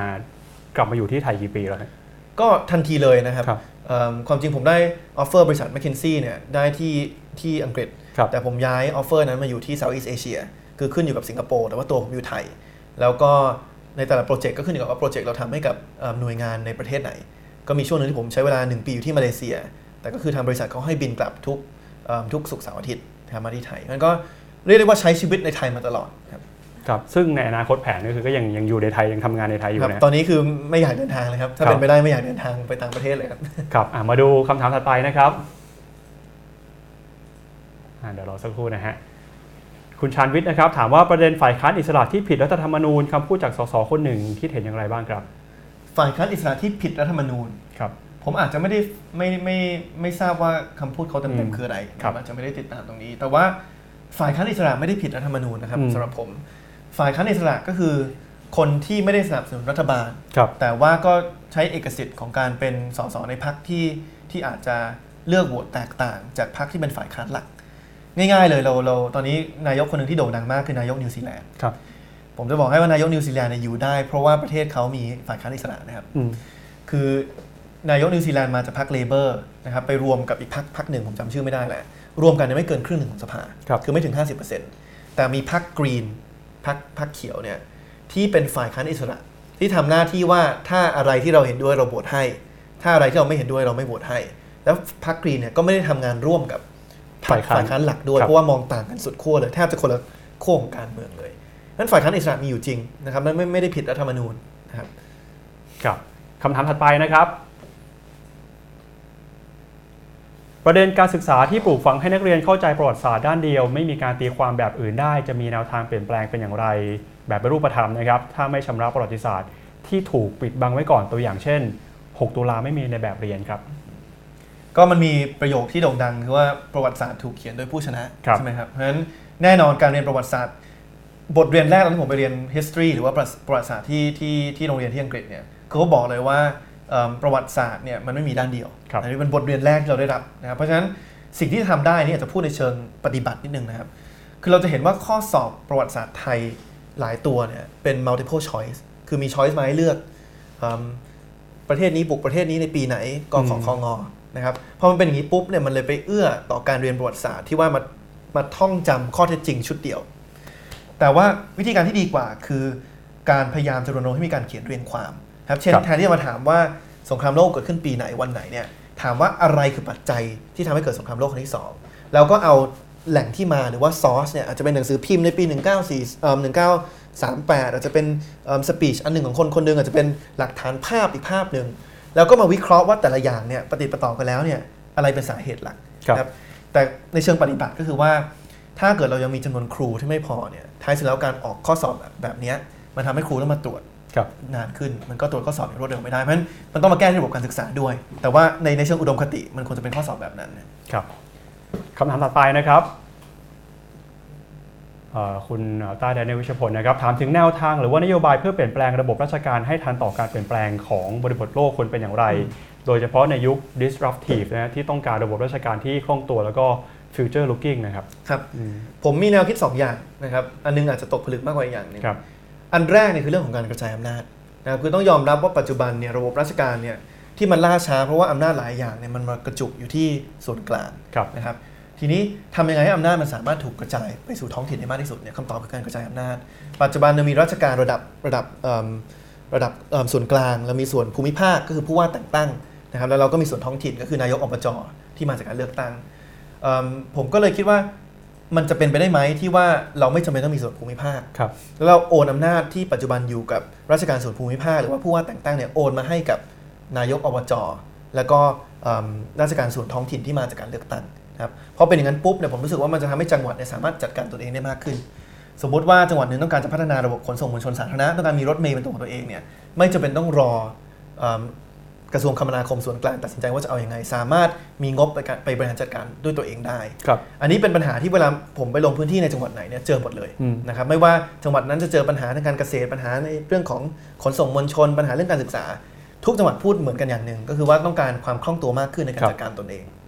Speaker 1: กลับมาอยู่ที่ไทยกี่ปีแล้วฮะ
Speaker 2: ก็ทันทีเลยนะครับ
Speaker 1: ครับ
Speaker 2: เอิ่มความจริงผมได้ออฟเฟอร์บริษัท m c k เคนซี่เนี่ยได้ที่ที่อังกฤษ
Speaker 1: ครับ
Speaker 2: แต่ผมย้าย offer นั้นมาอยู่ที่ Southeast Asia คือขึ้นอยู่กับสิงคโปร์แต่ว่าตัวผมอยู่ไทย แล้วก็ ในแต่ละโปรเจกต์ก็ขึ้นอยู่กับว่าโปรเจกต์เราทำให้กับเอิ่มหน่วยงานในประเทศไหน ก็มีช่วงหนึงที่ผมใช้เวลา 1 ปีอยู่ที่มาเลเซีย แต่ก็คือทางบริษัทเขาให้บินกลับทุกเอิ่มทุกศุกร์เสาร์อาทิตย์ทำมาที่ไทยมันก็เรียกได้ว่าใช้ชีวิตในไทยมาตลอด
Speaker 1: ครับซึ่งในอนาคตแผนก็คือก็ยังยังอยู่ในไทยยังทำงานในไทยอยู่
Speaker 2: ครับ
Speaker 1: นะ
Speaker 2: ตอนนี้คือไม่อยากเดินทางเลยครับถ้า
Speaker 1: ครับ
Speaker 2: เป็นไปได้ไม่อยากเดินทางไปต่างประเทศเลยครับ
Speaker 1: ครับอะมาดูคำถามถัดไปนะครับอะเดี๋ยวรอสักครู่นะฮะ คุณชานวิทย์นะครับ ถามว่าประเด็นฝ่ายค้านอิสระที่ผิดรัฐธรรมนูญคำพูดจากสสคนหนึ่งคิดเห็นอย่างไรบ้างครับ
Speaker 2: ฝ่ายค้านอิสระที่ผิดรัฐธรรมนูญ
Speaker 1: ครับ
Speaker 2: ผมอาจจะไม่ได้ไม่ไม่ไม่ทราบว่าคำพูดเขา
Speaker 1: อื
Speaker 2: เต็ม
Speaker 1: ม
Speaker 2: ๆคืออะไร
Speaker 1: ครับ
Speaker 2: อาจจะไม่ได้ติดตามตรงนี้ แต่ว่าฝ่ายค้านอิสระไม่ได้ผิดรัฐธรรมนูญนะครับ
Speaker 1: อืม
Speaker 2: สำหรับผม ฝ่ายค้านอิสระก็คือคนที่ไม่ได้สนับสนุนรัฐบาล
Speaker 1: ครับ
Speaker 2: แต่ว่าก็ใช้เอกสิทธิ์ของการเป็นสสในพรรคที่ที่อาจจะเลือกโหวตแตกต่างจากพรรคที่เป็นฝ่ายค้านหลัก ง่ายๆเลยเราเราตอนนี้นายกคนหนึ่งที่โด่งดังมากคือนายกนิวซีแลนด์
Speaker 1: ครับ
Speaker 2: ผมจะบอกให้ว่านายกนิวซีแลนด์เนี่ยอยู่ได้ เพราะว่าประเทศเขามีฝ่ายค้านอิสระนะครับ
Speaker 1: อืม
Speaker 2: คือนายกนิวซีแลนด์มาจากพรรคเลเบอร์นะครับไปรวมกับอีกพรรคพรรคหนึ่งผมจำชื่อไม่ได้แหละรวมกันเนี่ยไม่เกินครึ่งหนึ่งของสภา
Speaker 1: ครับ
Speaker 2: คือไม่ถึง 50%แต่มีพรรคกรีนพรรคพรรคเขียวเนี่ยที่เป็นฝ่ายค้านอิสระ ที่ทำหน้าที่ว่าถ้าอะไรที่เราเห็นด้วยเราโหวตให้ ถ้าอะไรที่เราไม่เห็นด้วยเราไม่โหวตให้ แล้วพรรคกรีนเนี่ยก็ไม่ได้ทำงานร่วมกับ พรรค
Speaker 1: ฝ่ายค้าน
Speaker 2: ฝ่ายค้านหลักด้วย
Speaker 1: ครับ
Speaker 2: เพราะว่ามองต่างกันสุดขั้วเลยแทบจะคนละขั้วของการเมืองเลยนั้นฝ่ายค้านอิสระมีอยู่จริงนะครับไม่ไม่ไม่ได้ผิดรัฐธรรมนูญนะครับ
Speaker 1: ครับคำถามถัดไปนะครับ ประเด็นการศึกษาที่ปลูกฝังให้นักเรียนเข้าใจประวัติศาสตร์ด้านเดียว ไม่มีการตีความแบบอื่นได้ จะมีแนวทางเปลี่ยนแปลงเป็นอย่างไร แบบเป็นรูปธรรมนะครับ ถ้าไม่ชำระประวัติศาสตร์ที่ถูกปิดบังไว้ก่อนตัวอย่างเช่น 6 ตุลาไม่มีในแบบเรียนครับ
Speaker 2: ก็มันมีประโยคที่โด่งดังคือว่าประวัติศาสตร์ถูกเขียนโดยผู้ชนะครับใช่ไหมครับเพราะฉะนั้นแน่นอนการเรียนประวัติศาสตร์ บทเรียนแรกตอนที่ผมไปเรียน history หรือว่าประวัติศาสตร์ที่ที่ที่โรงเรียนที่อังกฤษเนี่ยเขาก็บอกเลยว่าเอิ่มประวัติศาสตร์เนี่ยมันไม่มีด้านเดียว
Speaker 1: ครับ
Speaker 2: อันนี้เป็นบทเรียนแรกที่เราได้รับนะครับเพราะฉะนั้นสิ่งที่ทำได้นี่อาจจะพูดในเชิงปฏิบัตินิดนึงนะครับ คือเราจะเห็นว่าข้อสอบประวัติศาสตร์ไทยหลายตัวเนี่ยเป็น multiple choice คือมี choice มาให้เลือกเอิ่มประเทศนี้บุกประเทศนี้ในปีไหนกข
Speaker 1: อืม
Speaker 2: คง นะครับพอมันเป็นอย่างนี้ปุ๊บเนี่ยมันเลยไปเอื้อต่อการเรียนประวัติศาสตร์ที่ว่ามามาท่องจำข้อเท็จจริงชุดเดียว แต่ว่าวิธีการที่ดีกว่าคือการพยายามจะรณรงค์ให้มีการเขียนเรียงความครับเช่น
Speaker 1: ครับ
Speaker 2: แทนที่จะมาถามว่าสงครามโลกเกิดขึ้นปีไหนวันไหนเนี่ยถามว่าอะไรคือปัจจัยที่ทำให้เกิดสงครามโลกครั้งที่สองแล้วก็เอาแหล่งที่มาหรือว่าซอสเนี่ยอาจจะเป็นหนังสือพิมพ์ในปี 1944เอ่อ1938 อาจจะเป็นสปีชอันหนึ่งของคนคนหนึ่งอาจจะเป็นหลักฐานภาพอีกภาพหนึ่ง แล้วก็มาวิเคราะห์ว่าแต่ละอย่างเนี่ยปฏิดประต่อกันแล้วเนี่ยอะไรเป็นสาเหตุหลัก
Speaker 1: ครับ
Speaker 2: นะแต่ในเชิงปฏิบัติก็คือว่า ถ้าเกิดเรายังมีจำนวนครูที่ไม่พอเนี่ยท้ายสุดแล้วการออกข้อสอบแบบแบบเนี้ยมันทำให้ครูต้องมาตรวจ
Speaker 1: ครับ
Speaker 2: นานขึ้นมันก็ตรวจข้อสอบอย่างรวดเร็วไม่ได้เพราะฉะนั้นมันต้องมาแก้ที่ระบบการศึกษาด้วย แต่ว่าในในเชิงอุดมคติมันควรจะเป็นข้อสอบแบบนั้นเนี่ย
Speaker 1: ครับคำถามถัดไปนะครับเอ่อ คุณต้าแดนเนลวิชพลนะครับถามถึงแนวทางหรือว่านโยบายเพื่อเปลี่ยนแปลงระบบราชการให้ทันต่อการเปลี่ยนแปลงของบริบทโลกควรเป็นอย่างไร โดยเฉพาะในยุค disruptive นะฮะที่ต้องการระบบราชการที่คล่องตัวแล้วก็ future looking นะครับ
Speaker 2: ครับ
Speaker 1: อืม
Speaker 2: ผมมีแนวคิด 2 อย่างนะครับอันนึงอาจจะตกผลึกมากกว่าอีกอย่างหนึง
Speaker 1: ครับ
Speaker 2: อันแรกเนี่ยคือเรื่องของการกระจายอำนาจนะครับคือต้องยอมรับว่าปัจจุบันเนี่ยระบบราชการเนี่ยที่มันล่าช้าเพราะว่าอำนาจหลายอย่างเนี่ยมันมากระจุกอยู่ที่ส่วนกลาง
Speaker 1: ครับ
Speaker 2: นะครับ ทีนี้ทำยังไงให้อำนาจมันสามารถถูกกระจายไปสู่ท้องถิ่นได้มากที่สุดเนี่ยคำตอบคือการกระจายอำนาจ ปัจจุบันเรามีราชการระดับระดับเอิ่มระดับเอิ่มส่วนกลางเรามีส่วนภูมิภาคก็คือผู้ว่าแต่งตั้งนะครับแล้วเราก็มีส่วนท้องถิ่นก็คือนายกอบจที่มาจากการเลือกตั้งเอิ่มผมก็เลยคิดว่ามันจะเป็นไปได้ไหมที่ว่าเราไม่จำเป็นต้องมีส่วนภูมิภาค
Speaker 1: ครับ
Speaker 2: แล้วเราโอนอำนาจที่ปัจจุบันอยู่กับราชการส่วนภูมิภาค หรือว่าผู้ว่าแต่งตั้งเนี่ยโอนมาให้กับนายกอบจแล้วก็เอิ่มราชการส่วนท้องถิ่นที่มาจากการเลือกตั้งนะ ครับเพราะเป็นอย่างนั้นปุ๊บเนี่ยผมรู้สึกว่ามันจะทำให้จังหวัดเนี่ยสามารถจัดการตัวเองได้มากขึ้น สมมุติว่าจังหวัดหนึ่งต้องการจะพัฒนาระบบขนส่งมวลชนสาธารณะต้องการมีรถเมล์เป็นตัวของตัวเองเนี่ยไม่จำเป็นต้องรอเอิ่มกระทรวงคมนาคมส่วนกลางตัดสินใจว่าจะเอาอยัางไง สามารถมีงบไปการไปบริหารจัดการด้วยตัวเองได้
Speaker 1: ครับ
Speaker 2: อันนี้เป็นปัญหาที่เวลาผมไปลงพื้นที่ในจังหวัดไหนเนี่ยเจอหมดเลย
Speaker 1: อืม
Speaker 2: นะครับไม่ว่าจังหวัดนั้นจะเจอปัญหาทางการเกษตรปัญหาในเรื่องของขนส่งมวลชน ปัญหาเรื่องการศึกษา ทุกจังหวัดพูดเหมือนกันอย่างหนึ่งก็คือว่าต้องการความคล่องตัวมากขึ้นในการ
Speaker 1: ครับ
Speaker 2: จัดการตนเองนะครับ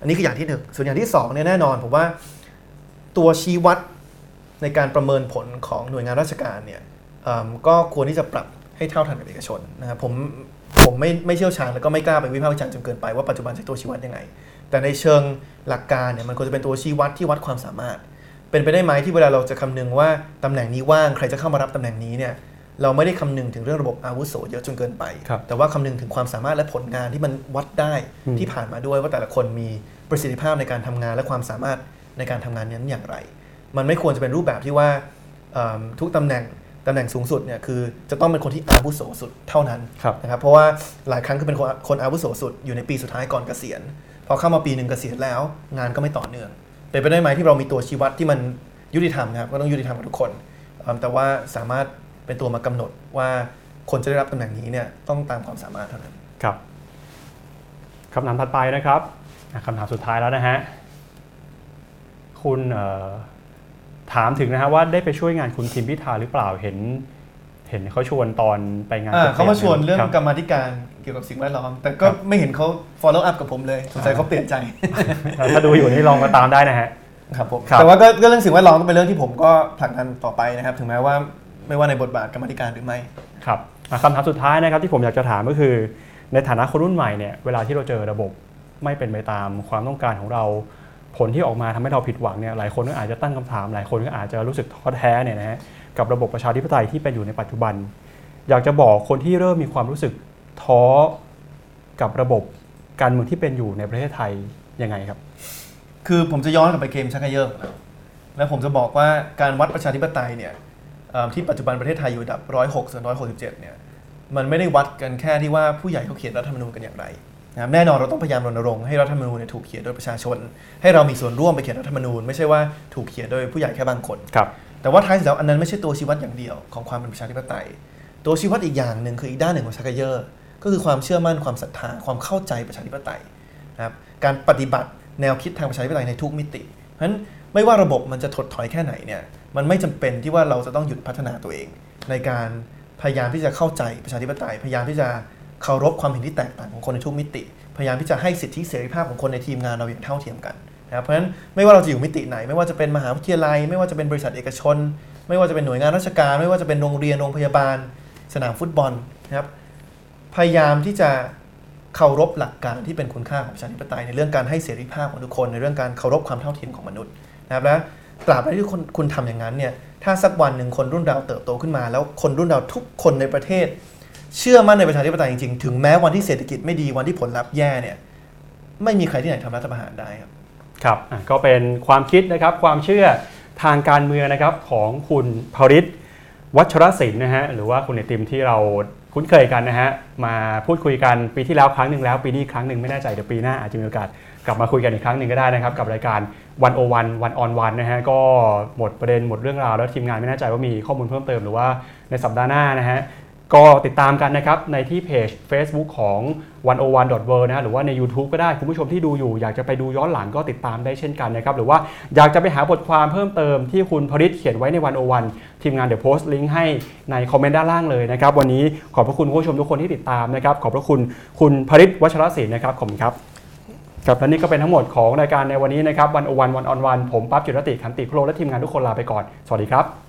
Speaker 2: อันนี้คืออย่างที่หนึ่งส่วนอย่างที่สองเนี่ยแน่นอนผมว่าตัวชี้วัดในการประเมินผลของหน่วยงานราชการเนี่ยก็ควรที่จะปรับให้เท่าทันกับเอกชนนะครับผมผมไม่ไม่เชี่ยวชาญแล้วก็ไม่กล้าไปวิพากษ์วิจารณ์จนเกินไปว่าปัจจุบันใช้ตัวชี้วัดยังไง แต่ในเชิงหลักการเนี่ยมันควรจะเป็นตัวชี้วัดที่วัดความสามารถ เป็นไปได้ไหมที่เวลาเราจะคำนึงว่าตำแหน่งนี้ว่างใครจะเข้ามารับตำแหน่งนี้เนี่ย เราไม่ได้คำนึงถึงเรื่องระบบอาวุโสเยอะจนเกินไป
Speaker 1: ครับ
Speaker 2: แต่ว่าคำนึงถึงความสามารถและผลงานที่มันวัดได้
Speaker 1: อืม
Speaker 2: ที่ผ่านมาด้วยว่าแต่ละคนมีประสิทธิภาพในการทำงานและความสามารถในการทำงานนั้นอย่างไร มันไม่ควรจะเป็นรูปแบบที่ว่าเอิ่มทุกตำแหน่งตำแหน่งสูงสุดเนี่ยคือจะต้องเป็นคนที่อาวุโสสุดเท่านั้น
Speaker 1: ครับ
Speaker 2: นะครับเพราะว่าหลายครั้งคือเป็นคนคนอาวุโสสุดอยู่ในปีสุดท้ายก่อนเกษียณพอเข้ามาปีหนึ่งเกษียณแล้ว งานก็ไม่ต่อเนื่องเป็นไปได้ไหมที่เรามีตัวชี้วัดที่มันยุติธรรมนะครับก็ต้องยุติธรรมกับทุกคนเอิ่มแต่ว่าสามารถ เป็นตัวมากำหนดว่าคนจะได้รับตำแหน่งนี้เนี่ยต้องตามความสามารถเท่านั้น
Speaker 1: ครับคำถามถัดไปนะครับอะคำถามสุดท้ายแล้วนะฮะคุณเอ่อถามถึงนะฮะว่าได้ไปช่วยงานคุณทิมพิธาหรือเปล่าเห็น เห็นเขาชวนตอนไปงาน
Speaker 2: อ่าเขามาชวนเรื่อง
Speaker 1: คบ
Speaker 2: กรรมาธิการเกี่ยวกับสิ่งแวดล้อม แต่ก็ไม่เห็นเขา follow up กับผมเลยสงสัยเขาเปลี่ยนใจ
Speaker 1: ถ้าดูอยู่นี่ลองมาตามได้นะฮะ
Speaker 2: ครับผม
Speaker 1: ครับ
Speaker 2: แต่ว่าก็ก็เรื่องสิ่งแวดล้อมก็เป็นเรื่องที่ผมก็ผลักดันต่อไปนะครับ ถึงแม้ว่า ไม่ว่าในบทบาทกรรมาธิการหรือไม่
Speaker 1: ครับอะคำถามสุดท้ายนะครับที่ผมอยากจะถามก็คือ ในฐานะคนรุ่นใหม่เนี่ยเวลาที่เราเจอระบบไม่เป็นไปตามความต้องการของเรา ผลที่ออกมาทำให้เราผิดหวังเนี่ยหลายคนก็อาจจะตั้งคำถาม หลายคนก็อาจจะรู้สึกท้อแท้เนี่ยนะฮะกับระบบประชาธิปไตยที่เป็นอยู่ในปัจจุบัน อยากจะบอกคนที่เริ่มมีความรู้สึกท้อกับระบบการเมืองที่เป็นอยู่ในประเทศไทยยังไงครับ
Speaker 2: คือผมจะย้อนกลับไปเกมชักเขยอแล้วแล้วผมจะบอกว่าการวัดประชาธิปไตยเนี่ยเอ่อ ที่ปัจจุบันประเทศไทยอยู่อันดับ 106ส่วน167 เนี่ย มันไม่ได้วัดกันแค่ที่ว่าผู้ใหญ่เขาเขียนรัฐธรรมนูญกันอย่างไรนะครับแน่นอนเราต้องพยายามรณรงค์ให้รัฐธรรมนูญเนี่ยถูกเขียนโดยประชาชน ให้เรามีส่วนร่วมไปเขียนรัฐธรรมนูญไม่ใช่ว่าถูกเขียนโดยผู้ใหญ่แค่บางคน
Speaker 1: ครับ
Speaker 2: แต่ว่าท้ายสุดแล้วอันนั้นไม่ใช่ตัวชี้วัดอย่างเดียวของความเป็นประชาธิปไตย ตัวชี้วัดอีกอย่างหนึ่งคืออีกด้านหนึ่งของชักเกยอร์ก็คือความเชื่อมั่นความศรัทธาความเข้าใจประชาธิปไตยนะครับการปฏิบัติแนวคิดทางประชาธิปไตยในทุกมิติ เพราะฉะนั้นไม่ว่าระบบมันจะถดถอยแค่ไหนเนี่ย มันไม่จำเป็นที่ว่าเราจะต้องหยุดพัฒนาตัวเอง ในการพยายามที่จะเข้าใจประชาธิปไตย พยายามที่จะเคารพความเห็นที่แตกต่างของคนในทุกมิติ พยายามที่จะให้สิทธิเสรีภาพของคนในทีมงานเราอย่างเท่าเทียมกันนะครับเพราะฉะนั้นไม่ว่าเราจะอยู่มิติไหน ไม่ว่าจะเป็นมหาวิทยาลัย ไม่ว่าจะเป็นบริษัทเอกชน ไม่ว่าจะเป็นหน่วยงานราชการ ไม่ว่าจะเป็นโรงเรียนโรงพยาบาล สนามฟุตบอลนะครับพยายามที่จะเคารพหลักการที่เป็นคุณค่าของประชาธิปไตยในเรื่องการให้เสรีภาพของทุกคน ในเรื่องการเคารพความเท่าเทียมของมนุษย์นะครับและ ตราบใดที่คุณคุณทำอย่างนั้นเนี่ยถ้าสักวันหนึ่งคนรุ่นเราเติบโตขึ้นมา แล้วคนรุ่นเราทุกคนในประเทศ เชื่อมั่นในประชาธิปไตยจริงๆ ถึงแม้วันที่เศรษฐกิจไม่ดีวันที่ผลลัพธ์แย่เนี่ยไม่มีใครที่ไหนทำรัฐประหารได้ครับ
Speaker 1: ครับก็เป็นความคิดนะครับความเชื่อทางการเมืองนะครับของคุณภริศวัชรศิลป์นะฮะหรือว่าคุณไอติมที่เราคุ้นเคยกันนะฮะมาพูดคุยกันปีที่แล้วครั้งหนึ่งแล้ว ปีนี้ครั้งหนึ่งไม่แน่ใจเดี๋ยวปีหน้าอาจจะมีโอกาส กลับมาคุยกันอีกครั้งหนึ่งก็ได้นะครับ กับรายการวันโอวันวันออนวันนะฮะก็หมดประเด็นหมดเรื่องราว แล้วทีมงานไม่แน่ใจว่ามีข้อมูลเพิ่มเติมหรือว่าในสัปดาห์หน้านะฮะก็ติดตามกันนะครับในที่เพจ Facebook ของ 101.world นะฮะหรือว่าใน YouTube ก็ได้คุณผู้ชมที่ดูอยู่ อยากจะไปดูย้อนหลังก็ติดตามได้เช่นกันนะครับ หรือว่าอยากจะไปหาบทความเพิ่มเติมที่คุณพริศเขียนไว้ใน 101 ทีมงานเดี๋ยวโพสต์ลิงก์ให้ในคอมเมนต์ด้านล่างเลยนะครับ วันนี้ขอบพระคุณคุณผู้ชมทุกคนที่ติดตามนะครับ ขอบพระคุณคุณพริศวัชรศิลป์นะครับขอบคุณครับ ครับและนี่ก็เป็นทั้งหมดของรายการในวันนี้นะครับวันอวันวันออนวันผมปั๊บจิรติขันติโพลและทีมงานทุกคนลาไปก่อน สวัสดีครับ